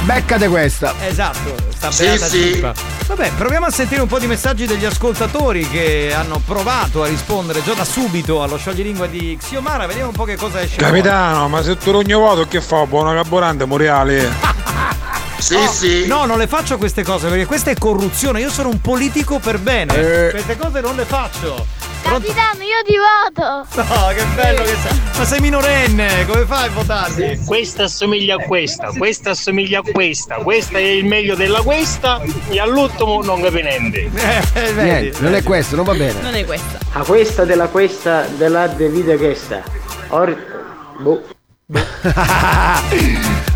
[SPEAKER 2] Beccate questa.
[SPEAKER 5] Esatto, sta
[SPEAKER 2] Sì,
[SPEAKER 5] beata
[SPEAKER 2] sì.
[SPEAKER 5] tipa. Vabbè, proviamo a sentire un po' di messaggi degli ascoltatori che hanno provato a rispondere già da subito allo scioglilingua di Xiomara. Vediamo un po' che cosa esce. fuori.
[SPEAKER 7] Capitano, ma se tu rogno voto che fa? Buona carburante, Moriale.
[SPEAKER 5] Sì, sì. No, non le faccio queste cose perché questa è corruzione. Io sono un politico per bene.
[SPEAKER 2] Eh.
[SPEAKER 5] Queste cose non le faccio. Pronto?
[SPEAKER 33] Capitano, io ti voto.
[SPEAKER 5] No, che bello che sei. Ma sei minorenne, come fai a votarmi?
[SPEAKER 34] Questa assomiglia a questa, questa assomiglia a questa, questa è il meglio della questa e all'ultimo non capi niente.
[SPEAKER 5] Eh,
[SPEAKER 2] Niente, non è questo, non va bene.
[SPEAKER 19] Non è questa.
[SPEAKER 12] A questa della questa della de vita questa. Or... Boh.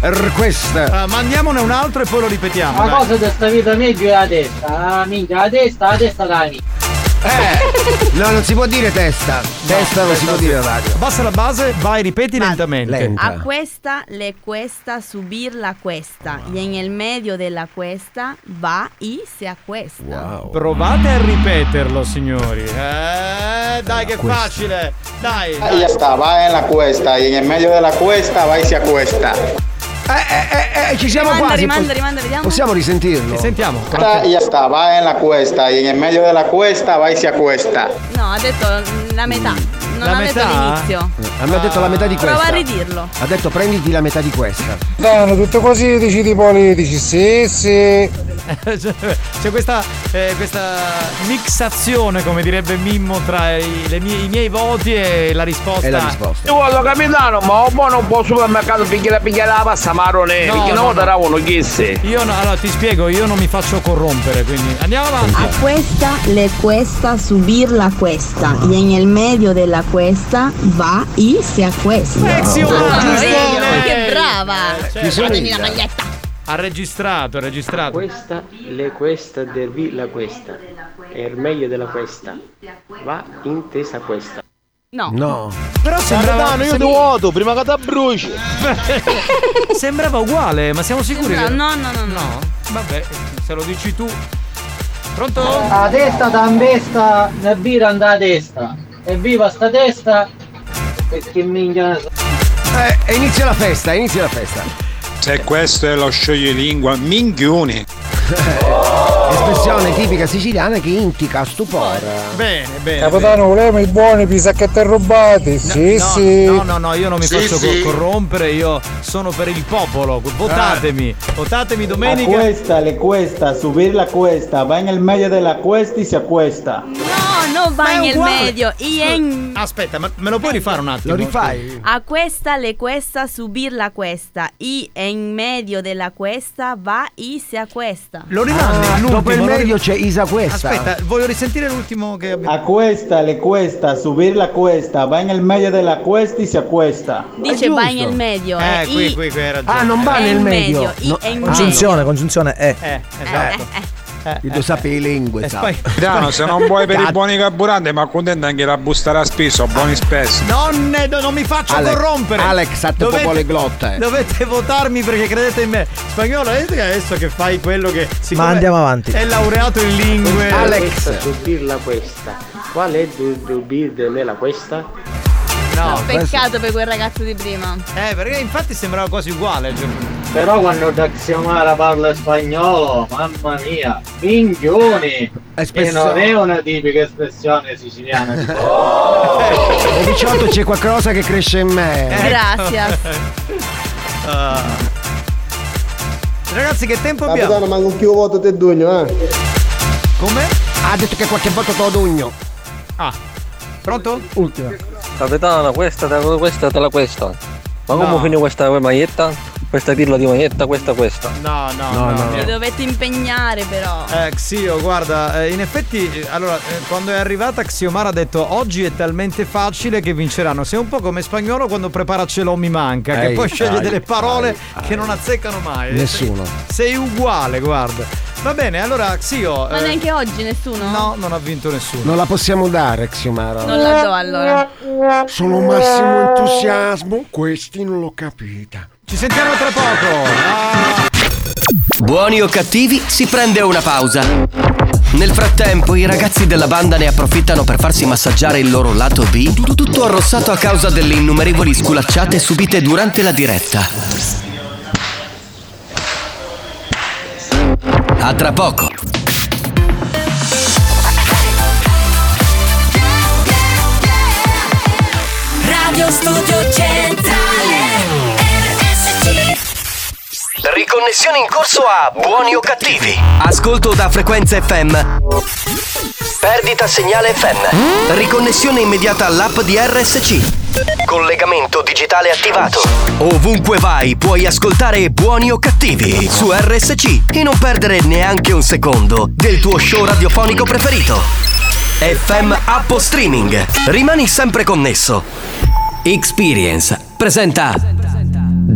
[SPEAKER 2] R- questa.
[SPEAKER 5] Ah, mandiamone un altro e poi lo ripetiamo.
[SPEAKER 12] La
[SPEAKER 5] dai.
[SPEAKER 12] cosa di sta vita meglio è la testa. Ah, minchia, la testa, la testa da
[SPEAKER 2] Eh, no, non si può dire testa. Testa non si può dire radio.
[SPEAKER 5] Basta la base, vai, ripeti lentamente.
[SPEAKER 19] A cuesta le cuesta subir la cuesta. Y en el medio de la cuesta va y se acuesta.
[SPEAKER 5] Provate a ripeterlo, signori. Eh, dai, che
[SPEAKER 28] Questa.
[SPEAKER 5] facile. Dai,
[SPEAKER 28] Ah, ya está, va en la cuesta y en el medio de la cuesta va y se acuesta.
[SPEAKER 2] Eh, ci siamo
[SPEAKER 19] Rimanda,
[SPEAKER 2] quasi.
[SPEAKER 19] rimanda, rimanda, vediamo.
[SPEAKER 2] Possiamo risentirlo?
[SPEAKER 5] Sentiamo.
[SPEAKER 28] Está, y ya está, va en la cuesta y en el medio de la cuesta va y se acuesta.
[SPEAKER 19] No, ha detto la metà. Non
[SPEAKER 2] La
[SPEAKER 19] ha detto
[SPEAKER 2] metà?
[SPEAKER 19] l'inizio.
[SPEAKER 2] A me ha detto la metà di questa.
[SPEAKER 19] Prova a ridirlo.
[SPEAKER 2] Ha detto prenditi la metà di questa.
[SPEAKER 32] Danno tutte così decidi politici, sì, sì.
[SPEAKER 5] C'è questa, eh, questa mixazione, come direbbe Mimmo, tra i, le mie- i miei voti e la risposta.
[SPEAKER 2] E la risposta.
[SPEAKER 9] Io voglio capitano, ma un po' non può al supermercato picchiare picchiare la pasta marrone,
[SPEAKER 5] No,
[SPEAKER 9] perché
[SPEAKER 5] no,
[SPEAKER 9] non
[SPEAKER 5] no.
[SPEAKER 9] darà uno chi se.
[SPEAKER 5] Io no, allora ti spiego, io non mi faccio corrompere, quindi andiamo avanti.
[SPEAKER 31] A cuesta le cuesta subir la cuesta y en el medio de la cuesta va y se acuesta.
[SPEAKER 19] Ah, vedi, che brava.
[SPEAKER 5] Sono
[SPEAKER 19] Datemi
[SPEAKER 5] io.
[SPEAKER 19] la maglietta.
[SPEAKER 5] Ha registrato, ha registrato.
[SPEAKER 12] Questa le questa del vi la questa. È il meglio della questa. Va intesa questa.
[SPEAKER 19] No.
[SPEAKER 2] No.
[SPEAKER 5] Però sembrava
[SPEAKER 9] Capitano, io ti
[SPEAKER 5] sem-
[SPEAKER 9] vuoto prima che ti bruci.
[SPEAKER 5] Sembrava uguale, ma siamo sicuri
[SPEAKER 19] Sembra-
[SPEAKER 5] che
[SPEAKER 19] no, no, no, no.
[SPEAKER 5] Vabbè, se lo dici tu. Pronto?
[SPEAKER 12] La testa da testa, la birra andà a destra. Evviva sta testa! Perché minchia ne so.
[SPEAKER 2] Eh, e inizia la festa, inizia la festa.
[SPEAKER 7] Se questo è lo scioglilingua, minchioni.
[SPEAKER 2] Espressione tipica siciliana che indica stupore.
[SPEAKER 5] Bene, bene.
[SPEAKER 32] Capitano, volevamo i buoni pisacchetti rubati, sì,
[SPEAKER 5] no,
[SPEAKER 32] sì.
[SPEAKER 5] No, no, no, io non mi
[SPEAKER 32] Sì,
[SPEAKER 5] faccio
[SPEAKER 32] sì.
[SPEAKER 5] cor- corrompere, io sono per il popolo. Votatemi, votatemi
[SPEAKER 30] A
[SPEAKER 5] domenica.
[SPEAKER 30] cuesta, le cuesta, subir la cuesta, va en el medio de la cuesta y se acuesta.
[SPEAKER 19] No, no va
[SPEAKER 5] è
[SPEAKER 19] en el
[SPEAKER 5] uguale.
[SPEAKER 19] medio. Y en.
[SPEAKER 5] Aspetta, ma me lo puoi rifare un attimo?
[SPEAKER 2] Lo rifai?
[SPEAKER 19] A cuesta le cuesta subir la cuesta y en medio de la cuesta va y se acuesta.
[SPEAKER 5] Lo rimandi numero?
[SPEAKER 2] Dopo il medio c'è Isa questa.
[SPEAKER 5] Aspetta, voglio risentire l'ultimo che abbiamo.
[SPEAKER 35] A cuesta, le cuesta, subir la cuesta, va en el medio de la cuesta y se acuesta.
[SPEAKER 19] Dice va nel medio.
[SPEAKER 5] Eh,
[SPEAKER 19] è
[SPEAKER 5] qui, qui, qui hai ragione.
[SPEAKER 2] Ah, non va nel medio.
[SPEAKER 19] medio,
[SPEAKER 2] No,
[SPEAKER 19] è in
[SPEAKER 17] Congiunzione, congiunzione è.
[SPEAKER 5] Eh, esatto.
[SPEAKER 2] Io lo sapevo le lingue,
[SPEAKER 5] E poi-
[SPEAKER 7] Piano, se non vuoi per i buoni carburanti, ma contenta anche la busta da spesso, buoni spesi.
[SPEAKER 5] Non, non mi faccio
[SPEAKER 2] Alex,
[SPEAKER 5] corrompere.
[SPEAKER 2] Alex, a te
[SPEAKER 5] Dovete-
[SPEAKER 2] glotte.
[SPEAKER 5] Dovete votarmi perché credete in me. Spagnolo, vedete che adesso che fai quello che. siccome
[SPEAKER 17] Ma andiamo avanti.
[SPEAKER 5] È laureato in lingue.
[SPEAKER 12] Questa, subirla questa. Qual è du- subir de me la questa?
[SPEAKER 5] No,
[SPEAKER 19] Peccato per quel ragazzo di prima.
[SPEAKER 5] Eh, perché infatti sembrava quasi uguale. cioè-
[SPEAKER 30] Però quando Daxiomara parla spagnolo, mamma mia, minchioni! E
[SPEAKER 2] spesso-
[SPEAKER 30] non è una tipica espressione siciliana. tipo,
[SPEAKER 2] Oh, Viciotto c'è qualcosa che cresce in me.
[SPEAKER 19] Grazie.
[SPEAKER 5] Ah. Ragazzi, che tempo abbiamo?
[SPEAKER 28] Capitano, manco più voto te dugno, eh.
[SPEAKER 5] Come?
[SPEAKER 2] Ha detto che qualche volta te lo dugno.
[SPEAKER 5] Ah, pronto?
[SPEAKER 17] Ultima.
[SPEAKER 36] Capitano, questa, te- questa te la questa. Ma come
[SPEAKER 5] No.
[SPEAKER 36] finì questa maglietta? Questa pirla di maglietta, questa, questa.
[SPEAKER 5] No, no,
[SPEAKER 2] No,
[SPEAKER 5] no.
[SPEAKER 2] no.
[SPEAKER 19] Vi dovete impegnare però.
[SPEAKER 5] Eh, Xio, guarda, eh, in effetti, eh, allora, eh, quando è arrivata Xiomara ha detto oggi è talmente facile che vinceranno. Sei un po' come spagnolo quando prepara Ce l'ho mi manca, che
[SPEAKER 2] Ehi,
[SPEAKER 5] poi sceglie
[SPEAKER 2] ai,
[SPEAKER 5] delle parole che non azzeccano mai.
[SPEAKER 2] Nessuno.
[SPEAKER 5] Sei, sei uguale, guarda. Va bene, allora, Xio.
[SPEAKER 19] Ma
[SPEAKER 5] eh,
[SPEAKER 19] neanche oggi nessuno?
[SPEAKER 5] no, non ha vinto nessuno.
[SPEAKER 2] Non la possiamo dare, Xiomara.
[SPEAKER 19] Non la do allora.
[SPEAKER 2] Sono massimo entusiasmo, questi non l'ho capita.
[SPEAKER 5] Ci sentiamo tra poco. Ah,
[SPEAKER 1] Buoni o cattivi, si prende una pausa. Nel frattempo, i ragazzi della banda ne approfittano per farsi massaggiare il loro lato B, tutto arrossato a causa delle innumerevoli sculacciate subite durante la diretta. A tra poco.
[SPEAKER 4] Radio Studio Centrale
[SPEAKER 1] Riconnessione in corso a buoni o cattivi. Ascolto da frequenza FM. Perdita segnale FM. Riconnessione immediata all'app di RSC. Collegamento digitale attivato. Ovunque vai puoi ascoltare buoni o cattivi su RSC e non perdere neanche un secondo del tuo show radiofonico preferito. FM App Streaming. Rimani sempre connesso. Experience presenta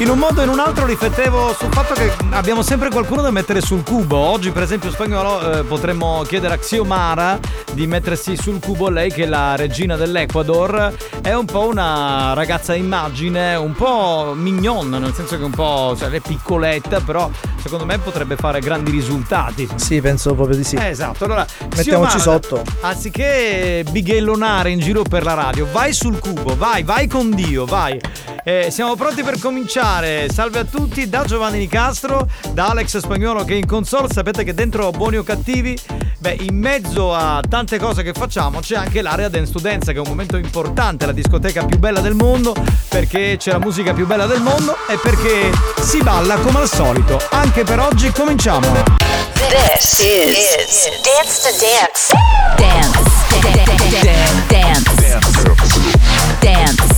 [SPEAKER 5] In un modo o in un altro riflettevo sul fatto che abbiamo sempre qualcuno da mettere sul cubo. Oggi, per esempio, spagnolo eh, potremmo chiedere a Xiomara di mettersi sul cubo. Lei, che è la regina dell'Ecuador, è un po' una ragazza immagine, un po' mignon, nel senso che un po' cioè, è piccoletta, però secondo me potrebbe fare grandi risultati.
[SPEAKER 17] Sì, penso proprio di sì.
[SPEAKER 5] Eh, esatto, allora
[SPEAKER 17] Mettiamoci
[SPEAKER 5] Xiomara,
[SPEAKER 17] sotto.
[SPEAKER 5] Anziché bighellonare in giro per la radio, vai sul cubo, vai, vai con Dio, vai. Eh, siamo pronti per cominciare. Salve a tutti da Giovanni Nicastro, da Alex Spagnolo che è in console. Sapete che dentro Buoni o Cattivi, beh, in mezzo a tante cose che facciamo c'è anche l'area Dance Dance che è un momento importante, la discoteca più bella del mondo, perché c'è la musica più bella del mondo e perché si balla come al solito. Anche per oggi cominciamo.
[SPEAKER 4] This is, Dance to Dance. Dance. Dance. Dance. Dance. Dance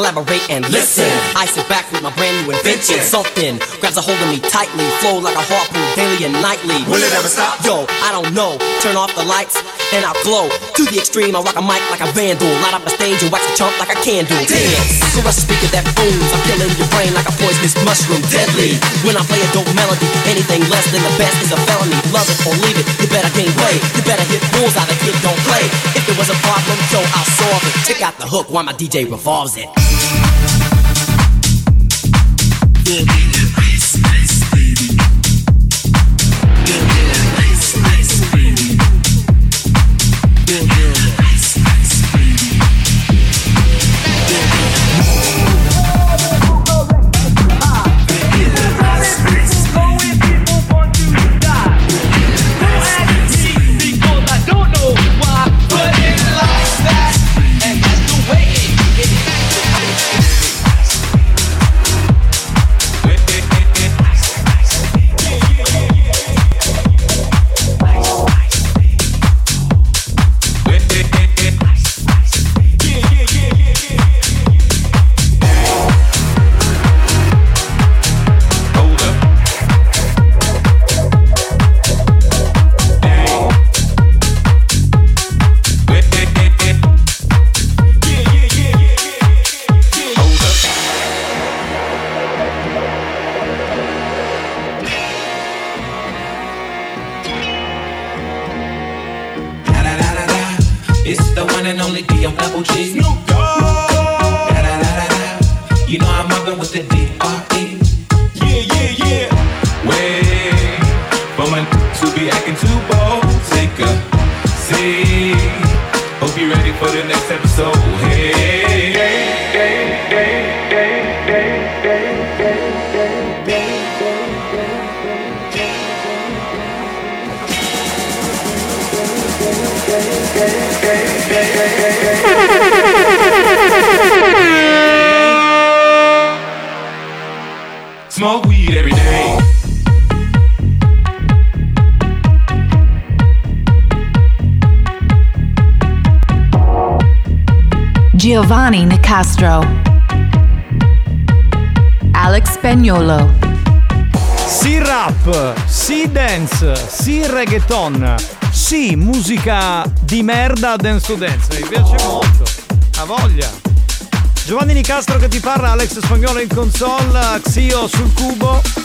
[SPEAKER 37] Collaborate and listen. I sit back with my brand new invention. Something grabs a hold of me tightly, flow like a harpoon daily and nightly.
[SPEAKER 38] Will it ever stop?
[SPEAKER 37] Yo, I don't know. Turn off the lights and I'll glow. To the extreme, I rock a mic like a vandal. Light up the stage and wax a chump like a candle. Dance. Caress a speaker that booms. I'm killing your brain like a poisonous mushroom. Deadly. When I play a dope melody, anything less than the best is a felony. Love it or leave it. You better gain weight. You better hit bulls out of kid don't play. If there was a problem, yo, I'll solve it. Check out the hook while my DJ revolves it.
[SPEAKER 38] It's
[SPEAKER 39] Nicastro. Alex Spagnolo.
[SPEAKER 5] Sì rap, sì dance, sì reggaeton, sì musica di merda dance to dance, mi piace molto, a voglia. Giovanni Nicastro che ti parla, Alex Spagnolo in console, Xio sul cubo.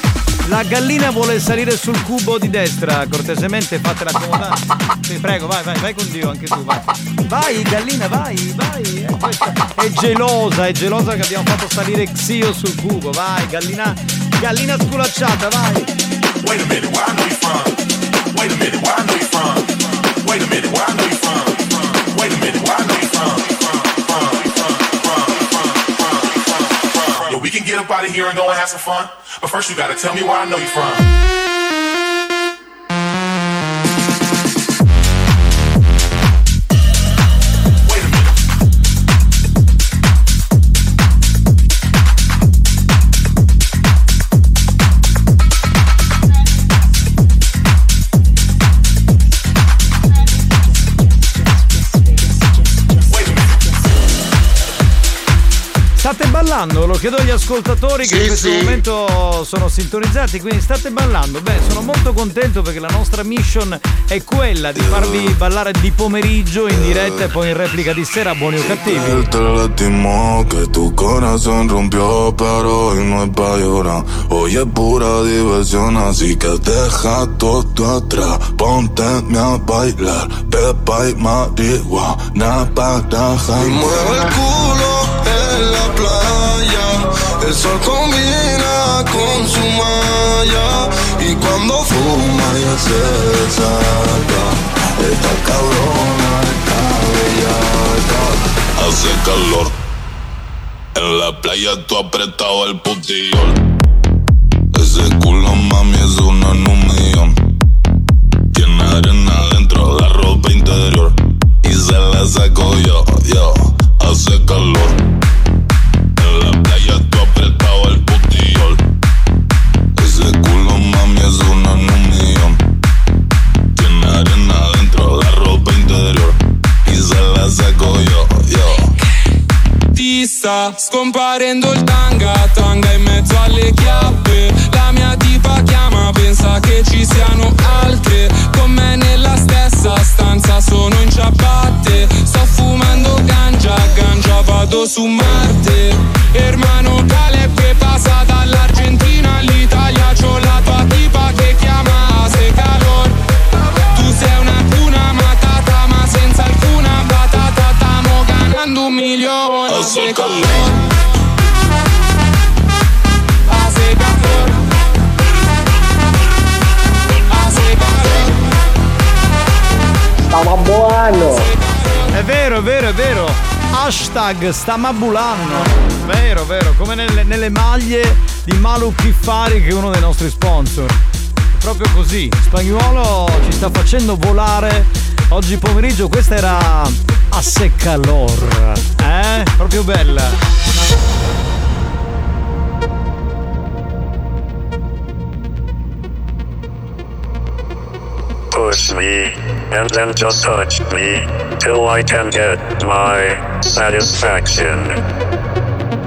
[SPEAKER 5] La gallina vuole salire sul cubo di destra, cortesemente fatela accomodare. Sì, prego, vai, vai, vai con Dio anche tu, vai. Vai, gallina, vai, vai. Questa- è gelosa, è gelosa che abbiamo fatto salire Xio sul cubo, vai, gallina, gallina sculacciata, vai.
[SPEAKER 38] Wait a minute, where I know you from? Wait a minute, where I know you from? Wait a minute, where I know you from? Wait a minute, where I know you from? Yo, we can get up out of here and go and have some fun. First, you gotta tell me where I know you from.
[SPEAKER 5] Ballando? Lo chiedo agli ascoltatori che
[SPEAKER 2] Sì,
[SPEAKER 5] in questo
[SPEAKER 2] sì.
[SPEAKER 5] momento sono sintonizzati, quindi state ballando. Beh, sono molto contento perché la nostra mission è quella di farvi ballare di pomeriggio in diretta e poi in replica di sera, buoni o cattivi.
[SPEAKER 40] Él te lastimó, que tu corazón rompió, pero hoy no es pa' llorar. Hoy es pura diversión, así que deja todo atrás. Ponte a bailar, pepa y marihuana para
[SPEAKER 41] Y mueve el culo. El sol combina con su malla. Y cuando fuma ya se desata. Esta cabrona está bellaca.
[SPEAKER 40] Hace calor. En la playa tú apretado el putillol. Ese culo mami es uno en
[SPEAKER 42] sta scomparendo il tanga Tanga in mezzo alle chiappe. La mia tipa chiama, pensa che ci siano altre. Con me nella stessa stanza sono in ciabatte. Sto fumando ganja, ganja vado su Marte. Hermano Caleb passa Stamo ganando un milione se calor Ah, se calor Ah, se calor
[SPEAKER 2] Stava buono!
[SPEAKER 5] È vero, è vero, è vero. Hashtag stamabulano. Vero, vero, come nelle, nelle maglie di Malu Kiffari che è uno dei nostri sponsor. È proprio così. Spagnuolo ci sta facendo volare oggi pomeriggio. Questa era a. Eh? Proprio bella.
[SPEAKER 43] Push me, and then just touch me, till I can get my satisfaction.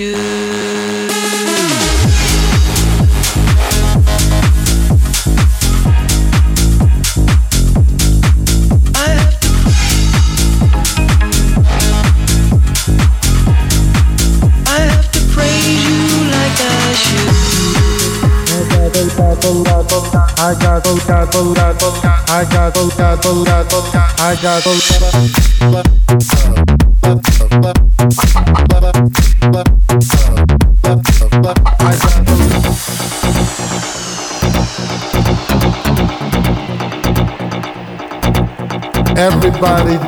[SPEAKER 4] I should. I have to praise you like I I
[SPEAKER 2] got I got I got I got
[SPEAKER 44] Everybody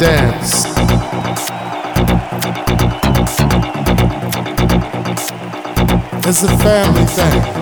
[SPEAKER 44] dance. It's a family thing.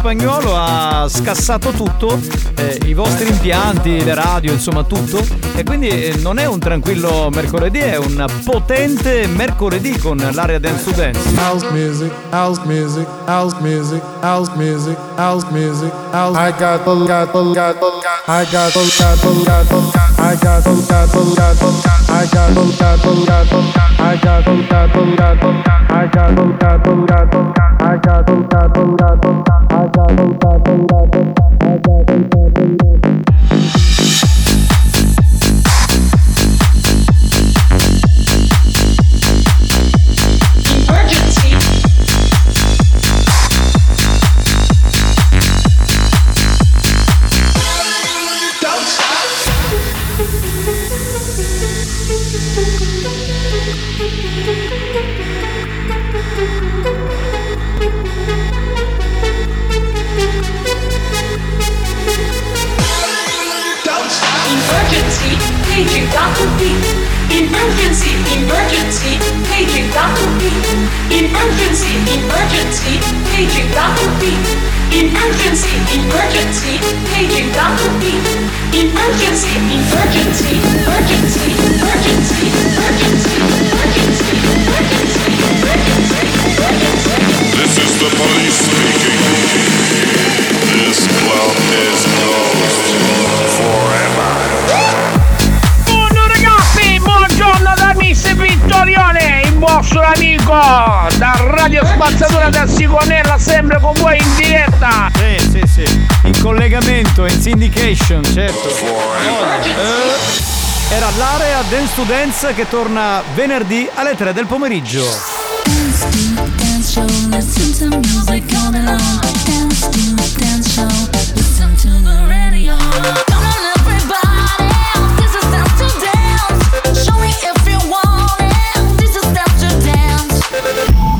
[SPEAKER 5] Spagnolo ha scassato tutto, eh, i vostri impianti, le radio, insomma tutto. E quindi eh, non è un tranquillo mercoledì, è un potente mercoledì con l'area dance to dance.
[SPEAKER 44] House music, house music, house music, house music, house music, house. I I got, I got, I got, I I got, I got, I got, I I got, got, got,
[SPEAKER 4] emergency, paging double B. Emergency, emergency, paging Dr. B. Emergency, emergency, emergency, emergency, emergency, emergency, emergency, emergency.
[SPEAKER 40] This is the police speaking. This club is closed forever.
[SPEAKER 45] Vostro amico da Radio Spazzatura da Sigonella, sempre con voi in diretta.
[SPEAKER 5] Sì, sì, sì. In collegamento, in syndication, certo. Eh, era l'area Dance to Dance che torna venerdì alle 3 del pomeriggio.
[SPEAKER 4] Dance show, listen to music all day long. Dance to dance show,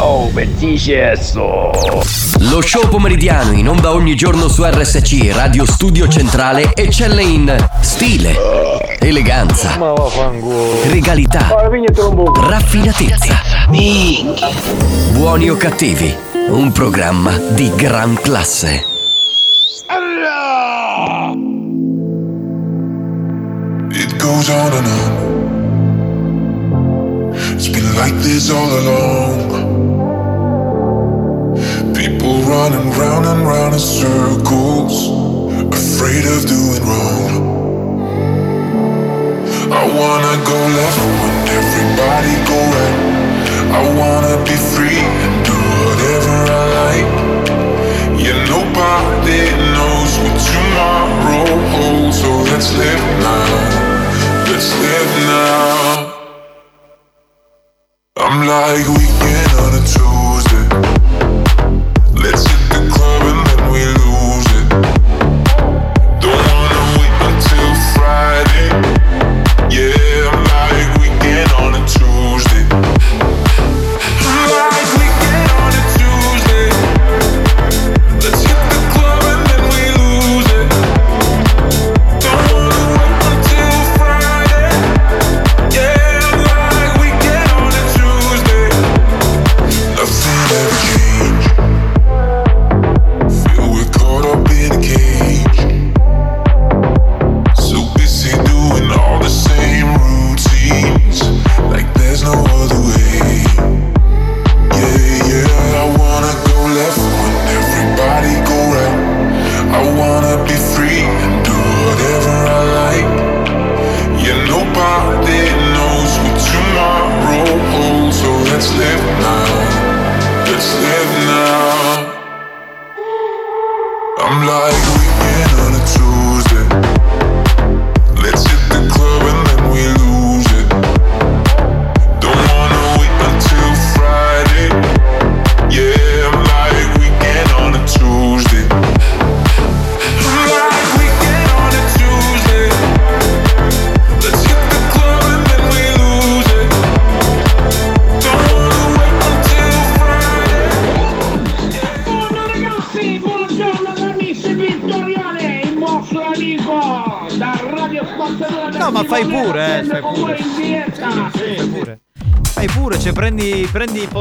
[SPEAKER 45] Oh, bellissimo.
[SPEAKER 1] Lo show pomeridiano in onda ogni giorno su RSC Radio Studio Centrale eccelle in stile, eleganza, regalità, raffinatezza. Buoni o Cattivi, un programma di gran classe.
[SPEAKER 40] It goes on and on. It's been like this all along. People running round and round in circles, afraid of doing wrong. I wanna go left when everybody go right. I wanna be free and do whatever I like. Yeah, nobody knows what tomorrow holds, so let's live now. Let's live now. I'm like weekend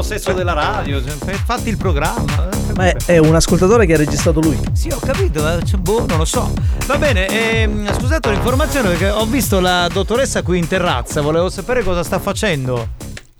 [SPEAKER 5] possesso della radio, cioè, fatti il programma. eh,
[SPEAKER 17] Ma è, è un ascoltatore che ha registrato lui.
[SPEAKER 5] Sì, ho capito, eh, cioè, boh, non lo so. Va bene, ehm, scusate l'informazione perché ho visto la dottoressa qui in terrazza, volevo sapere cosa sta facendo.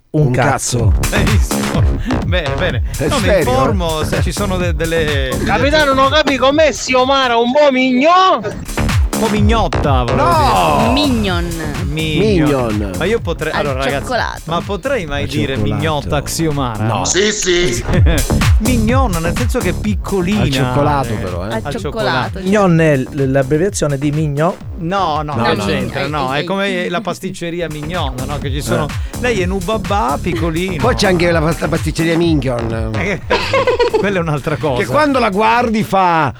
[SPEAKER 17] Un, cazzo.
[SPEAKER 5] Benissimo. Bene, bene.
[SPEAKER 2] È
[SPEAKER 5] No, mi informo se ci sono de- delle.
[SPEAKER 45] Capitano, non capi com'è Xiomara, un po' mignon?
[SPEAKER 5] Un po' mignotta, volevo
[SPEAKER 2] No!
[SPEAKER 5] Dire. Mignon.
[SPEAKER 2] Mignon.
[SPEAKER 5] Ma io potrei.
[SPEAKER 19] Al
[SPEAKER 5] allora, ragazzi. Ma potrei mai
[SPEAKER 2] Al
[SPEAKER 5] dire
[SPEAKER 2] cioccolato.
[SPEAKER 5] mignotta Xiomara?
[SPEAKER 2] No.
[SPEAKER 41] Sì, sì.
[SPEAKER 5] Mignon, nel senso che è piccolina.
[SPEAKER 2] Al cioccolato però, eh.
[SPEAKER 19] Al
[SPEAKER 5] Al
[SPEAKER 19] cioccolato.
[SPEAKER 17] Mignon è l- l'abbreviazione di Mignon.
[SPEAKER 5] No, no,
[SPEAKER 2] No,
[SPEAKER 5] non
[SPEAKER 2] no,
[SPEAKER 5] c'entra,
[SPEAKER 19] no.
[SPEAKER 5] no, è come la pasticceria Mignon, no? Che ci sono. Lei è Nubabà piccolino.
[SPEAKER 2] Poi c'è anche la, pasticceria Minchion.
[SPEAKER 5] Eh, Quella è un'altra cosa.
[SPEAKER 2] Che quando la guardi fa.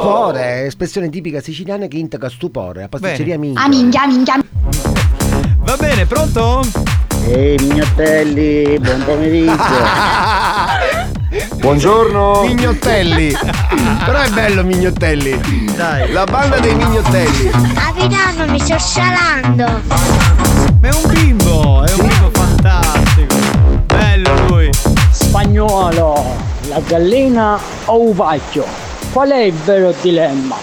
[SPEAKER 2] Stupore, espressione tipica siciliana che integra stupore. La pasticceria Minchion.
[SPEAKER 4] minchia, minchia.
[SPEAKER 5] Va bene, pronto?
[SPEAKER 30] Ehi, mignottelli, buon pomeriggio.
[SPEAKER 2] Buongiorno. Mignottelli. Però è bello Mignottelli.
[SPEAKER 5] Dai.
[SPEAKER 2] La banda dei Mignottelli.
[SPEAKER 4] Capitano, mi sto scialando.
[SPEAKER 5] Ma è un bimbo, è un bimbo fantastico. Bello lui.
[SPEAKER 30] Spagnolo, la gallina o un vacchio? Qual è il vero dilemma?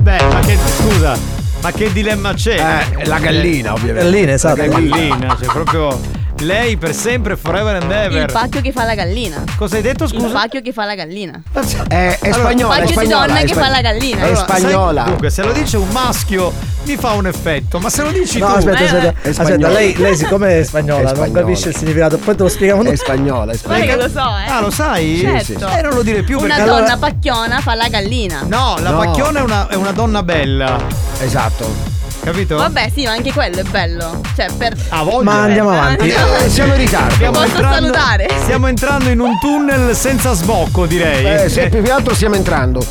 [SPEAKER 5] Beh, ma che scusa, ma che dilemma c'è?
[SPEAKER 2] Eh, la gallina, ovviamente.
[SPEAKER 17] Gallina, esatto.
[SPEAKER 5] La gallina, cioè proprio lei per sempre, forever and ever.
[SPEAKER 19] Il pacchio che fa la gallina.
[SPEAKER 5] Cosa hai detto,
[SPEAKER 19] Il
[SPEAKER 5] scusa?
[SPEAKER 19] pacchio che fa la gallina.
[SPEAKER 2] È, è
[SPEAKER 5] Allora,
[SPEAKER 2] spagnola, è
[SPEAKER 19] Faccio di
[SPEAKER 2] spagnola.
[SPEAKER 19] donna che fa la gallina.
[SPEAKER 2] È
[SPEAKER 5] Allora, sai-
[SPEAKER 2] spagnola.
[SPEAKER 5] dunque, se lo dice un maschio mi fa un effetto, ma se lo dici
[SPEAKER 17] No,
[SPEAKER 5] tu
[SPEAKER 17] aspetta,
[SPEAKER 19] Eh,
[SPEAKER 17] aspetta,
[SPEAKER 2] è
[SPEAKER 17] aspetta, lei, lei siccome è spagnola,
[SPEAKER 2] È
[SPEAKER 17] non capisce il significato, poi te lo spieghiamo
[SPEAKER 2] È
[SPEAKER 17] noi.
[SPEAKER 2] spagnola, è spagnola.
[SPEAKER 19] che lo so, eh.
[SPEAKER 5] Ah, lo sai?
[SPEAKER 19] Certo.
[SPEAKER 5] Eh, non lo dire più
[SPEAKER 19] Una
[SPEAKER 5] perché
[SPEAKER 19] donna
[SPEAKER 5] allora-
[SPEAKER 19] pacchiona fa la gallina.
[SPEAKER 5] No, la
[SPEAKER 2] No.
[SPEAKER 5] pacchiona è una, è una donna bella,
[SPEAKER 2] Esatto.
[SPEAKER 5] capito?
[SPEAKER 19] Vabbè, sì, ma anche quello è bello. Cioè, per.
[SPEAKER 5] A voglia.
[SPEAKER 17] Ma andiamo avanti.
[SPEAKER 2] Eh, siamo in ritardo.
[SPEAKER 5] Stiamo
[SPEAKER 19] Posso
[SPEAKER 5] entrando-
[SPEAKER 19] salutare?
[SPEAKER 5] Stiamo entrando in un tunnel senza sbocco, direi.
[SPEAKER 2] Eh, se più che altro stiamo entrando.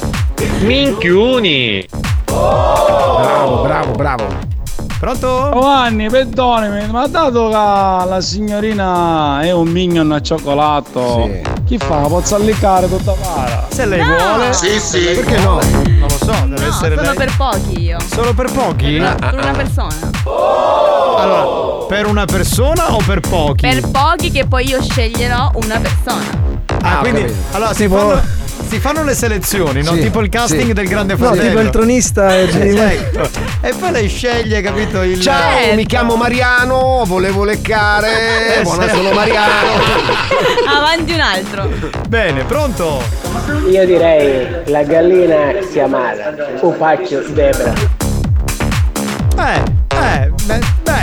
[SPEAKER 45] Minchiuni.
[SPEAKER 2] Bravo, bravo, bravo.
[SPEAKER 5] Pronto?
[SPEAKER 30] Giovanni, perdonami, ma dato che la signorina è un mignon a cioccolato,
[SPEAKER 2] Sì.
[SPEAKER 30] chi fa? Posso allicare tutta para?
[SPEAKER 5] Se lei
[SPEAKER 19] No.
[SPEAKER 5] vuole.
[SPEAKER 41] Sì, sì.
[SPEAKER 2] Perché no?
[SPEAKER 5] Non lo so, deve
[SPEAKER 19] No,
[SPEAKER 5] essere
[SPEAKER 19] solo
[SPEAKER 5] lei.
[SPEAKER 19] per pochi io.
[SPEAKER 5] Solo per pochi?
[SPEAKER 19] Per una persona.
[SPEAKER 5] Allora, per una persona o per pochi?
[SPEAKER 19] Per pochi che poi io sceglierò una persona.
[SPEAKER 5] Ah,
[SPEAKER 2] Ah,
[SPEAKER 5] quindi
[SPEAKER 2] capito.
[SPEAKER 5] allora si
[SPEAKER 17] Tipo-
[SPEAKER 5] fanno, si fanno le selezioni, no?
[SPEAKER 2] Sì,
[SPEAKER 5] Tipo il casting
[SPEAKER 2] sì.
[SPEAKER 5] del Grande
[SPEAKER 17] No,
[SPEAKER 5] Fratello.
[SPEAKER 17] tipo il tronista e
[SPEAKER 5] Ecco. E poi lei sceglie, capito? Il
[SPEAKER 2] Ciao,
[SPEAKER 19] Certo.
[SPEAKER 2] mi chiamo Mariano, volevo leccare.
[SPEAKER 5] Eh,
[SPEAKER 2] Buona, sono Mariano.
[SPEAKER 19] Avanti un altro.
[SPEAKER 5] Bene, pronto?
[SPEAKER 30] Io direi la gallina si amara, un paccio zebra.
[SPEAKER 5] Eh,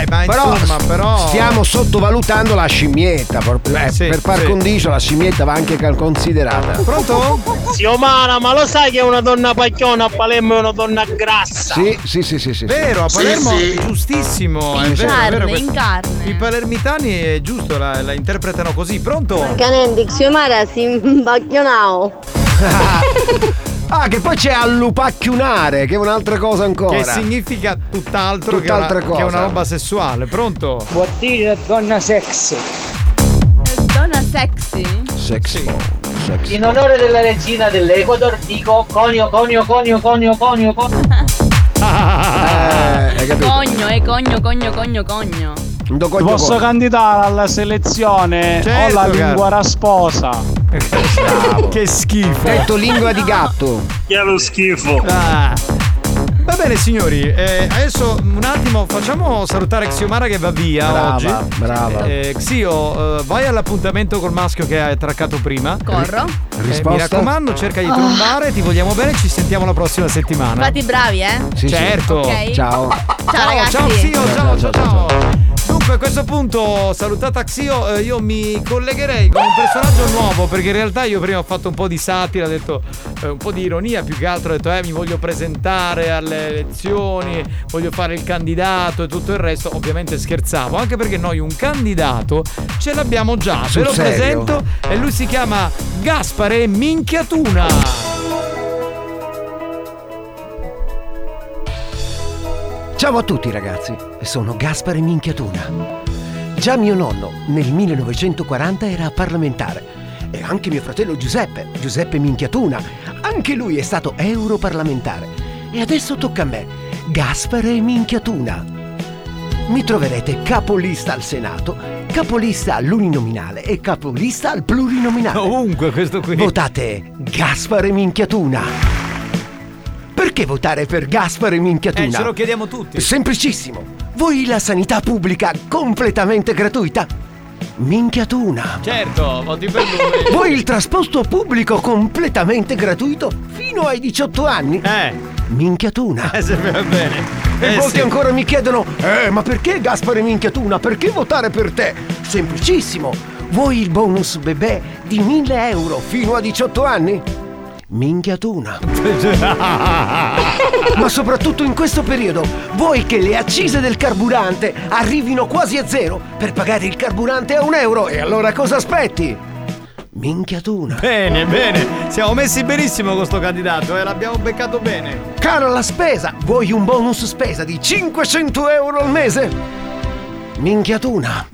[SPEAKER 5] beh, dai, ma
[SPEAKER 2] Però,
[SPEAKER 5] insomma, però.
[SPEAKER 2] stiamo sottovalutando la scimmietta. Eh,
[SPEAKER 5] Sì,
[SPEAKER 2] per par
[SPEAKER 5] sì.
[SPEAKER 2] condicio la scimmietta va anche considerata.
[SPEAKER 5] Pronto?
[SPEAKER 45] Xiomara, ma lo sai che è una donna pacchiona a Palermo è una donna grassa?
[SPEAKER 2] Sì, sì, sì, sì, sì.
[SPEAKER 5] Vero, a Palermo
[SPEAKER 41] sì.
[SPEAKER 5] è giustissimo. È
[SPEAKER 19] In
[SPEAKER 5] vero, è vero,
[SPEAKER 19] carne,
[SPEAKER 5] questo-
[SPEAKER 19] in carne.
[SPEAKER 5] I palermitani è giusto, la, la interpretano così. Pronto?
[SPEAKER 4] Canendi, Xiomara si imbacchionao.
[SPEAKER 2] Ah, che poi c'è allupacchiunare, che è un'altra cosa ancora.
[SPEAKER 5] Che significa tutt'altro che, una,
[SPEAKER 2] Tutt'altra
[SPEAKER 5] che una
[SPEAKER 2] cosa.
[SPEAKER 5] roba sessuale. Pronto?
[SPEAKER 30] Vuol dire donna sexy.
[SPEAKER 19] Donna sexy?
[SPEAKER 2] Sexy. Sexy.
[SPEAKER 30] In onore della regina dell'Ecuador dico conio, conio, conio, conio, conio, conio.
[SPEAKER 2] Eh, hai capito?
[SPEAKER 19] Cogno, eh, cogno, cogno, cogno, cogno.
[SPEAKER 30] Posso
[SPEAKER 2] cogno.
[SPEAKER 30] candidare alla selezione
[SPEAKER 5] Certo,
[SPEAKER 30] o la
[SPEAKER 5] caro.
[SPEAKER 30] lingua rasposa?
[SPEAKER 5] Che schifo.
[SPEAKER 2] Detto lingua di gatto.
[SPEAKER 45] Che lo schifo.
[SPEAKER 5] Ah. Va bene signori, eh, adesso un attimo facciamo salutare Xiomara che va via
[SPEAKER 2] Brava,
[SPEAKER 5] oggi.
[SPEAKER 2] brava.
[SPEAKER 5] Eh, Xio, eh, vai all'appuntamento col maschio che hai traccato prima.
[SPEAKER 19] Corro.
[SPEAKER 5] Eh,
[SPEAKER 2] Risposta?
[SPEAKER 5] mi raccomando, cerca di
[SPEAKER 19] Oh.
[SPEAKER 5] trombare, ti vogliamo bene, ci sentiamo la prossima settimana.
[SPEAKER 19] Fate i bravi, eh?
[SPEAKER 2] Sì, sì.
[SPEAKER 5] certo.
[SPEAKER 19] Ok.
[SPEAKER 2] Ciao.
[SPEAKER 19] Ciao, ragazzi.
[SPEAKER 5] ciao Xio, ciao, ciao, ciao. Dunque a questo punto salutata Xio, eh, io mi collegherei con un personaggio nuovo perché in realtà io prima ho fatto un po' di satira, ho detto eh, un po' di ironia più che altro, ho detto eh mi voglio presentare alle elezioni, voglio fare il candidato e tutto il resto, ovviamente scherzavo, anche perché noi un candidato ce l'abbiamo già,
[SPEAKER 2] Sul
[SPEAKER 5] ve lo
[SPEAKER 2] serio?
[SPEAKER 5] presento e lui si chiama Gaspare Minchiatuna.
[SPEAKER 2] Ciao a tutti ragazzi, sono Gaspare Minchiatuna. Già mio nonno nel 1940 era parlamentare e anche mio fratello Giuseppe, Giuseppe Minchiatuna, anche lui è stato europarlamentare. E adesso tocca a me. Gaspare minchiatuna. Mi troverete capolista al Senato, capolista all'uninominale e capolista al plurinominale.
[SPEAKER 5] Ovunque questo qui.
[SPEAKER 2] Votate Gaspare Minchiatuna. Perché votare per Gaspare Minchiatuna?
[SPEAKER 5] Eh, ce lo chiediamo tutti.
[SPEAKER 2] Semplicissimo. Voi la sanità pubblica completamente gratuita? Minchiatuna.
[SPEAKER 5] Certo, voti per lui.
[SPEAKER 2] Voi il trasporto pubblico completamente gratuito fino ai 18 anni?
[SPEAKER 5] Eh.
[SPEAKER 2] Minchiatuna.
[SPEAKER 5] Eh, se va bene.
[SPEAKER 2] E
[SPEAKER 5] Eh,
[SPEAKER 2] molti
[SPEAKER 5] sì.
[SPEAKER 2] ancora mi chiedono: Eh, ma perché Gaspare Minchiatuna? Perché votare per te? Semplicissimo. Vuoi il bonus bebè di 1000 euro fino a 18 anni? Minchiatuna. Ma soprattutto in questo periodo, vuoi che le accise del carburante arrivino quasi a zero per pagare il carburante a un euro? E allora cosa aspetti? Minchiatuna.
[SPEAKER 5] Bene, bene. Siamo messi benissimo con sto candidato, eh, l'abbiamo beccato bene.
[SPEAKER 2] Caro la spesa, vuoi un bonus spesa di 500 euro al mese? Minchiatuna.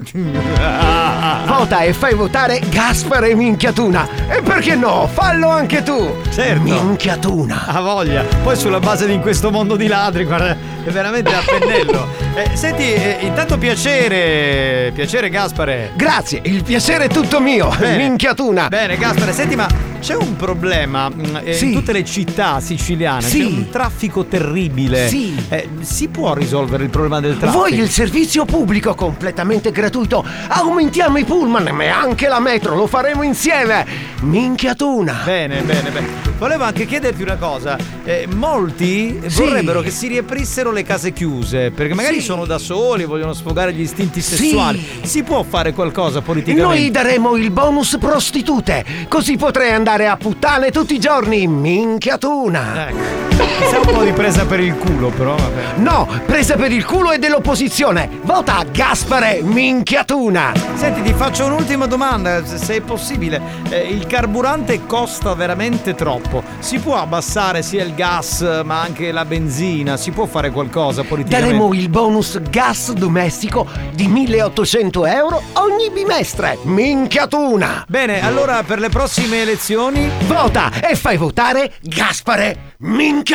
[SPEAKER 2] Vota e fai votare Gaspare Minchiatuna. E perché no? Fallo anche tu.
[SPEAKER 5] Certo.
[SPEAKER 2] Minchiatuna.
[SPEAKER 5] Ha voglia. Poi sulla base di questo mondo di ladri, guarda, è veramente a pennello. Eh, senti, eh, intanto piacere. Piacere Gaspare.
[SPEAKER 2] Grazie, il piacere è tutto mio.
[SPEAKER 5] Bene.
[SPEAKER 2] Minchiatuna.
[SPEAKER 5] Bene, Gaspare, senti, ma c'è un problema mm, eh,
[SPEAKER 2] Sì.
[SPEAKER 5] in tutte le città siciliane.
[SPEAKER 2] Sì.
[SPEAKER 5] C'è un traffico terribile.
[SPEAKER 2] Sì.
[SPEAKER 5] Eh, si può risolvere il problema del traffico?
[SPEAKER 2] Vuoi il servizio pubblico completamente gratuito? Aumentiamo i pullman, ma anche la metro, lo faremo insieme. Minchiatuna.
[SPEAKER 5] Bene, bene, bene. Volevo anche chiederti una cosa. Eh, molti
[SPEAKER 2] Sì.
[SPEAKER 5] vorrebbero che si riaprissero le case chiuse, perché magari
[SPEAKER 2] Sì.
[SPEAKER 5] sono da soli, vogliono sfogare gli istinti
[SPEAKER 2] Sì.
[SPEAKER 5] sessuali. Si può fare qualcosa politicamente?
[SPEAKER 2] Noi daremo il bonus prostitute, così potrei andare a puttane tutti i giorni. Minchiatuna.
[SPEAKER 5] Ecco. Sa un po' di presa per il culo, però vabbè.
[SPEAKER 2] No, presa per il culo e dell'opposizione. Vota Gaspare Minchiatuna.
[SPEAKER 5] Senti, ti faccio un'ultima domanda, se se è possibile. Eh, il carburante costa veramente troppo. Si può abbassare sia il gas, ma anche la benzina? Si può fare qualcosa politicamente?
[SPEAKER 2] Daremo il bonus gas domestico di 1800 euro ogni bimestre. Minchiatuna.
[SPEAKER 5] Bene, allora per le prossime elezioni
[SPEAKER 2] Vota e fai votare Gaspare Minchiatuna.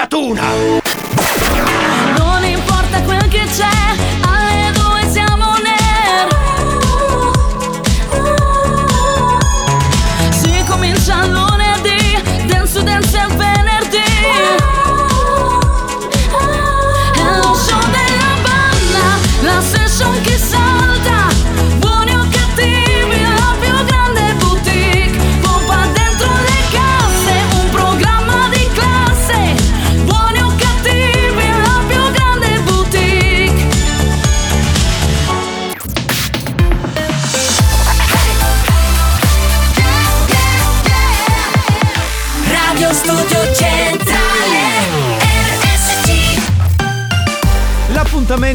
[SPEAKER 4] Non importa quel che c'è,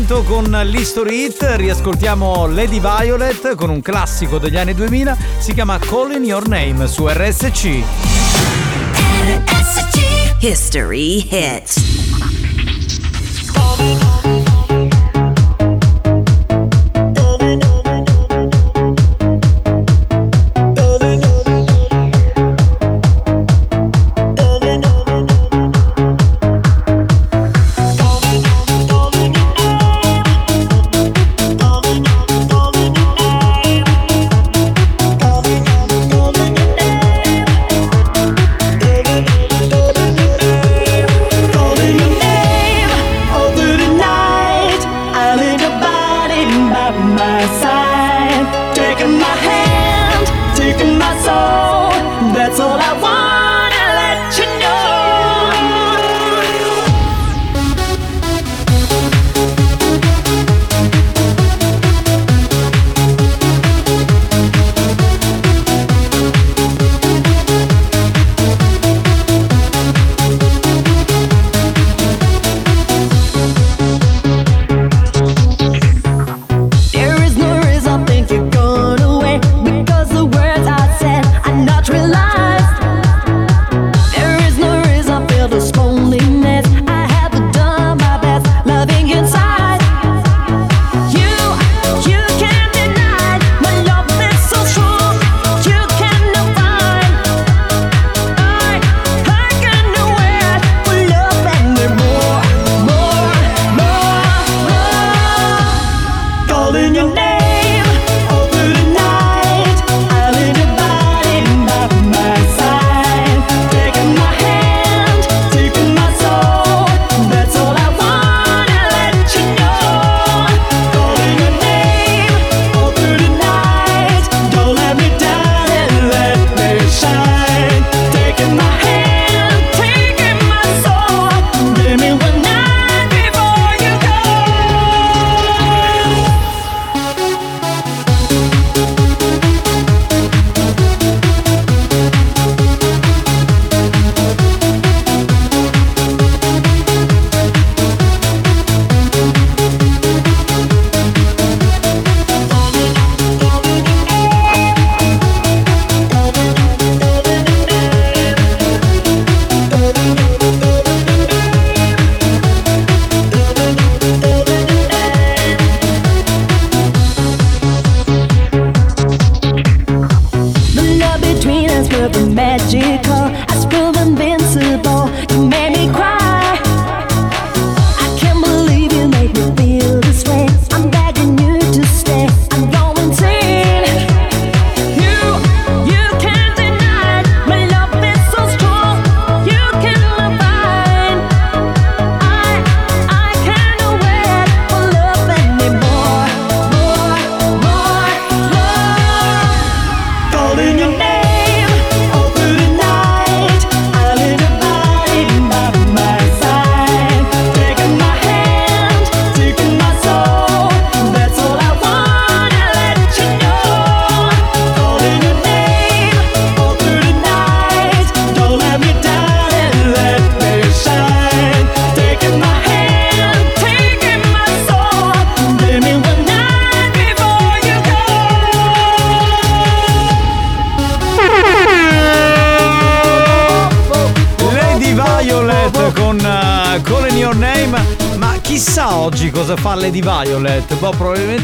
[SPEAKER 5] L'appuntamento con l'History Hit, riascoltiamo Lady Violet con un classico degli anni 2000, si chiama Calling Your Name su RSC.
[SPEAKER 46] History hit.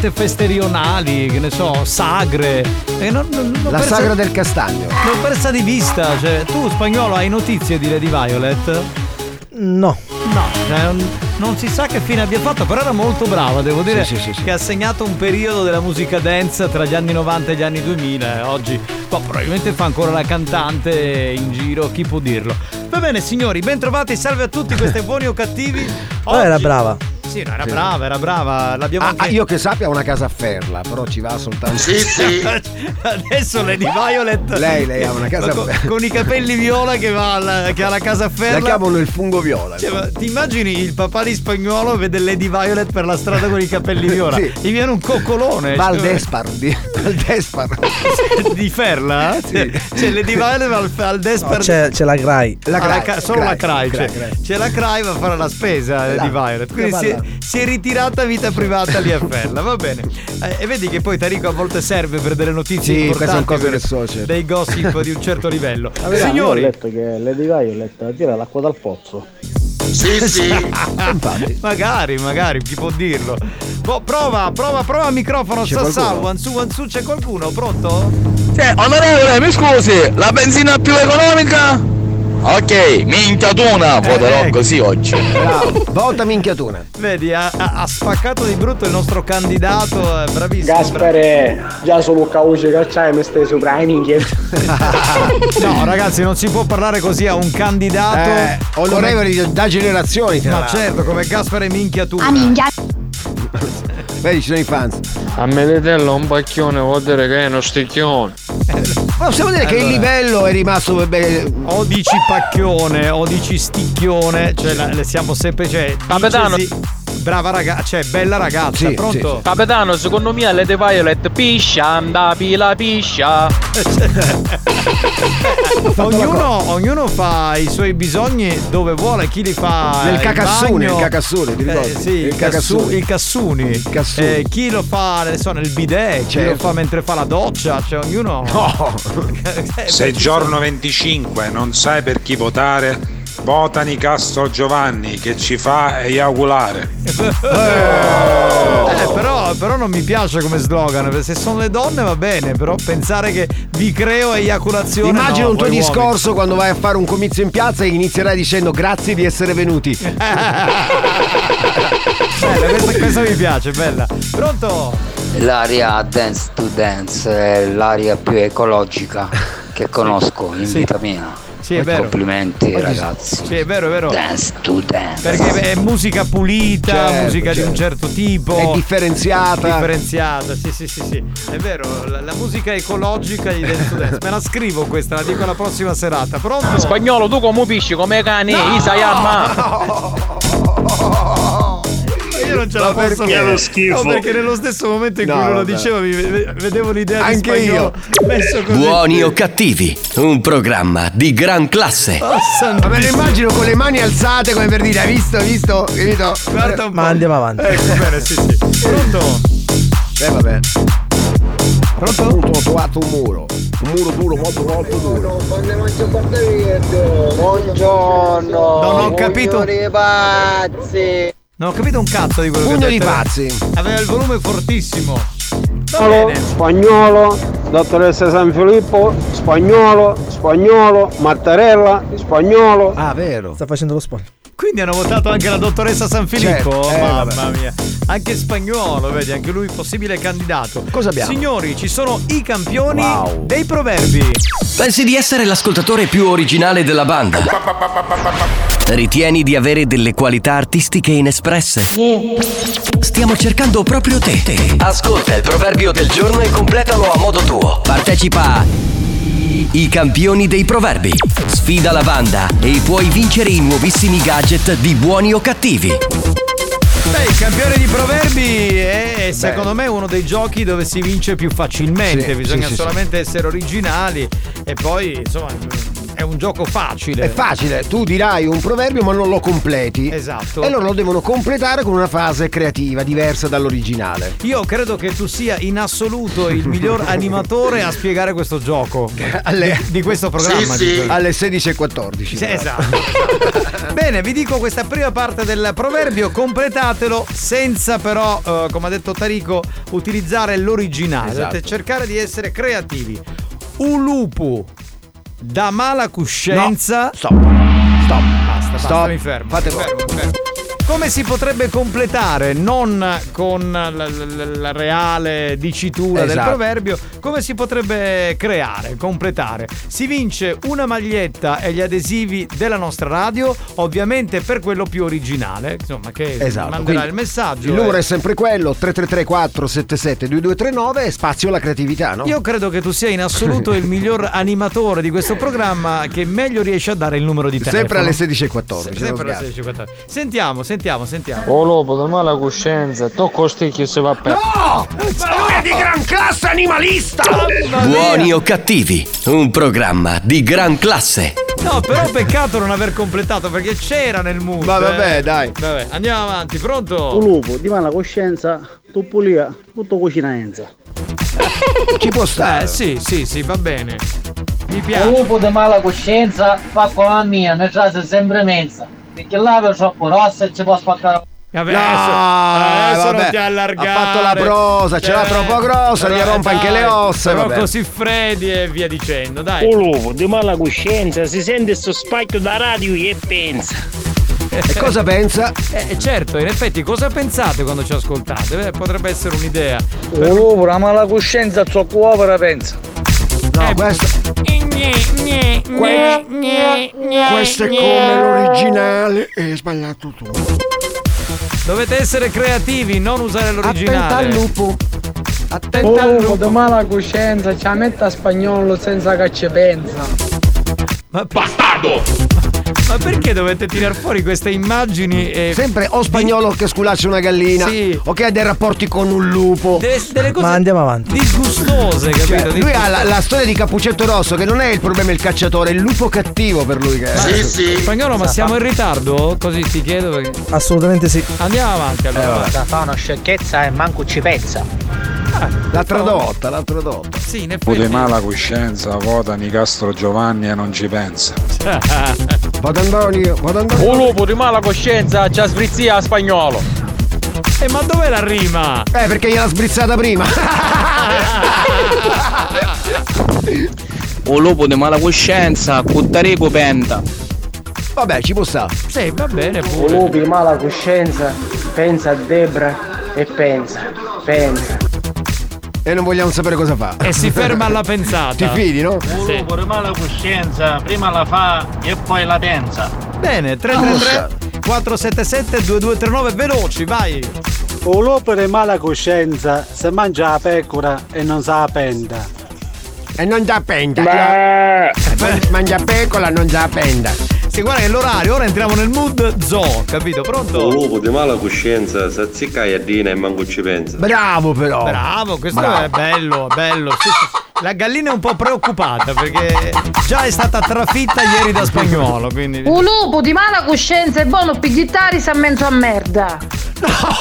[SPEAKER 5] Feste rionali, che ne so, sagre. Non- non- non
[SPEAKER 2] La
[SPEAKER 5] persa-
[SPEAKER 2] sagra del castagno.
[SPEAKER 5] L'ho persa di vista. Cioè, tu, spagnolo, hai notizie di Lady Violet?
[SPEAKER 17] No.
[SPEAKER 5] No, cioè, non, si sa che fine abbia fatto, però era molto brava, devo dire
[SPEAKER 2] Sì, sì, sì,
[SPEAKER 5] che ha segnato un periodo della musica dance tra gli anni 90 e gli anni 2000. eh. Oggi boh, probabilmente fa ancora la cantante in giro, chi può dirlo. Va bene signori, ben trovati, salve a tutti, questo è buoni o cattivi.
[SPEAKER 17] Però era
[SPEAKER 5] Oggi-
[SPEAKER 17] brava.
[SPEAKER 5] Sì, no, era
[SPEAKER 2] Sì.
[SPEAKER 5] brava, era brava. L'abbiamo
[SPEAKER 2] Ah,
[SPEAKER 5] anche...
[SPEAKER 2] ah, io che sappia una casa a Ferla, però ci va soltanto.
[SPEAKER 5] Adesso Lady Violet.
[SPEAKER 2] Lei- lei ha una casa-
[SPEAKER 5] con, con i capelli viola che va alla, che ha la casa a
[SPEAKER 2] La
[SPEAKER 5] ferla.
[SPEAKER 2] chiamano il fungo viola.
[SPEAKER 5] Cioè, ma ti immagini il papà di spagnolo vede Lady Violet per la strada con i capelli viola?
[SPEAKER 2] Sì.
[SPEAKER 5] Gli viene un coccolone.
[SPEAKER 2] Va al
[SPEAKER 5] cioè-
[SPEAKER 2] al Despar.
[SPEAKER 5] di Ferla? Cioè, cioè, Lady Violet va al, al
[SPEAKER 17] No,
[SPEAKER 5] Despar.
[SPEAKER 17] c'è, c'è la Grai.
[SPEAKER 5] Ah, la solo la Cry,
[SPEAKER 17] Cry,
[SPEAKER 5] cioè,
[SPEAKER 17] Cry.
[SPEAKER 5] c'è la Cry va a fare la spesa
[SPEAKER 17] Là,
[SPEAKER 5] di Violet. Quindi si è, si è ritirata vita privata lì a Ferla, va bene. Eh, e vedi che poi Tarico a volte serve per delle notizie
[SPEAKER 2] Sì,
[SPEAKER 5] importanti.
[SPEAKER 2] cose
[SPEAKER 5] per
[SPEAKER 2] social.
[SPEAKER 5] Dei gossip di un certo livello.
[SPEAKER 36] La verità, io ho
[SPEAKER 5] Signori,
[SPEAKER 36] letto che Lady Violet tira l'acqua dal pozzo.
[SPEAKER 2] Sì, sì.
[SPEAKER 5] Magari, magari, chi può dirlo? Boh, prova, prova, prova il microfono,
[SPEAKER 2] C'è
[SPEAKER 5] Sassà, one su, one su, c'è qualcuno, pronto?
[SPEAKER 47] Cioè, onorevole, mi scusi, la benzina più economica? Ok, minchiatuna, voterò
[SPEAKER 5] ecco.
[SPEAKER 47] così oggi.
[SPEAKER 2] Bravo, vota minchiatuna.
[SPEAKER 5] Vedi, ha, ha- spaccato di brutto il nostro candidato, è bravissimo.
[SPEAKER 36] Gaspare, già solo cauce cacciai mi stai sopra i minchie.
[SPEAKER 5] No, ragazzi, non si può parlare così a un candidato.
[SPEAKER 2] Eh, onorevoli da generazioni, tra
[SPEAKER 5] Ma
[SPEAKER 2] l'altro.
[SPEAKER 5] certo, come Gaspare minchia tu.
[SPEAKER 2] Vedi, ci sono i fans.
[SPEAKER 48] A Medetello un pacchione vuol dire che è uno sticchione.
[SPEAKER 2] Ma possiamo dire che il
[SPEAKER 5] Allora.
[SPEAKER 2] livello è rimasto beh,
[SPEAKER 5] O dici pacchione o dici sticchione, cioè la- le siamo sempre. Cioè,
[SPEAKER 48] Capitano.
[SPEAKER 5] Brava ragazza, cioè bella ragazza,
[SPEAKER 2] Sì,
[SPEAKER 5] pronto?
[SPEAKER 48] Capitano, secondo me Lady Violet piscia, anda pila piscia.
[SPEAKER 5] ognuno, ognuno fa i suoi bisogni dove vuole, chi li fa
[SPEAKER 2] Nel cacassone, il cacassone, ti ricordi?
[SPEAKER 5] Eh, sì,
[SPEAKER 2] Il
[SPEAKER 5] il, cassu-
[SPEAKER 2] cacassone.
[SPEAKER 5] il cassuni.
[SPEAKER 2] cassuni.
[SPEAKER 5] Eh, chi lo fa ne so, nel bidet, chi
[SPEAKER 2] Certo.
[SPEAKER 5] lo fa mentre fa la doccia, cioè ognuno.
[SPEAKER 2] No.
[SPEAKER 5] Eh,
[SPEAKER 49] Se giorno 25 non sai per chi votare, vota Nicastro Giovanni che ci fa eiaculare.
[SPEAKER 5] Eh, però, però non mi piace come slogan, perché se sono le donne va bene, però pensare che vi creo eiaculazione.
[SPEAKER 2] Immagina
[SPEAKER 5] no,
[SPEAKER 2] un tuo discorso quando vai a fare un comizio in piazza e inizierai dicendo grazie di essere venuti.
[SPEAKER 5] Bella, questa, questa mi piace, bella. Pronto?
[SPEAKER 50] L'aria Dance to Dance è l'aria più ecologica che conosco in
[SPEAKER 5] Sì.
[SPEAKER 50] vita mia.
[SPEAKER 5] Sì, è vero.
[SPEAKER 50] Complimenti
[SPEAKER 5] Oggi-
[SPEAKER 50] ragazzi.
[SPEAKER 5] Sì, è vero, è vero.
[SPEAKER 50] Dance to Dance.
[SPEAKER 5] Perché è musica pulita,
[SPEAKER 2] Certo,
[SPEAKER 5] musica di un
[SPEAKER 2] certo.
[SPEAKER 5] certo tipo.
[SPEAKER 2] È differenziata.
[SPEAKER 5] Differenziata, sì, sì, sì, sì. È vero, la, la musica ecologica di Dance to Dance. Me la scrivo questa, la dico la prossima serata. Pronto?
[SPEAKER 48] Spagnolo, tu come pisci, come cani, Isayama.
[SPEAKER 5] Io non ce la posso
[SPEAKER 49] perché
[SPEAKER 5] fare.
[SPEAKER 49] lo schifo?
[SPEAKER 5] No, perché nello stesso momento in cui
[SPEAKER 2] No,
[SPEAKER 5] lui lo
[SPEAKER 2] vabbè.
[SPEAKER 5] diceva vedevo l'idea di
[SPEAKER 2] Anche
[SPEAKER 5] spagnolo messo così.
[SPEAKER 1] Buoni o cattivi, un programma di gran classe.
[SPEAKER 5] Oh,
[SPEAKER 2] me lo immagino con le mani alzate come per dire hai visto, hai visto, capito?
[SPEAKER 5] Guarda un po'.
[SPEAKER 17] Ma andiamo avanti.
[SPEAKER 5] Ecco, bene, sì, sì. Pronto?
[SPEAKER 2] Eh vabbè.
[SPEAKER 5] Pronto?
[SPEAKER 2] Ho trovato un muro. Un muro duro, molto molto duro.
[SPEAKER 30] Buongiorno.
[SPEAKER 5] Non ho capito.
[SPEAKER 30] pazzi.
[SPEAKER 5] Non ho capito un cazzo di quello
[SPEAKER 2] Pugno
[SPEAKER 5] che ha
[SPEAKER 2] di
[SPEAKER 5] detto.
[SPEAKER 2] pazzi.
[SPEAKER 5] Aveva il volume fortissimo.
[SPEAKER 36] Spagnolo, spagnolo,
[SPEAKER 51] dottoressa San Filippo, spagnolo, spagnolo, mattarella, spagnolo.
[SPEAKER 2] Ah, vero.
[SPEAKER 17] Sta facendo lo spoiler.
[SPEAKER 5] Quindi hanno votato anche la dottoressa San Filippo?
[SPEAKER 2] Certo, eh,
[SPEAKER 5] Mamma
[SPEAKER 2] vabbè.
[SPEAKER 5] mia. Anche spagnolo, vedi, anche lui possibile candidato.
[SPEAKER 2] Cosa abbiamo?
[SPEAKER 5] Signori, ci sono i campioni dei proverbi.
[SPEAKER 1] Pensi di essere l'ascoltatore più originale della banda? Ritieni di avere delle qualità artistiche inespresse? Stiamo cercando proprio te. Ascolta il proverbio del giorno e completalo a modo tuo. Partecipa a I campioni dei proverbi. Sfida la banda e puoi vincere i nuovissimi gadget di buoni o cattivi.
[SPEAKER 5] Beh, il campione di proverbi è secondo me uno dei giochi dove si vince più facilmente.
[SPEAKER 2] Sì,
[SPEAKER 5] Bisogna
[SPEAKER 2] sì, sì,
[SPEAKER 5] solamente essere originali e poi, insomma, è un gioco facile.
[SPEAKER 2] È facile, tu dirai un proverbio ma non lo completi.
[SPEAKER 5] Esatto.
[SPEAKER 2] E loro lo devono completare con una frase creativa, diversa dall'originale.
[SPEAKER 5] Io credo che tu sia in assoluto il miglior animatore a spiegare questo gioco.
[SPEAKER 2] Alle-
[SPEAKER 5] di, di questo programma. dico.
[SPEAKER 2] Alle 16.14.
[SPEAKER 5] Sì, esatto. Bene, vi dico questa prima parte del proverbio, completatelo senza però, eh, come ha detto Tarico, utilizzare l'originale.
[SPEAKER 2] Esatto.
[SPEAKER 5] Cercare di essere creativi. Un lupo da mala coscienza.
[SPEAKER 2] stop. Stop.
[SPEAKER 5] Basta, basta,
[SPEAKER 2] Stop.
[SPEAKER 5] mi fermo.
[SPEAKER 2] Fate
[SPEAKER 5] mi fermo, mi fermo. Come si potrebbe completare, non con la, la- la- reale dicitura del
[SPEAKER 2] Esatto.
[SPEAKER 5] proverbio, come si potrebbe creare, completare? Si vince una maglietta e gli adesivi della nostra radio, ovviamente per quello più originale, insomma, che
[SPEAKER 2] Esatto.
[SPEAKER 5] manderà
[SPEAKER 2] quindi
[SPEAKER 5] il messaggio.
[SPEAKER 2] Il numero è sempre quello: 333 477 2239 e spazio alla creatività, no?
[SPEAKER 5] Io credo che tu sia in assoluto il miglior animatore di questo programma che meglio riesce a dare il numero di telefono.
[SPEAKER 2] Sempre alle 16.14.
[SPEAKER 5] Sempre
[SPEAKER 2] non
[SPEAKER 5] alle
[SPEAKER 2] sbaglio.
[SPEAKER 5] 16.14. Sentiamo, sentiamo, sentiamo.
[SPEAKER 36] Oh lopo, da mala coscienza, tocco sticchio se va per.
[SPEAKER 2] No! Ma lui è di gran classe animalista!
[SPEAKER 1] Buoni o cattivi? Un programma di gran classe.
[SPEAKER 5] No, però peccato non aver completato perché c'era nel mood.
[SPEAKER 2] Ma vabbè,
[SPEAKER 5] eh.
[SPEAKER 2] dai.
[SPEAKER 5] Vabbè, andiamo avanti, pronto?
[SPEAKER 52] Un lupo di mala coscienza, tu pulia, tutto cucinenza.
[SPEAKER 2] Ci può stare.
[SPEAKER 5] Eh, sì, sì, sì, va bene. Mi
[SPEAKER 30] Un
[SPEAKER 5] piace.
[SPEAKER 30] lupo di mala coscienza fa come la mia, ne tratta sempre mensa. Perché là è troppo rossa e ci può spaccare.
[SPEAKER 5] Vabbè,
[SPEAKER 2] No,
[SPEAKER 5] adesso, adesso
[SPEAKER 2] vabbè,
[SPEAKER 5] non ti allargare.
[SPEAKER 2] ha fatto la prosa, ce l'ha troppo grossa, gli
[SPEAKER 5] però
[SPEAKER 2] rompe anche
[SPEAKER 5] dai,
[SPEAKER 2] le ossa,
[SPEAKER 5] Però
[SPEAKER 2] vabbè.
[SPEAKER 5] così freddi e via dicendo, dai.
[SPEAKER 53] Un lupo di mala coscienza si sente sto spacchio da radio e pensa.
[SPEAKER 2] E cosa pensa?
[SPEAKER 5] Eh, certo, in effetti, cosa pensate quando ci ascoltate? Eh, potrebbe essere un'idea.
[SPEAKER 36] Un lupo, la mala coscienza, troppo povera pensa.
[SPEAKER 2] No, questo, questo è come l'originale e hai sbagliato tu.
[SPEAKER 5] Dovete essere creativi, non usare l'originale.
[SPEAKER 2] lupo.
[SPEAKER 5] Attenta al lupo.
[SPEAKER 36] di mala coscienza, ci metta spagnolo senza che ci pensa.
[SPEAKER 5] Bastardo! Ma perché dovete tirar fuori queste immagini e.
[SPEAKER 2] Sempre o spagnolo che sculaccia una gallina
[SPEAKER 5] Sì.
[SPEAKER 2] o che ha dei rapporti con un lupo.
[SPEAKER 5] delle, delle cose
[SPEAKER 17] Ma andiamo avanti.
[SPEAKER 5] disgustose, capito?
[SPEAKER 2] Cioè, lui ha la, la storia di Cappuccetto Rosso che non è il problema il cacciatore, è il lupo cattivo per lui che è.
[SPEAKER 5] Spagnolo, ma siamo in ritardo? Così ti chiedo perché.
[SPEAKER 17] Assolutamente sì.
[SPEAKER 5] Andiamo avanti allora.
[SPEAKER 36] Da fa una sciocchezza e manco ci pensa.
[SPEAKER 2] L'ha tradotta, l'ha tradotta.
[SPEAKER 5] sì,
[SPEAKER 49] Pure
[SPEAKER 5] effetti.
[SPEAKER 49] mala coscienza, vota Nicastro Giovanni e non ci pensa.
[SPEAKER 2] Vado Antonio, Antonio.
[SPEAKER 48] Un lupo di mala coscienza ci sbrizzia a spagnolo.
[SPEAKER 5] Eh, ma dov'è la rima?
[SPEAKER 2] Eh, perché gliel'ha sbrizzata prima.
[SPEAKER 36] Un lupo di mala coscienza, cuttarico penta.
[SPEAKER 2] Vabbè, ci può stare.
[SPEAKER 5] Sì, va bene
[SPEAKER 36] Un
[SPEAKER 5] pure.
[SPEAKER 36] lupo di mala coscienza, pensa a Debra e pensa, pensa.
[SPEAKER 2] E non vogliamo sapere cosa fa.
[SPEAKER 5] E si ferma alla pensata.
[SPEAKER 2] Ti fidi, no?
[SPEAKER 30] Un
[SPEAKER 5] Sì.
[SPEAKER 30] lupo di mala coscienza, prima la fa e poi la pensa.
[SPEAKER 5] Bene, 333 477 2239, veloci, vai.
[SPEAKER 51] Un lupo di mala coscienza se mangia la pecora e non sa la penda.
[SPEAKER 2] E non già penda. Man- Mangia pecola, non già penda.
[SPEAKER 5] Sì, guarda che è l'orario, ora entriamo nel mood zoo, capito? Pronto?
[SPEAKER 54] lupo di mala coscienza si azzicca a Dina e manco ci pensa.
[SPEAKER 2] Bravo però.
[SPEAKER 5] Bravo, questo
[SPEAKER 2] Bravo.
[SPEAKER 5] è bello, bello. Sì, sì. La gallina è un po' preoccupata perché già è stata trafitta ieri da spagnolo, quindi...
[SPEAKER 55] Un lupo di mala coscienza è buono per ghittare sa mezzo a merda.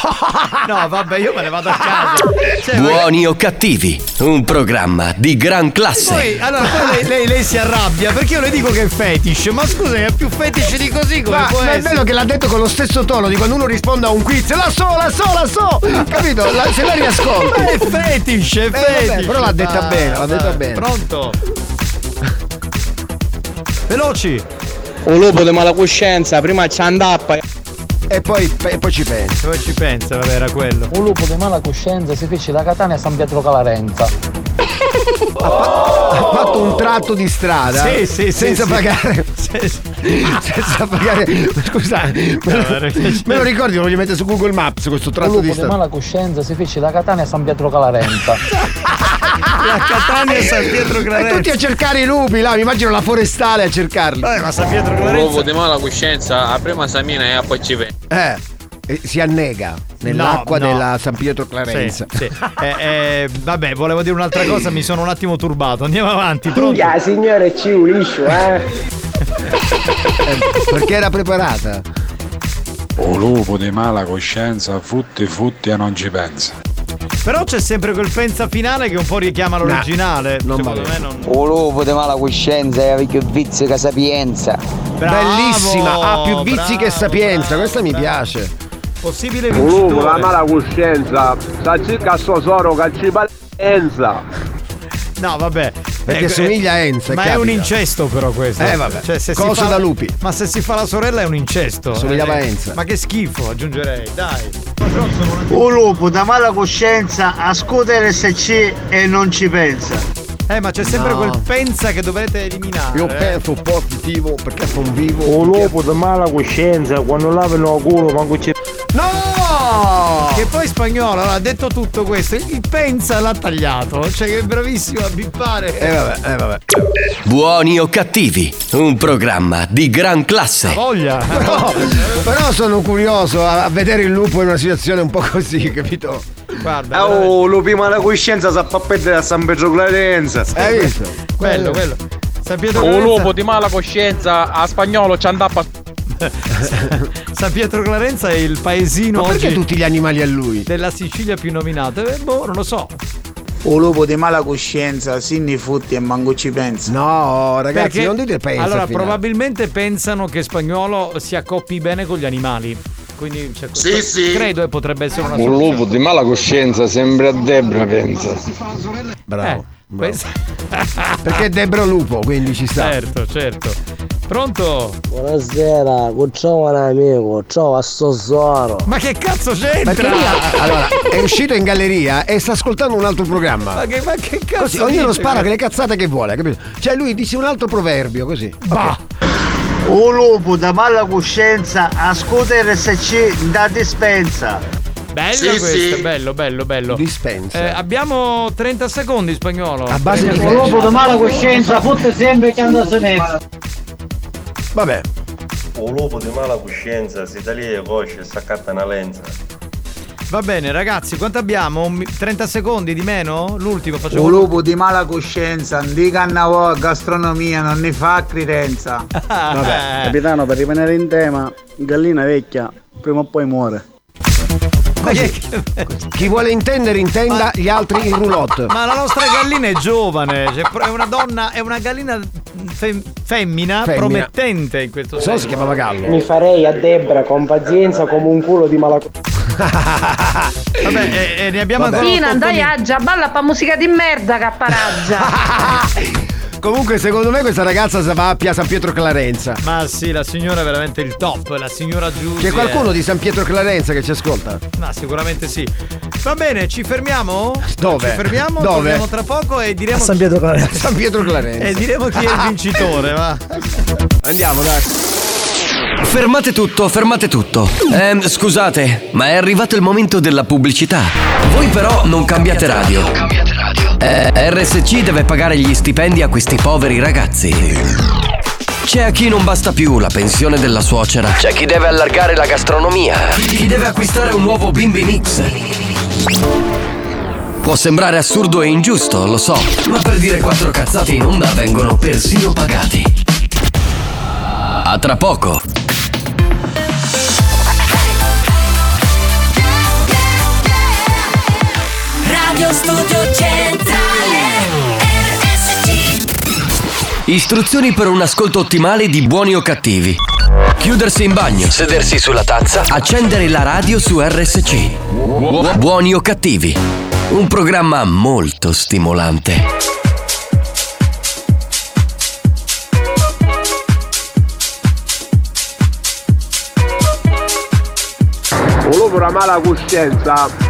[SPEAKER 5] No, vabbè, io me ne vado a casa. Cioè,
[SPEAKER 1] Buoni o cattivi, un programma di gran classe.
[SPEAKER 5] Poi, allora, poi lei, lei- lei si arrabbia perché io le dico che è fetish. Ma scusa, è più fetish di così come
[SPEAKER 2] Ma,
[SPEAKER 5] può
[SPEAKER 2] ma è bello che l'ha detto con lo stesso tono di quando uno risponde a un quiz. La so, la so, la so! Capito? La- se la riascolti.
[SPEAKER 5] Ma è fetish, è
[SPEAKER 2] Eh, vabbè,
[SPEAKER 5] fetish.
[SPEAKER 2] però l'ha detta
[SPEAKER 5] Ah,
[SPEAKER 2] bene, detta
[SPEAKER 5] dai,
[SPEAKER 2] bene.
[SPEAKER 5] Pronto? Veloci.
[SPEAKER 56] Un lupo di mala coscienza, prima ci andappa.
[SPEAKER 2] E poi, e poi ci pensa.
[SPEAKER 5] Poi ci pensa, vabbè, era quello.
[SPEAKER 56] Un lupo di mala coscienza si fece da Catania a San Pietro Calarenza.
[SPEAKER 2] Ha fatto un tratto di strada
[SPEAKER 5] Sì, sì, sì,
[SPEAKER 2] senza
[SPEAKER 5] sì.
[SPEAKER 2] pagare. Senza pagare. Scusa, me lo, me lo ricordi? Lo voglio mettere su Google Maps questo
[SPEAKER 56] Un
[SPEAKER 2] tratto
[SPEAKER 56] lupo
[SPEAKER 2] di
[SPEAKER 56] di
[SPEAKER 2] strada.
[SPEAKER 56] mala coscienza si fece da Catania a San Pietro Calarenza.
[SPEAKER 5] La Catania e San Pietro
[SPEAKER 2] E
[SPEAKER 5] Clarenza.
[SPEAKER 2] tutti a cercare i lupi, là, mi immagino la forestale a cercarli.
[SPEAKER 5] Eh, ma San Pietro
[SPEAKER 48] Un
[SPEAKER 5] Clarenza.
[SPEAKER 48] uovo di mala coscienza, a prima Samina e a poi ci vede.
[SPEAKER 2] Eh, e si annega nell'acqua
[SPEAKER 5] No, no.
[SPEAKER 2] della San Pietro Clarenza.
[SPEAKER 5] Sì, sì. Eh, eh, vabbè, volevo dire un'altra cosa, mi sono un attimo turbato. Andiamo avanti, pronto?
[SPEAKER 36] Minchia, signore ci uliscio, eh.
[SPEAKER 2] Perché era preparata.
[SPEAKER 49] Un lupo di mala coscienza, futti futti e non ci pensa.
[SPEAKER 5] Però c'è sempre quel pensa finale che un po' richiama l'originale. Secondo me non.
[SPEAKER 50] Un lupo di mala coscienza e più vizio che sapienza.
[SPEAKER 2] Bellissima, ha più vizi
[SPEAKER 5] bravo,
[SPEAKER 2] che sapienza, questa mi piace.
[SPEAKER 5] Possibile
[SPEAKER 45] Un lupo, la
[SPEAKER 5] vincitore.
[SPEAKER 45] mala coscienza, sa circa sto soro che ci palenza.
[SPEAKER 5] No, vabbè.
[SPEAKER 2] Perché
[SPEAKER 5] Eh,
[SPEAKER 2] somiglia a Enza,
[SPEAKER 5] Ma è
[SPEAKER 2] capita.
[SPEAKER 5] un incesto, però, questo.
[SPEAKER 2] Eh, vabbè.
[SPEAKER 5] Cioè, se si
[SPEAKER 2] Cose
[SPEAKER 5] fa-
[SPEAKER 2] da lupi.
[SPEAKER 5] Ma se si fa la sorella è un incesto.
[SPEAKER 2] Somigliava
[SPEAKER 5] Eh,
[SPEAKER 2] a Enza.
[SPEAKER 5] Ma che schifo, aggiungerei, dai.
[SPEAKER 52] Un lupo da mala coscienza ascolta RSC e non ci pensa.
[SPEAKER 5] Eh, ma c'è sempre
[SPEAKER 2] No.
[SPEAKER 5] quel pensa che dovrete eliminare.
[SPEAKER 2] Io
[SPEAKER 5] eh.
[SPEAKER 2] penso positivo perché sono vivo.
[SPEAKER 53] Un lupo di mala coscienza, quando lavano il culo, manco ci.
[SPEAKER 2] No!
[SPEAKER 5] Che poi spagnolo ha detto tutto questo. Il pensa l'ha tagliato. Cioè, che è bravissimo a bippare.
[SPEAKER 2] Eh vabbè, eh vabbè.
[SPEAKER 1] Buoni o cattivi, un programma di gran classe.
[SPEAKER 5] Voglia.
[SPEAKER 2] Però, però sono curioso a, a vedere il lupo in una situazione un po' così, capito?
[SPEAKER 5] Guarda,
[SPEAKER 56] Oh, lupi mala coscienza sa fa perdere a San Pietro Calarenza.
[SPEAKER 2] Hai visto?
[SPEAKER 5] quello, quello. San Pietro
[SPEAKER 48] Un
[SPEAKER 5] Clarenza-
[SPEAKER 48] lupo di mala coscienza, a spagnolo ci andappa.
[SPEAKER 5] San Pietro Clarenza è il paesino
[SPEAKER 2] Ma perché
[SPEAKER 5] oggi
[SPEAKER 2] tutti gli animali a lui?
[SPEAKER 5] della Sicilia più nominato. Eh, boh, non lo so.
[SPEAKER 52] Un lupo di mala coscienza, sinni futti e manco ci pensa.
[SPEAKER 2] No, ragazzi,
[SPEAKER 5] Perché-
[SPEAKER 2] non dite pensa.
[SPEAKER 5] Allora,
[SPEAKER 2] finale.
[SPEAKER 5] probabilmente pensano che spagnolo si accoppi bene con gli animali. Quindi c'è
[SPEAKER 41] Sì,
[SPEAKER 5] questo-
[SPEAKER 41] sì.
[SPEAKER 5] credo e potrebbe essere una
[SPEAKER 49] Un
[SPEAKER 5] soluzione.
[SPEAKER 49] lupo di mala coscienza sembra a Debra, pensa.
[SPEAKER 2] Bravo.
[SPEAKER 5] Eh, questo-
[SPEAKER 2] Perché è Debra Lupo, quindi ci sta.
[SPEAKER 5] certo, certo. Pronto?
[SPEAKER 53] Buonasera, ciao amico, ciao a Sosoro.
[SPEAKER 5] Ma che cazzo
[SPEAKER 2] Perché
[SPEAKER 5] c'entra?
[SPEAKER 2] lui allora, è uscito in galleria e sta ascoltando un altro programma.
[SPEAKER 5] Ma che, ma che cazzo
[SPEAKER 2] Così, ognuno spara che le cazzate che vuole, capito? Cioè lui dice un altro proverbio così.
[SPEAKER 5] Bah.
[SPEAKER 52] Un lupo da mala coscienza ascolta RSC da dispensa.
[SPEAKER 5] Bello
[SPEAKER 41] Sì,
[SPEAKER 5] questo,
[SPEAKER 41] sì.
[SPEAKER 5] bello, bello, bello.
[SPEAKER 2] Dispensa.
[SPEAKER 5] Eh, abbiamo 30 secondi spagnolo.
[SPEAKER 2] A base di
[SPEAKER 52] Un lupo da mala coscienza fotte sempre che andò se ne.
[SPEAKER 2] Vabbè.
[SPEAKER 54] Un lupo di mala coscienza si taglia cosce e s'accatta una lenza.
[SPEAKER 5] Va bene, ragazzi, quanto abbiamo? Un mi- 30 secondi di meno? L'ultimo facciamo.
[SPEAKER 52] Un lupo di mala coscienza, dica a gastronomia, non ne fa credenza.
[SPEAKER 5] Vabbè.
[SPEAKER 52] Capitano, per rimanere in tema, gallina vecchia, prima o poi muore.
[SPEAKER 5] Ma, che-
[SPEAKER 2] Chi vuole intendere intenda, gli altri in roulotte.
[SPEAKER 5] ma la nostra gallina è giovane, cioè, è una donna, è una gallina fem- femmina,
[SPEAKER 2] Femmina.
[SPEAKER 5] promettente in questo
[SPEAKER 2] So
[SPEAKER 5] senso.
[SPEAKER 2] si chiamava Gallo.
[SPEAKER 36] Mi farei a Debra con pazienza come un culo di mala
[SPEAKER 5] Vabbè, e, e ne abbiamo
[SPEAKER 2] Vabbè.
[SPEAKER 5] ancora
[SPEAKER 57] Tina,
[SPEAKER 5] 8
[SPEAKER 57] dai, aggia, balla pa musica di merda, capparaggia.
[SPEAKER 2] Comunque, secondo me questa ragazza va a Pia San Pietro Clarenza.
[SPEAKER 5] Ma sì, la signora è veramente il top, la signora Giusy.
[SPEAKER 2] C'è qualcuno
[SPEAKER 5] è-
[SPEAKER 2] di San Pietro Clarenza che ci ascolta?
[SPEAKER 5] Ma sicuramente sì. Va bene, ci fermiamo?
[SPEAKER 2] Dove?
[SPEAKER 5] Ci fermiamo,
[SPEAKER 2] Dove?
[SPEAKER 5] torniamo tra poco e diremo
[SPEAKER 17] San Pietro Clarenza.
[SPEAKER 2] San Pietro Clarenza.
[SPEAKER 5] e diremo chi è il vincitore, va.
[SPEAKER 2] Andiamo, dai.
[SPEAKER 1] Fermate tutto, fermate tutto. Ehm, scusate, ma è arrivato il momento della pubblicità. Voi però non cambiate radio. Eh, RSC deve pagare gli stipendi a questi poveri ragazzi. C'è a chi non basta più la pensione della suocera. C'è chi deve allargare la gastronomia. Chi deve acquistare un nuovo bimbi mix. Può sembrare assurdo e ingiusto, lo so, ma per dire quattro cazzate in onda vengono persino pagati. A tra poco.
[SPEAKER 58] Radio Studio Centrale RSC
[SPEAKER 1] Istruzioni per un ascolto ottimale di buoni o cattivi. Chiudersi in bagno, sedersi sulla tazza, accendere la radio su RSC. Buoni o cattivi. Un programma molto stimolante.
[SPEAKER 59] Volevo la mala coscienza.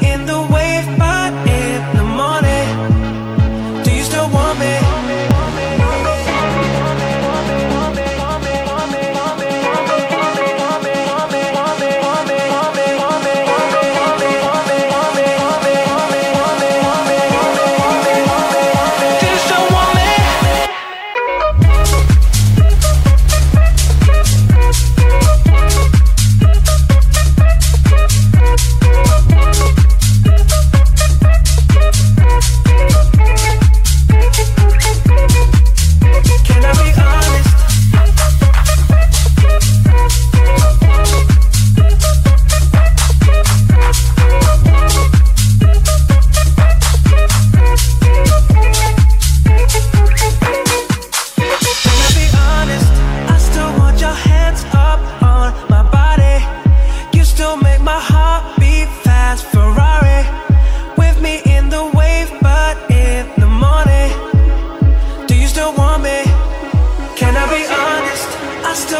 [SPEAKER 60] still want me?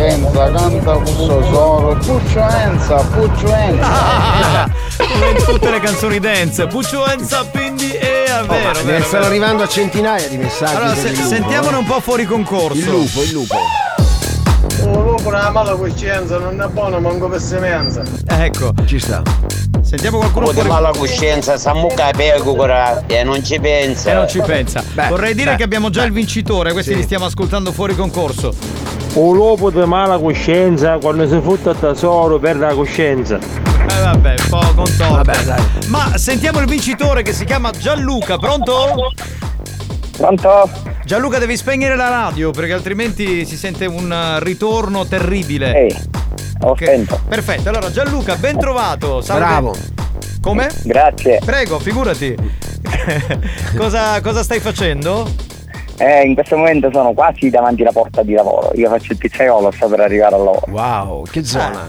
[SPEAKER 61] Coscienza, canta questo solo, Puccio Enza, Puccio Enza.
[SPEAKER 5] Come in tutte le canzoni dance. Puccio in the air, vero,
[SPEAKER 2] Oh, ne
[SPEAKER 5] vero,
[SPEAKER 2] stanno
[SPEAKER 5] vero.
[SPEAKER 2] arrivando a centinaia di messaggi.
[SPEAKER 5] Allora, se-
[SPEAKER 2] lupo,
[SPEAKER 5] sentiamone
[SPEAKER 2] eh.
[SPEAKER 5] un po' fuori concorso.
[SPEAKER 2] Il lupo, il lupo.
[SPEAKER 62] Volevo per la mala coscienza, non è buono manco per semenza.
[SPEAKER 5] Ecco.
[SPEAKER 2] Ci sta.
[SPEAKER 5] Sentiamo qualcuno
[SPEAKER 63] Con
[SPEAKER 5] fuori
[SPEAKER 63] mala coscienza, sa mucca pecora e non ci pensa.
[SPEAKER 5] E non ci pensa. Vorrei dire
[SPEAKER 63] beh,
[SPEAKER 5] che abbiamo già il vincitore, questi
[SPEAKER 63] Sì.
[SPEAKER 5] li stiamo ascoltando fuori concorso.
[SPEAKER 9] Un lupo di mala coscienza quando si futta il tesoro perde la coscienza.
[SPEAKER 5] Eh vabbè, un po' contorto. Ma sentiamo il vincitore che si chiama Gianluca, pronto?
[SPEAKER 64] Pronto?
[SPEAKER 5] Gianluca devi spegnere la radio perché altrimenti si sente un ritorno terribile.
[SPEAKER 64] Ehi, ho
[SPEAKER 5] Ok,
[SPEAKER 64] spento.
[SPEAKER 5] Perfetto, allora Gianluca, ben trovato. Salve.
[SPEAKER 64] Bravo.
[SPEAKER 5] Come?
[SPEAKER 64] Grazie.
[SPEAKER 5] Prego, figurati. cosa, cosa stai facendo?
[SPEAKER 64] Eh, in questo momento sono quasi davanti alla porta di lavoro. Io faccio il pizzaiolo, sto per arrivare al lavoro.
[SPEAKER 2] Wow, che zona?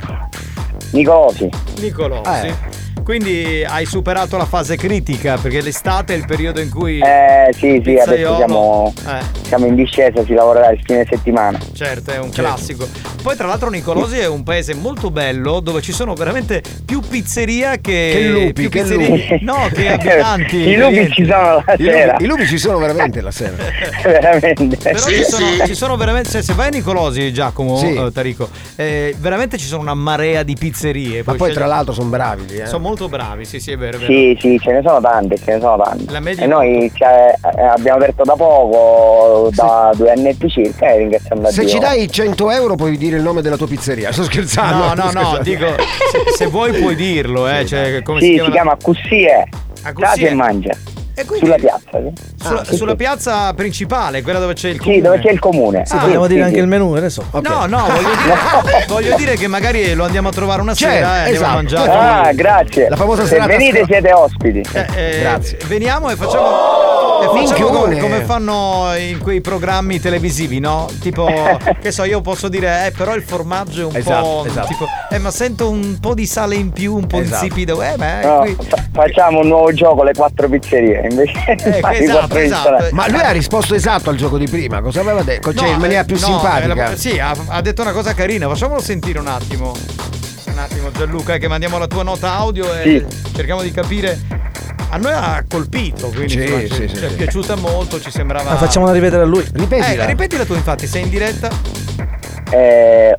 [SPEAKER 64] Nicolosi.
[SPEAKER 5] Nicolosi.
[SPEAKER 64] Eh.
[SPEAKER 5] Quindi hai superato la fase critica perché l'estate è il periodo in cui
[SPEAKER 64] Eh sì, sì, adesso siamo,
[SPEAKER 5] Eh.
[SPEAKER 64] siamo in discesa, si lavorerà il fine settimana.
[SPEAKER 5] Certo, è un
[SPEAKER 64] Certo.
[SPEAKER 5] classico. Poi, tra l'altro, Nicolosi è un paese molto bello dove ci sono veramente più pizzeria che.
[SPEAKER 2] Che lupi,
[SPEAKER 5] più
[SPEAKER 2] che
[SPEAKER 5] pizzerie-
[SPEAKER 2] lupi.
[SPEAKER 5] No, che abitanti.
[SPEAKER 64] I lupi ci sono la
[SPEAKER 2] I
[SPEAKER 64] sera.
[SPEAKER 2] lupi, i lupi ci sono veramente la sera.
[SPEAKER 64] veramente.
[SPEAKER 5] Però ci, sono, ci sono veramente. Se, se vai a Nicolosi, Giacomo,
[SPEAKER 2] Sì.
[SPEAKER 5] eh, Tarico, eh, veramente ci sono una marea di pizzerie.
[SPEAKER 2] Ma poi tra l'altro sono bravi lì, eh.
[SPEAKER 5] Sono molto bravi, sì, sì, è vero. è vero.
[SPEAKER 64] Sì, sì, ce ne sono tante, ce ne sono tante.
[SPEAKER 5] La media
[SPEAKER 64] E noi cioè, eh, abbiamo aperto da poco, da due annetti circa, e ringraziamo da
[SPEAKER 2] Se
[SPEAKER 64] Dio.
[SPEAKER 2] ci dai 100 euro puoi dire il nome della tua pizzeria. Sto scherzando.
[SPEAKER 5] No, no, no,
[SPEAKER 2] scherzando.
[SPEAKER 5] dico, se, se vuoi puoi dirlo, eh. Cioè, come
[SPEAKER 64] sì,
[SPEAKER 5] si
[SPEAKER 64] si
[SPEAKER 5] chiama?
[SPEAKER 64] chiama Cussie.
[SPEAKER 5] Cussie.
[SPEAKER 64] Casa e mangia.
[SPEAKER 5] Quindi-
[SPEAKER 64] Sulla piazza. sì.
[SPEAKER 5] Sulla,
[SPEAKER 64] Ah, sì,
[SPEAKER 5] sulla
[SPEAKER 64] sì.
[SPEAKER 5] piazza principale, quella dove c'è il comune.
[SPEAKER 64] Sì, dove c'è il comune.
[SPEAKER 17] Sì,
[SPEAKER 64] Ah,
[SPEAKER 17] vogliamo
[SPEAKER 64] sì,
[SPEAKER 17] dire
[SPEAKER 64] sì,
[SPEAKER 17] anche
[SPEAKER 64] sì.
[SPEAKER 17] il menù, adesso.
[SPEAKER 5] No, no, voglio dire, voglio dire che magari lo andiamo a trovare una
[SPEAKER 64] Certo,
[SPEAKER 5] sera e andiamo a
[SPEAKER 64] esatto.
[SPEAKER 5] mangiare.
[SPEAKER 64] Ah, grazie.
[SPEAKER 2] La famosa
[SPEAKER 64] Se
[SPEAKER 2] serata
[SPEAKER 64] venite siete ospiti.
[SPEAKER 5] Eh, eh,
[SPEAKER 2] Grazie.
[SPEAKER 5] Veniamo e facciamo. facciamo
[SPEAKER 2] Minchione.
[SPEAKER 5] come, come fanno in quei programmi televisivi, no? Tipo, che so, io posso dire, eh, però il formaggio è un
[SPEAKER 2] Esatto,
[SPEAKER 5] po'.
[SPEAKER 2] esatto.
[SPEAKER 5] Tipo, eh, ma sento un po' di sale in più, un po'
[SPEAKER 2] Esatto.
[SPEAKER 5] insipido. Eh, ma
[SPEAKER 64] No,
[SPEAKER 5] qui.
[SPEAKER 64] fa- facciamo un nuovo gioco, le quattro pizzerie. Invece
[SPEAKER 5] Eh, esatto, esatto.
[SPEAKER 2] Ma lui ha risposto esatto al gioco di prima. Cosa aveva detto? Cioè,
[SPEAKER 5] No,
[SPEAKER 2] in maniera
[SPEAKER 5] eh,
[SPEAKER 2] più
[SPEAKER 5] no,
[SPEAKER 2] simpatica.
[SPEAKER 5] eh, la- sì, ha, ha detto una cosa carina. Facciamolo sentire un attimo. Un attimo, Gianluca, eh, che mandiamo la tua nota audio e
[SPEAKER 64] Sì.
[SPEAKER 5] cerchiamo di capire. A noi ha colpito, quindi
[SPEAKER 2] Sì,
[SPEAKER 5] insomma,
[SPEAKER 2] sì,
[SPEAKER 5] ci,
[SPEAKER 2] sì,
[SPEAKER 5] ci è piaciuta molto, ci sembrava.
[SPEAKER 17] Ma facciamola ripetere a lui.
[SPEAKER 2] Ripetila.
[SPEAKER 5] Eh, ripetila tu, infatti, sei in diretta.
[SPEAKER 64] Eh,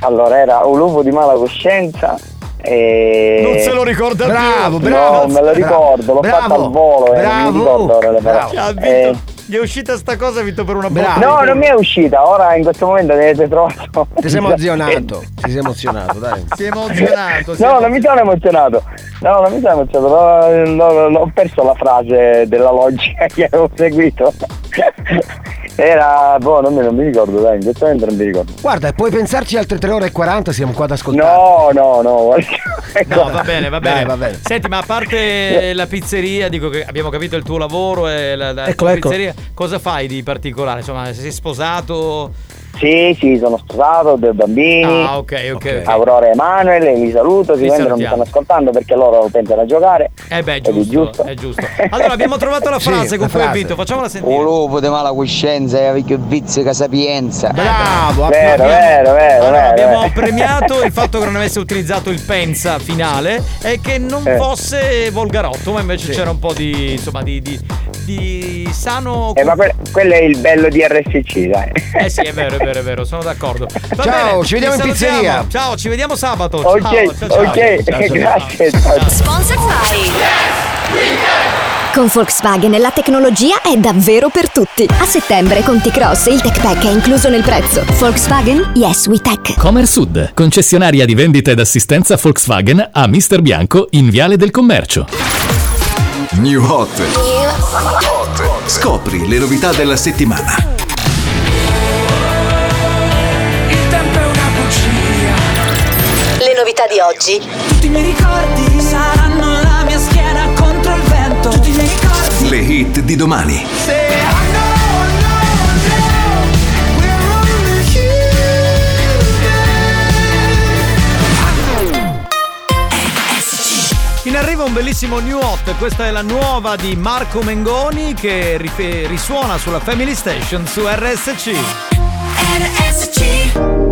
[SPEAKER 64] allora era un lupo di mala coscienza. E...
[SPEAKER 5] Non se lo ricorda
[SPEAKER 2] Bravo,
[SPEAKER 5] più.
[SPEAKER 2] bravo.
[SPEAKER 64] No, me lo ricordo, l'ho
[SPEAKER 2] Bravo,
[SPEAKER 64] fatto al volo e non
[SPEAKER 2] bravo,
[SPEAKER 64] mi ricordo ora le
[SPEAKER 2] bravo.
[SPEAKER 64] parole.
[SPEAKER 5] Gli è uscita sta cosa, ha vinto per una
[SPEAKER 2] Bravo.
[SPEAKER 5] botta.
[SPEAKER 64] no, non mi è uscita, ora in questo momento ne avete trovato.
[SPEAKER 2] Ti sei emozionato. Ti sei emozionato, dai.
[SPEAKER 5] Si è emozionato. è
[SPEAKER 64] No, non mi sono emozionato. No, non mi sono emozionato. No, no, ho perso la frase della logica che avevo seguito. Era, boh, non mi, non mi ricordo, dai, in questo momento non mi ricordo.
[SPEAKER 2] Guarda, puoi pensarci altre 3 ore e 40, siamo qua ad ascoltare.
[SPEAKER 64] No, no, no.
[SPEAKER 5] No, va bene, va bene.
[SPEAKER 2] Dai, va bene.
[SPEAKER 5] Senti, ma a parte la pizzeria, dico che abbiamo capito il tuo lavoro e la, la tua
[SPEAKER 17] ecco.
[SPEAKER 5] pizzeria, cosa fai di particolare? Insomma, sei sposato?
[SPEAKER 64] Sì, sì, sono sposato, ho due bambini.
[SPEAKER 5] Ah, ok, ok. ok.
[SPEAKER 64] Aurora e Emanuele, li saluto, sicuramente non mi stanno ascoltando perché loro pensano a giocare.
[SPEAKER 5] Eh beh,
[SPEAKER 64] Ed è
[SPEAKER 5] giusto,
[SPEAKER 64] giusto.
[SPEAKER 5] è giusto. Allora, abbiamo trovato la
[SPEAKER 2] Sì,
[SPEAKER 5] frase con
[SPEAKER 2] la
[SPEAKER 5] cui hai vinto, facciamola sentire.
[SPEAKER 65] Un lupo di mala coscienza e vecchio vizio che sapienza.
[SPEAKER 2] Bravo,
[SPEAKER 64] Vero,
[SPEAKER 2] applaudiamo.
[SPEAKER 64] vero, vero,
[SPEAKER 5] Allora,
[SPEAKER 64] vero.
[SPEAKER 5] abbiamo
[SPEAKER 64] vero.
[SPEAKER 5] premiato il fatto che non avesse utilizzato il pensa finale e che non
[SPEAKER 64] Eh.
[SPEAKER 5] fosse volgarotto, ma invece c'era un po' di insomma di, di, di sano.
[SPEAKER 64] Eh, ma que- quello è il bello di RSC, dai.
[SPEAKER 5] Eh sì, è vero, è vero, è vero, sono d'accordo. Va
[SPEAKER 2] Ciao,
[SPEAKER 5] bene,
[SPEAKER 2] ci vediamo in
[SPEAKER 5] salutiamo.
[SPEAKER 2] pizzeria.
[SPEAKER 5] Ciao, ci vediamo sabato.
[SPEAKER 64] Ok,
[SPEAKER 5] ciao, ciao, ciao.
[SPEAKER 64] ok,
[SPEAKER 5] Ciao,
[SPEAKER 64] grazie.
[SPEAKER 3] Sponsor by
[SPEAKER 66] Con Volkswagen la tecnologia è davvero per tutti. A settembre con T-Cross il Tech Pack è incluso nel prezzo. Volkswagen Yes We Tech.
[SPEAKER 21] Comer Sud, concessionaria di vendita ed assistenza Volkswagen a Mister Bianco in Viale del Commercio.
[SPEAKER 67] New Hot. Scopri le novità della settimana.
[SPEAKER 66] Novità di oggi.
[SPEAKER 58] Tutti i miei ricordi saranno la mia schiena contro il vento. Tutti i miei ricordi.
[SPEAKER 67] Le hit di domani.
[SPEAKER 5] In arrivo un bellissimo new hot, questa è la nuova di Marco Mengoni che risuona sulla Family Station su RSC.
[SPEAKER 58] RSC.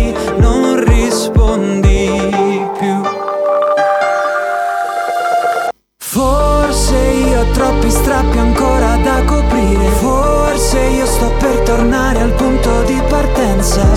[SPEAKER 58] io sto per tornare al punto di partenza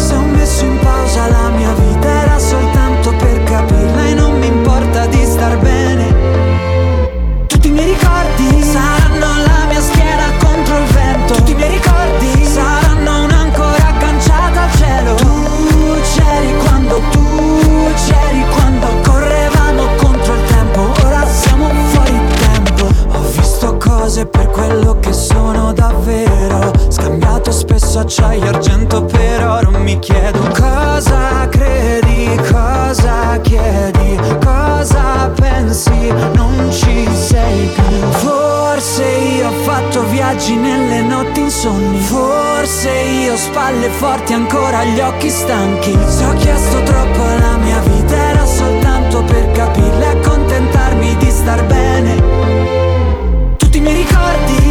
[SPEAKER 58] Acciaio e argento? Per oro Mi chiedo. Cosa credi, cosa chiedi? Cosa pensi, non ci sei più. Forse io ho fatto viaggi nelle notti insonni. Forse io ho spalle forti ancora gli occhi stanchi. Se ho chiesto troppo alla mia vita era soltanto per capirla e accontentarmi di star bene. Tutti i miei ricordi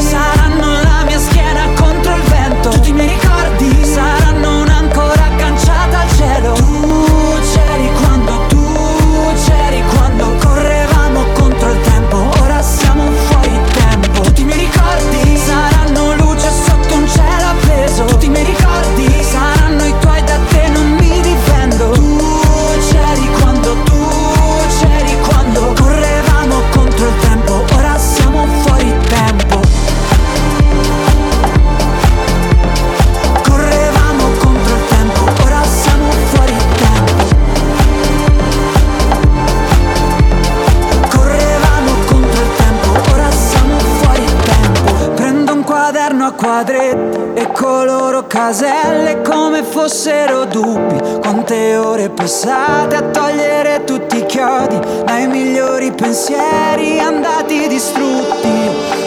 [SPEAKER 58] quadretti e coloro caselle come fossero dubbi. Quante ore passate a togliere tutti i chiodi dai migliori pensieri andati distrutti.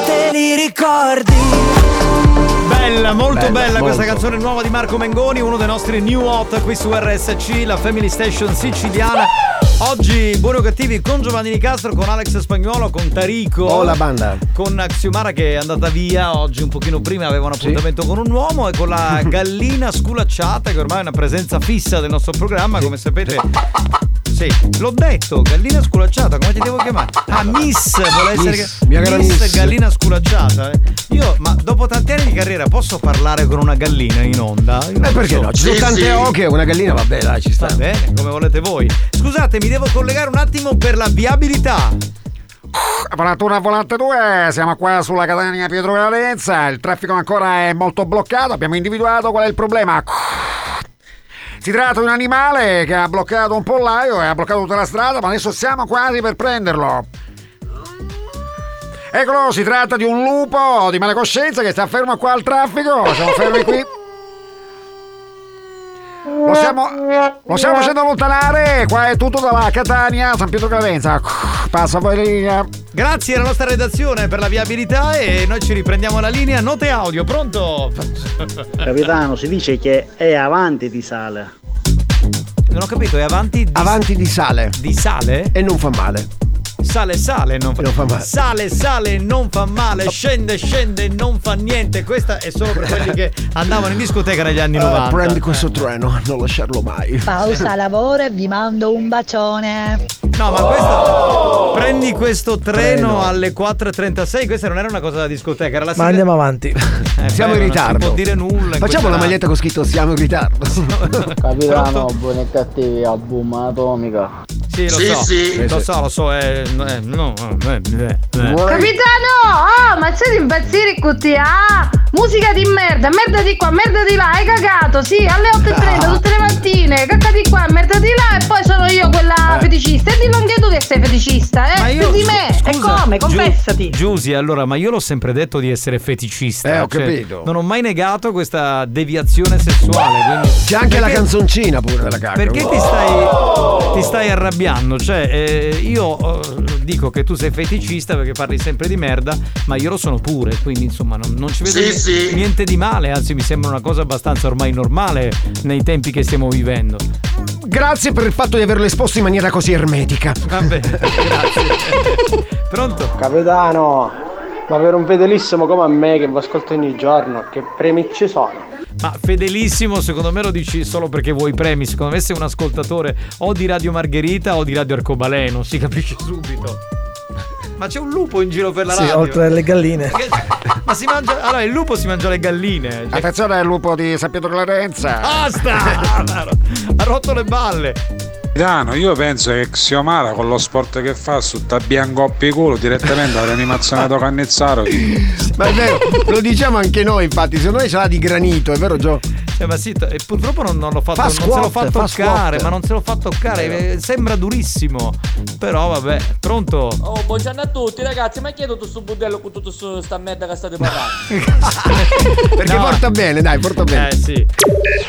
[SPEAKER 58] Te li ricordi?
[SPEAKER 5] Bella, molto
[SPEAKER 58] Bella,
[SPEAKER 5] bella, questa
[SPEAKER 58] molto.
[SPEAKER 5] canzone nuova di Marco Mengoni, uno dei nostri new hot qui su RSC, la Family Station siciliana. Oggi buoni o cattivi con Giovanni Nicastro, con Alex Spagnuolo, con Tarico.
[SPEAKER 2] Oh, la banda.
[SPEAKER 5] Con Xiomara che è andata via oggi un pochino prima, aveva un appuntamento con un uomo e con la gallina sculacciata che ormai è una presenza fissa del nostro programma, come sapete. Sì, l'ho detto, gallina sculacciata, come ti devo chiamare? Ah, Miss, vuole essere
[SPEAKER 2] Miss, mia cara Miss.
[SPEAKER 5] gallina sculacciata. eh. Io, ma dopo tanti anni di carriera posso parlare con una gallina in onda? Io
[SPEAKER 2] Eh perché
[SPEAKER 5] so.
[SPEAKER 2] no? Ci sono tante oche, una gallina va bene, dai, ci sta.
[SPEAKER 5] Va bene, come volete voi. Scusate, mi devo collegare un attimo per la viabilità.
[SPEAKER 68] Apparatura volante 2, siamo qua sulla Catania Pietro Valenza, il traffico ancora è molto bloccato, abbiamo individuato qual è il problema. Si tratta di un animale che ha bloccato un pollaio e ha bloccato tutta la strada, ma adesso siamo quasi per prenderlo. Eccolo, si tratta di un lupo di mala coscienza che sta fermo qua al traffico, siamo fermi qui. Lo stiamo, lo stiamo facendo allontanare, qua è tutto dalla Catania, San Pietro Clavenza. Passa poi la linea.
[SPEAKER 5] Grazie alla nostra redazione per la viabilità e noi ci riprendiamo la linea. Note audio, pronto?
[SPEAKER 69] Capitano, si dice che è avanti di sale.
[SPEAKER 5] Non ho capito, è avanti di,
[SPEAKER 2] Avanti di sale.
[SPEAKER 5] di sale?
[SPEAKER 2] E non fa male.
[SPEAKER 5] Sale, sale, non fa,
[SPEAKER 2] Non fa male.
[SPEAKER 5] Sale, sale, non fa male. Scende, scende, non fa niente. Questa è solo per quelli che andavano in discoteca negli anni
[SPEAKER 2] Eh,
[SPEAKER 5] 90.
[SPEAKER 2] prendi questo treno, non lasciarlo mai.
[SPEAKER 70] Pausa lavoro e vi mando un bacione.
[SPEAKER 5] No, ma questo. Prendi questo treno,
[SPEAKER 2] Treno.
[SPEAKER 5] alle 4.36. Questa non era una cosa da discoteca, era la
[SPEAKER 17] Ma
[SPEAKER 5] sigla-
[SPEAKER 17] andiamo avanti.
[SPEAKER 5] Eh,
[SPEAKER 2] Siamo
[SPEAKER 5] beh,
[SPEAKER 2] in
[SPEAKER 5] ma non
[SPEAKER 2] ritardo.
[SPEAKER 5] si può dire nulla.
[SPEAKER 2] Facciamo una maglietta con scritto siamo in ritardo.
[SPEAKER 69] Capitano, buoni e cattivi a boom atomica.
[SPEAKER 5] Sì, lo
[SPEAKER 69] Sì,
[SPEAKER 5] so.
[SPEAKER 69] sì.
[SPEAKER 5] Lo so, lo so. eh, eh, no, eh, eh, eh.
[SPEAKER 57] Capitano! Oh, ma sei di impazzire cutti? Ah! Musica di merda, merda di qua, merda di là, hai cagato, sì, alle 8.30 tutte le mattine, cacca di qua, merda di là e poi sono io quella feticista. E dillo anche tu che sei feticista, eh?
[SPEAKER 5] Ma io-
[SPEAKER 57] di me.
[SPEAKER 5] scusa,
[SPEAKER 57] e come? Confessati.
[SPEAKER 5] Giusy, allora, ma io l'ho sempre detto di essere feticista.
[SPEAKER 2] Eh, ho
[SPEAKER 5] cioè,
[SPEAKER 2] capito.
[SPEAKER 5] Non ho mai negato questa deviazione sessuale. quindi-
[SPEAKER 2] C'è anche la
[SPEAKER 5] Perché-
[SPEAKER 2] canzoncina pure della cacca.
[SPEAKER 5] Perché ti stai, ti stai arrabbiando? Cioè, eh, io eh, dico che tu sei feticista perché parli sempre di merda, ma io lo sono pure, quindi insomma non, non ci vedo
[SPEAKER 41] Sì,
[SPEAKER 5] ni-
[SPEAKER 41] sì.
[SPEAKER 5] niente di male, anzi mi sembra una cosa abbastanza ormai normale nei tempi che stiamo vivendo.
[SPEAKER 2] Grazie per il fatto di averlo esposto in maniera così ermetica.
[SPEAKER 5] Vabbè, grazie. Pronto?
[SPEAKER 36] Capitano, ma per un fedelissimo come a me che vi ascolto ogni giorno, che premi ci sono?
[SPEAKER 5] Ma fedelissimo, secondo me lo dici solo perché vuoi premi. Secondo me sei un ascoltatore o di Radio Margherita o di Radio Arcobaleno, si capisce subito. Ma c'è un lupo in giro per la
[SPEAKER 17] Sì,
[SPEAKER 5] radio.
[SPEAKER 17] oltre alle galline.
[SPEAKER 5] Ma si mangia. Allora, il lupo si mangia le galline. Cioè,
[SPEAKER 68] Attenzione al lupo di San Pietro Clarenza.
[SPEAKER 5] Basta! ha rotto le balle.
[SPEAKER 71] Capitano, io penso che Xiomara con lo sport che fa su Tabiangoppi culo direttamente all'animazione da Cannizzaro.
[SPEAKER 2] Ma è vero, lo diciamo anche noi, infatti, secondo me ce l'ha di granito, è vero Gio?
[SPEAKER 5] Eh, ma sì, t- e purtroppo non, non l'ho fatto,
[SPEAKER 2] Fa
[SPEAKER 5] non se l'ho
[SPEAKER 2] squat,
[SPEAKER 5] fa toccare,
[SPEAKER 2] squat.
[SPEAKER 5] ma non se l'ho fa toccare. eh, Sembra durissimo. Però vabbè, pronto?
[SPEAKER 72] Oh, buongiorno a tutti ragazzi, ma chiedo tu sto budello con tutta su- sta merda che state parlando.
[SPEAKER 2] Perché
[SPEAKER 5] No.
[SPEAKER 2] porta bene, dai, porta bene.
[SPEAKER 5] Eh sì.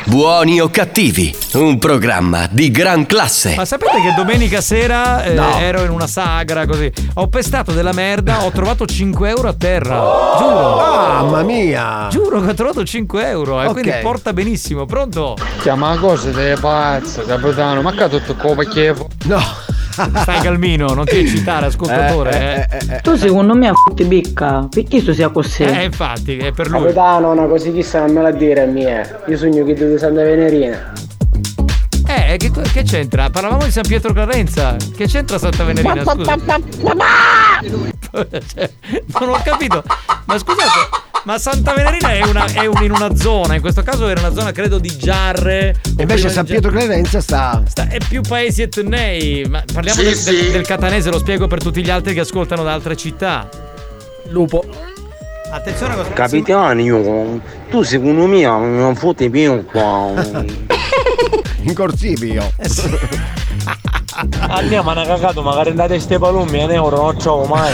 [SPEAKER 1] Buoni o cattivi, un programma di gran classe.
[SPEAKER 5] Ma sapete che domenica sera eh,
[SPEAKER 1] No.
[SPEAKER 5] ero in una sagra così. Ho pestato della merda, ho trovato 5 euro a terra. Giuro.
[SPEAKER 2] Mamma mia!
[SPEAKER 5] Giuro che ho trovato 5 euro. E
[SPEAKER 2] Ok.
[SPEAKER 5] quindi porta benissimo. Pronto?
[SPEAKER 73] Chiama cosa dei pazzo, capitano, ma che tutto come che
[SPEAKER 2] No.
[SPEAKER 5] Stai calmino, non ti eccitare, ascoltatore. Eh,
[SPEAKER 74] Tu secondo me a f***ti picca, perché tu sia così?
[SPEAKER 5] Eh, infatti, è per lui.
[SPEAKER 36] Capitano, una cosa chissà non me la dire è mia. Io sogno che di Santa Venerina.
[SPEAKER 5] Eh, che, che c'entra? Parlavamo di San Pietro Clarenza. Che c'entra Santa Venerina? Scusa. Cioè, non ho capito. Ma scusate, ma Santa Venerina è, una- è un- in una zona, in questo caso era una zona credo di Giarre.
[SPEAKER 2] E invece San Pietro Clemenza sta.
[SPEAKER 5] Sta- è più paesi etnei. Ma parliamo
[SPEAKER 2] Sì,
[SPEAKER 5] del,
[SPEAKER 2] sì.
[SPEAKER 5] del- del catanese, lo spiego per tutti gli altri che ascoltano da altre città.
[SPEAKER 17] Lupo.
[SPEAKER 5] Attenzione a cosa
[SPEAKER 64] Capitano, io, tu secondo me non fotti più qua.
[SPEAKER 2] In Corsibio.
[SPEAKER 5] Eh
[SPEAKER 73] Andiamo a cagato, magari la testa e palummi un euro non trovo mai.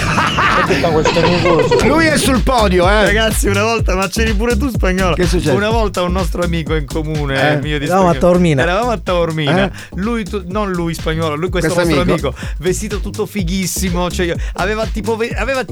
[SPEAKER 2] Lui è sul podio, eh.
[SPEAKER 5] Ragazzi, una volta, ma c'eri pure tu spagnolo.
[SPEAKER 2] Che succede?
[SPEAKER 5] Una volta un nostro amico in comune,
[SPEAKER 2] Eh?
[SPEAKER 5] eh, mio di
[SPEAKER 17] Eravamo a
[SPEAKER 5] spagnolo.
[SPEAKER 17] Taormina.
[SPEAKER 5] Eravamo a Taormina.
[SPEAKER 2] Eh?
[SPEAKER 5] Lui, tu- non lui spagnolo, lui questo,
[SPEAKER 2] Questo
[SPEAKER 5] nostro
[SPEAKER 2] amico?
[SPEAKER 5] amico. vestito tutto fighissimo. Cioè, io- aveva tipo ve- aveva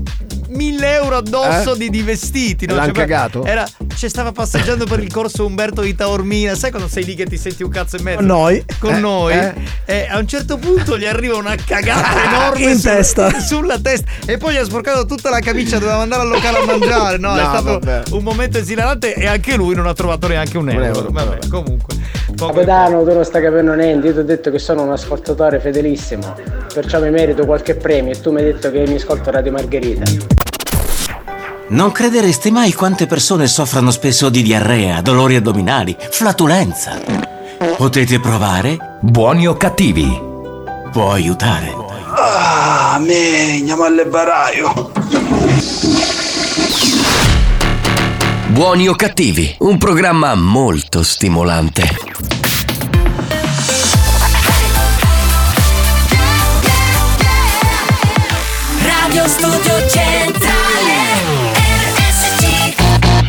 [SPEAKER 5] mille euro addosso
[SPEAKER 2] Eh?
[SPEAKER 5] di, di vestiti. No?
[SPEAKER 2] L'han
[SPEAKER 5] Cioè,
[SPEAKER 2] cagato?
[SPEAKER 5] Era, cioè, stava passeggiando per il corso Umberto di Taormina. Sai quando sei lì che ti senti un cazzo e mezzo?
[SPEAKER 17] Con noi.
[SPEAKER 5] Con
[SPEAKER 17] Eh,
[SPEAKER 5] noi.
[SPEAKER 17] eh.
[SPEAKER 5] E a un certo punto gli arriva una cagata enorme
[SPEAKER 17] In
[SPEAKER 5] sul-
[SPEAKER 17] testa.
[SPEAKER 5] sulla testa. E poi gli ha sporcato tutta la camicia. Doveva andare al locale a mangiare. No, è
[SPEAKER 2] No,
[SPEAKER 5] stato
[SPEAKER 2] vabbè.
[SPEAKER 5] un momento esilarante. E anche lui non ha trovato neanche un euro.
[SPEAKER 2] euro,
[SPEAKER 5] vabbè, comunque. Poco-
[SPEAKER 36] Capitano, tu non stai capendo niente, io ti ho detto che sono un ascoltatore fedelissimo, perciò mi merito qualche premio e tu mi hai detto che mi ascolto Radio Margherita.
[SPEAKER 75] Non credereste mai quante persone soffrono spesso di diarrea, dolori addominali, flatulenza. Potete provare?
[SPEAKER 1] Buoni o cattivi?
[SPEAKER 75] Può aiutare.
[SPEAKER 41] Ah, me, andiamo al baraio.
[SPEAKER 1] Buoni o cattivi? Un programma molto stimolante.
[SPEAKER 76] Radio Studio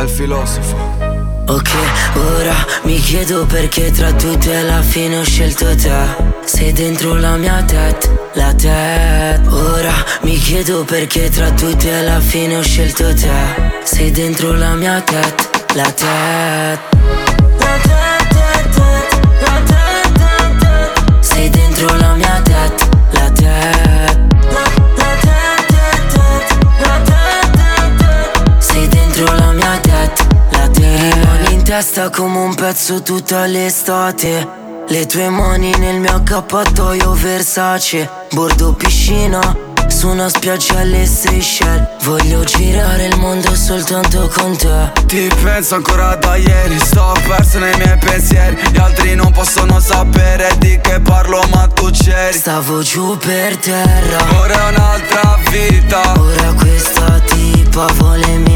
[SPEAKER 41] Al filosofo.
[SPEAKER 76] Ok, ora mi chiedo perché tra tutti alla fine ho scelto te. Sei dentro la mia tête, la tête. Ora mi chiedo perché tra tutti alla fine ho scelto te. Sei dentro la mia tête, la tête. La Sei dentro la mia tête, la tête Rimani in testa come un pezzo tutta l'estate. Le tue mani nel mio accappatoio Versace. Bordo piscina su una spiaggia alle Seychelles Voglio girare il mondo soltanto con te.
[SPEAKER 41] Ti penso ancora da ieri, sto perso nei miei pensieri. Gli altri non possono sapere di che parlo ma tu c'eri.
[SPEAKER 76] Stavo giù per terra.
[SPEAKER 41] Ora è un'altra vita.
[SPEAKER 76] Ora questa tipa vuole mie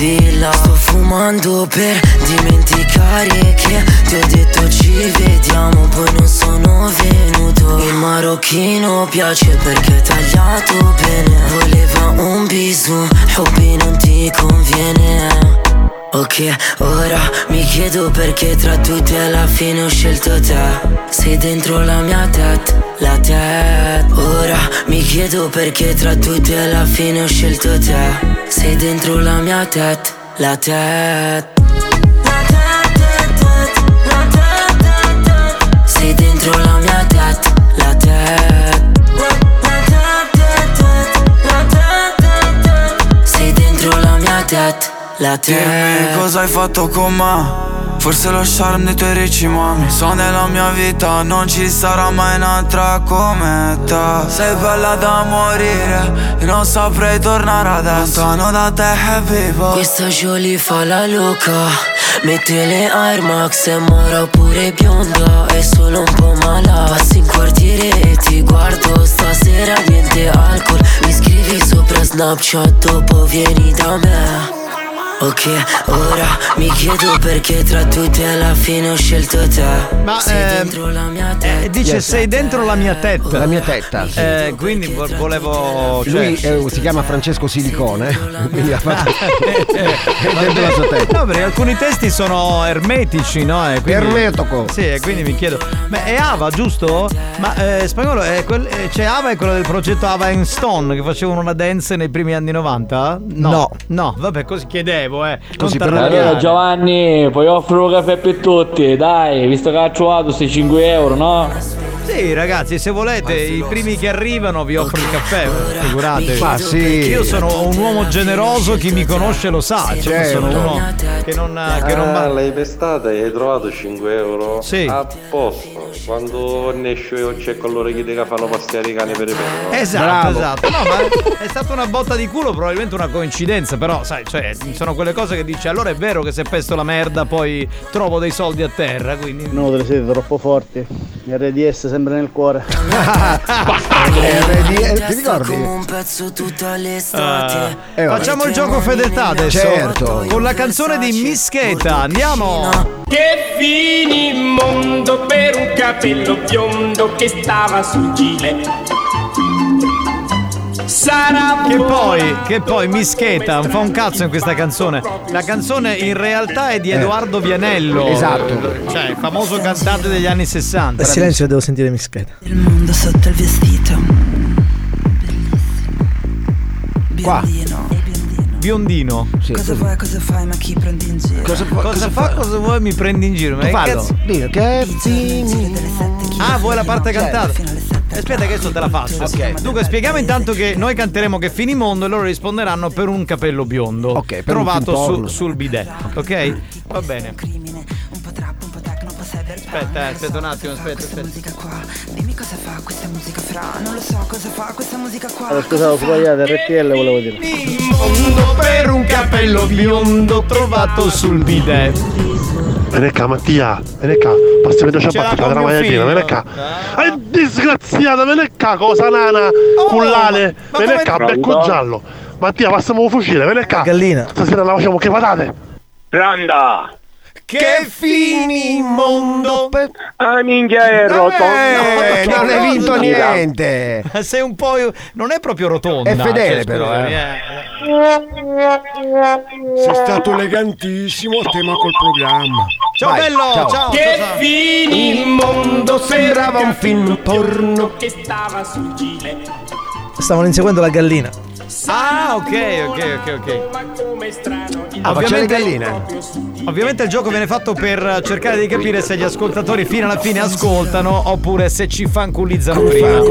[SPEAKER 76] villa Sto fumando per dimenticare che ti ho detto ci vediamo Poi non sono venuto. Il marocchino piace perché è tagliato bene Voleva un bisou, hobby non ti conviene Ok, ora mi chiedo perché tra tutti alla fine ho scelto te. Sei dentro la mia tête, la tête. Ora mi chiedo perché tra tutti alla fine ho scelto te. Sei dentro la mia tête, la tête. Sei dentro la mia tête, la tête la tête, la
[SPEAKER 41] Dimmi
[SPEAKER 76] tête
[SPEAKER 41] cosa hai fatto con me? Forse lo charme dei tuoi ricci mami. So nella mia vita non ci sarà mai un'altra come te. Sei bella da morire E non saprei tornare adesso. Lontano da te happy
[SPEAKER 76] Questa Jolie fa la loca Mette le Air Max e mora pure bionda È solo un po' mala Passi in quartiere e ti guardo Stasera niente alcol Mi scrivi sopra Snapchat Dopo vieni da me Ok, ora mi chiedo perché tra tutti alla fine ho scelto te
[SPEAKER 5] Ma
[SPEAKER 76] Sei
[SPEAKER 5] ehm,
[SPEAKER 76] dentro la mia testa
[SPEAKER 5] eh, dice sei dentro la mia testa.
[SPEAKER 2] La mia tetta. sì.
[SPEAKER 5] Eh, quindi vo- volevo. cioè-
[SPEAKER 2] Lui eh, si chiama Francesco Silicone, quindi ha fatto è dentro la sua testa.
[SPEAKER 5] No, perché alcuni testi sono ermetici, no? E quindi-
[SPEAKER 2] Ermetico.
[SPEAKER 5] Sì, e quindi mi chiedo. Ma è Ava, giusto? Ma eh, spagnolo, è quel- eh, c'è Ava è quello del progetto Ava and Stone che facevano una dance nei primi anni 90? No.
[SPEAKER 17] No.
[SPEAKER 5] No, vabbè, così chiedevo, eh.
[SPEAKER 2] Così per.
[SPEAKER 73] Allora Giovanni, puoi offrire un caffè per tutti, dai, visto che ha trovato questi 5 euro, no?
[SPEAKER 5] Sì, ragazzi, se volete, i primi che arrivano vi offro il caffè. Figuratevi.
[SPEAKER 2] Ma sì.
[SPEAKER 5] Io sono un uomo generoso, chi mi conosce lo sa. Cioè,
[SPEAKER 2] Certo.
[SPEAKER 5] sono uno che non, che non
[SPEAKER 77] Ah, l'hai pestata e hai trovato 5 euro?
[SPEAKER 5] Sì.
[SPEAKER 77] A posto. Quando ne esce io c'è con l'orecchio che fanno passare i cani per i peli.
[SPEAKER 5] Esatto, esatto. No, ma è stata una botta di culo, probabilmente una coincidenza, però, sai, cioè, sono quelle cose che dici, allora è vero che se pesto la merda poi trovo dei soldi a terra, quindi.
[SPEAKER 69] No, te siete troppo forti. Il RDS sempre nel cuore.
[SPEAKER 2] RDS, ti ricordi?
[SPEAKER 58] un pezzo tutta l'estate.
[SPEAKER 5] facciamo il gioco fedeltà adesso.
[SPEAKER 2] Certo.
[SPEAKER 5] Con la canzone di Mischeta, andiamo!
[SPEAKER 78] Che fini mondo per un capello biondo che stava sul gilet. Sarà
[SPEAKER 5] Che poi, che poi Mischeta non fa un cazzo in questa canzone. La canzone in realtà è di Edoardo Vianello.
[SPEAKER 2] Esatto.
[SPEAKER 5] Cioè, il famoso cantante degli anni 60.
[SPEAKER 17] Silenzio, devo sentire mischeta.
[SPEAKER 58] Il mondo sotto il vestito.
[SPEAKER 2] Qua.
[SPEAKER 5] Biondino.
[SPEAKER 58] Cosa vuoi, cosa fai, ma chi prendi in giro?
[SPEAKER 5] Cosa, cosa fa? Cosa vuoi? Mi prendi in giro? Ma che
[SPEAKER 2] Fallo.
[SPEAKER 5] cazzo?
[SPEAKER 2] Dio, che
[SPEAKER 5] Ah, vuoi la parte cantata? Aspetta che adesso te la faccio.
[SPEAKER 2] Ok.
[SPEAKER 5] Dunque spieghiamo intanto che noi canteremo che finimondo e loro risponderanno per un capello biondo.
[SPEAKER 2] Ok, per
[SPEAKER 5] Trovato su-
[SPEAKER 2] pintorno.
[SPEAKER 5] sul bidet. Ok? Va bene. Aspetta, eh, aspetta un attimo, aspetta, aspetta.
[SPEAKER 58] Dimmi cosa fa questa musica fra. Non lo so cosa fa questa musica qua.
[SPEAKER 69] Allora, scusate, ho sbagliato, RTL volevo dire.
[SPEAKER 5] Mondo per un capello biondo trovato sul bidet.
[SPEAKER 79] Vieni qua Mattia, vieni qua,
[SPEAKER 5] Ce l'ha
[SPEAKER 79] ciabatta,
[SPEAKER 5] con
[SPEAKER 79] la
[SPEAKER 5] mio
[SPEAKER 79] maglia
[SPEAKER 5] figlio.
[SPEAKER 79] vieni qua. È disgraziata, vieni qua, cosa nana, cullale,
[SPEAKER 5] ma
[SPEAKER 79] vieni qua, becco giallo. Mattia, passiamo un fucile, vieni qua.
[SPEAKER 17] Gallina.
[SPEAKER 79] Stasera la facciamo che patate.
[SPEAKER 78] Pronto!
[SPEAKER 5] Che fini mondo per...
[SPEAKER 78] Ah minchia è rotondo!
[SPEAKER 2] Eh, non hai vinto niente.
[SPEAKER 5] Sei un po'. Non è proprio rotonda.
[SPEAKER 2] È fedele,
[SPEAKER 5] cioè,
[SPEAKER 2] però, eh.
[SPEAKER 5] eh.
[SPEAKER 2] Sei stato elegantissimo, tema col programma.
[SPEAKER 5] Ciao
[SPEAKER 2] Vai,
[SPEAKER 5] bello, ciao. ciao,
[SPEAKER 78] Che
[SPEAKER 5] ciao.
[SPEAKER 78] fini mondo
[SPEAKER 2] Sembrava un film porno.
[SPEAKER 78] che stava sul gilet.
[SPEAKER 17] Stavano inseguendo la gallina.
[SPEAKER 5] Ah, ok, ok, ok, ok.
[SPEAKER 78] Ma come strano il
[SPEAKER 2] Ah, ma le galline?
[SPEAKER 5] Ovviamente il gioco viene fatto per cercare di capire se gli ascoltatori fino alla fine ascoltano oppure se ci fanculizzano prima.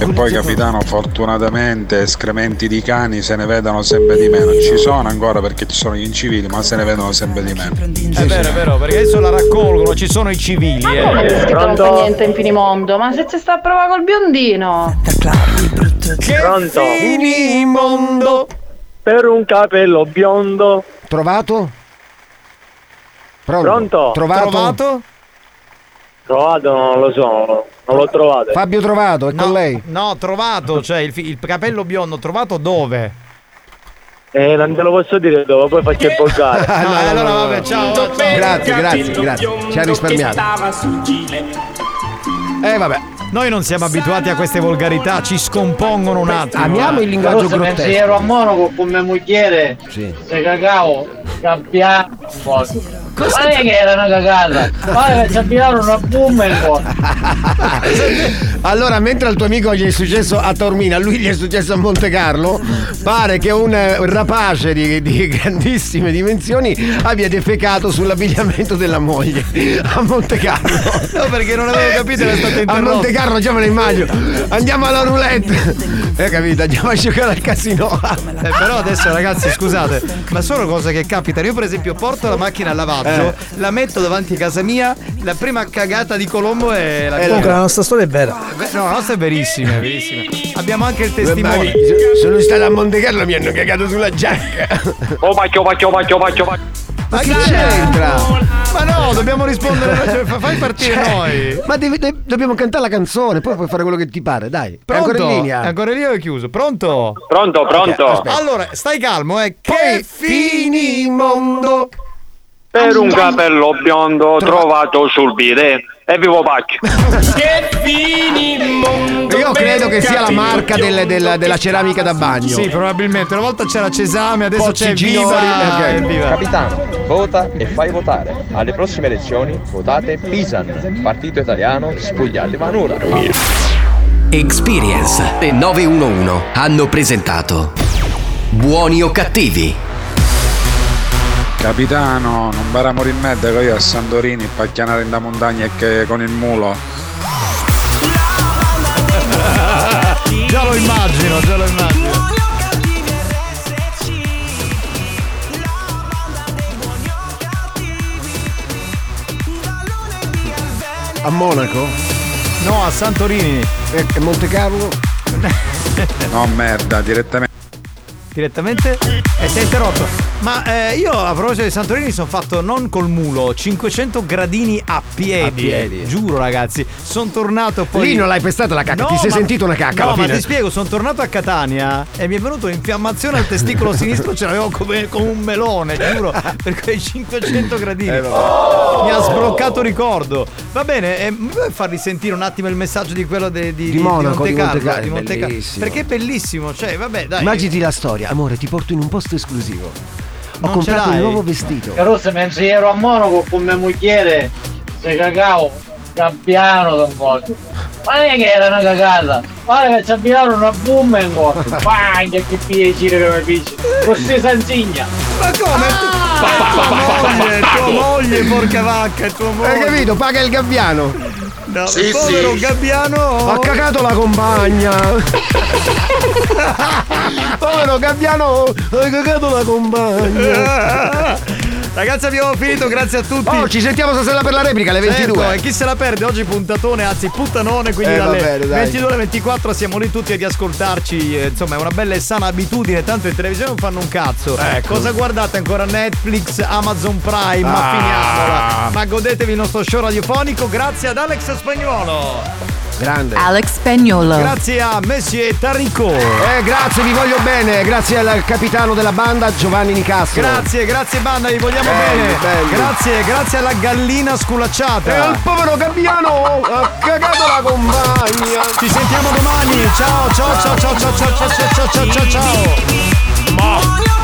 [SPEAKER 71] E poi capitano, fortunatamente escrementi di cani se ne vedono sempre di meno. Ci sono ancora perché ci sono gli incivili, ma se ne vedono sempre di meno.
[SPEAKER 5] È vero, è vero, perché adesso la raccolgono, ci sono i civili. eh.
[SPEAKER 57] Che non fa niente in finimondo, ma se ci sta a prova col biondino.
[SPEAKER 5] Che
[SPEAKER 78] Pronto?
[SPEAKER 5] Finimondo
[SPEAKER 78] Per un capello biondo.
[SPEAKER 2] Trovato? Pronto?
[SPEAKER 78] Pronto?
[SPEAKER 2] Trovato?
[SPEAKER 5] trovato?
[SPEAKER 78] Trovato non lo so, non l'ho trovato.
[SPEAKER 2] Fabio Trovato, è con lei?
[SPEAKER 5] No, trovato, cioè il, il capello biondo trovato dove?
[SPEAKER 78] Eh, non te lo posso dire dove, poi faccio il volgare.
[SPEAKER 2] Ah, no,
[SPEAKER 5] No,
[SPEAKER 2] no,
[SPEAKER 5] allora
[SPEAKER 2] no, no.
[SPEAKER 5] vabbè, ciao. ciao.
[SPEAKER 2] Grazie, grazie, grazie. Ci ha risparmiato. Eh vabbè.
[SPEAKER 5] Noi non siamo abituati a queste volgarità, ci scompongono un attimo.
[SPEAKER 2] Amiamo il linguaggio
[SPEAKER 69] Però se
[SPEAKER 2] grottesco.
[SPEAKER 69] ero a Monaco con mia moglie,
[SPEAKER 2] Sì.
[SPEAKER 69] se cagavo, cambiavo non è che era una cagata, ma che ci abbiamo una bomba in po'.
[SPEAKER 2] Allora, mentre al tuo amico gli è successo a Tormina, a lui gli è successo a Monte Carlo, pare che un eh, rapace di, di grandissime dimensioni abbia defecato sull'abbigliamento della moglie a Monte Carlo.
[SPEAKER 5] No, perché non avevo capito, era stato
[SPEAKER 2] A
[SPEAKER 5] interrotto.
[SPEAKER 2] Monte Carlo già me lo immagino. Andiamo alla roulette. Hai capito? Andiamo a giocare al casino.
[SPEAKER 5] Eh, però adesso ragazzi scusate, ma sono cose che capitano. Io per esempio porto la macchina a lavaggio,
[SPEAKER 2] Eh.
[SPEAKER 5] la metto davanti a casa mia, la prima cagata di Colombo è la
[SPEAKER 17] Comunque la nostra storia è vera.
[SPEAKER 5] Beh, No, la nostra è verissima, è verissima. Abbiamo anche il testimone.
[SPEAKER 2] Sono stato a Monte Carlo, mi hanno cagato sulla giacca.
[SPEAKER 78] Oh, pacchio, pacchio, pacchio, pacchio.
[SPEAKER 2] Ma che c'entra?
[SPEAKER 5] Ma no, dobbiamo rispondere, cioè, fa- fai partire
[SPEAKER 2] Cioè,
[SPEAKER 5] noi.
[SPEAKER 2] Ma devi- de- dobbiamo cantare la canzone, poi puoi fare quello che ti pare, dai. È
[SPEAKER 5] Pronto?
[SPEAKER 2] ancora in linea.
[SPEAKER 5] È ancora in linea o è chiuso? Pronto?
[SPEAKER 78] Pronto, pronto.
[SPEAKER 2] aspetta.
[SPEAKER 5] Allora, stai calmo, eh.
[SPEAKER 2] Poi
[SPEAKER 5] Che
[SPEAKER 2] finimondo.
[SPEAKER 78] Per un capello biondo trovato sul bidet. E vivo pacchio. che fini mondo.
[SPEAKER 2] Io credo che sia la marca del- del- della ceramica da bagno.
[SPEAKER 5] Sì, probabilmente. Una volta c'era Cesame, adesso
[SPEAKER 2] Pozzi
[SPEAKER 5] c'è Viva.
[SPEAKER 2] ok.
[SPEAKER 5] eh, Viva.
[SPEAKER 80] Capitano, vota e fai votare. Alle prossime elezioni votate Pisan, partito italiano, spogliate Vanura.
[SPEAKER 1] Experience e 911 hanno presentato Buoni o cattivi?
[SPEAKER 71] Capitano, non baramo rimedio che io a Sandorini pacchianare in da montagna e che con il mulo.
[SPEAKER 5] già lo immagino, già lo immagino.
[SPEAKER 2] A Monaco?
[SPEAKER 5] No, a Santorini.
[SPEAKER 2] E Monte Carlo?
[SPEAKER 71] no, merda, direttamente.
[SPEAKER 5] Direttamente? E si è interrotto. Ma eh, io a proposito di Santorini sono fatto non col mulo, 500 gradini a piedi.
[SPEAKER 2] A piedi.
[SPEAKER 5] Giuro ragazzi, sono tornato poi...
[SPEAKER 2] Lì non l'hai pestata la cacca, ti sei sentito una cacca
[SPEAKER 5] No,
[SPEAKER 2] alla
[SPEAKER 5] ma ti spiego, sono tornato a Catania e mi è venuto un'infiammazione al testicolo sinistro, ce l'avevo come, come un melone, giuro, per quei 500 gradini.
[SPEAKER 2] Eh,
[SPEAKER 5] Mi ha sbloccato ricordo. Va bene, eh, mi puoi far risentire un attimo il messaggio di quello de- di,
[SPEAKER 2] Di Monaco,
[SPEAKER 5] Monte
[SPEAKER 2] di Monte
[SPEAKER 5] Carlo, di Monte Carlo. Perché è bellissimo, cioè, vabbè, dai.
[SPEAKER 2] Immaginati la storia, amore, ti porto in un posto esclusivo. Ho
[SPEAKER 5] Non
[SPEAKER 2] comprato un nuovo vestito.
[SPEAKER 69] Caruso, mentre ero a Monaco con mia moglie, se cagavo gabbiano da un po'. Ma non è che era una cagata, guarda che ci abbiamo una boom in corpo. Paglia che piacere che mi dici. Così sanzigna.
[SPEAKER 5] Ma come? tua moglie, tua moglie, porca vacca, tua moglie.
[SPEAKER 2] Hai capito? Paga il gabbiano.
[SPEAKER 5] No, povero gabbiano.
[SPEAKER 2] Ha cagato la compagna. Povero gabbiano, hai cagato la compagna.
[SPEAKER 5] Ragazzi abbiamo finito, grazie a tutti.
[SPEAKER 2] Oh, ci sentiamo stasera per la replica alle 22.
[SPEAKER 5] Certo, e chi se la perde oggi puntatone, anzi puttanone, quindi
[SPEAKER 2] Eh,
[SPEAKER 5] dalle
[SPEAKER 2] bene, dai.
[SPEAKER 5] 22 alle 24 siamo lì tutti ad ascoltarci, eh, insomma è una bella e sana abitudine, tanto in televisione non fanno un cazzo.
[SPEAKER 2] Ecco.
[SPEAKER 5] Cosa guardate ancora? Netflix, Amazon Prime, ma
[SPEAKER 2] Ah.
[SPEAKER 5] finiamola. Ma godetevi il nostro show radiofonico, grazie ad Alex Spagnuolo.
[SPEAKER 2] Grande.
[SPEAKER 81] Alex Spagnolo.
[SPEAKER 5] Grazie a Messie Tarico.
[SPEAKER 2] Eh, grazie, vi voglio bene. Grazie al capitano della banda Giovanni Nicastro.
[SPEAKER 5] Grazie, grazie banda, vi vogliamo
[SPEAKER 2] Belli,
[SPEAKER 5] bene.
[SPEAKER 2] belli.
[SPEAKER 5] Grazie, grazie alla gallina sculacciata.
[SPEAKER 2] E al povero gabbiano ha cagato la compagna.
[SPEAKER 5] Ci sentiamo domani. Ciao, ciao, ciao, ciao, ciao, ciao, ciao, ciao, ciao, ciao, ciao.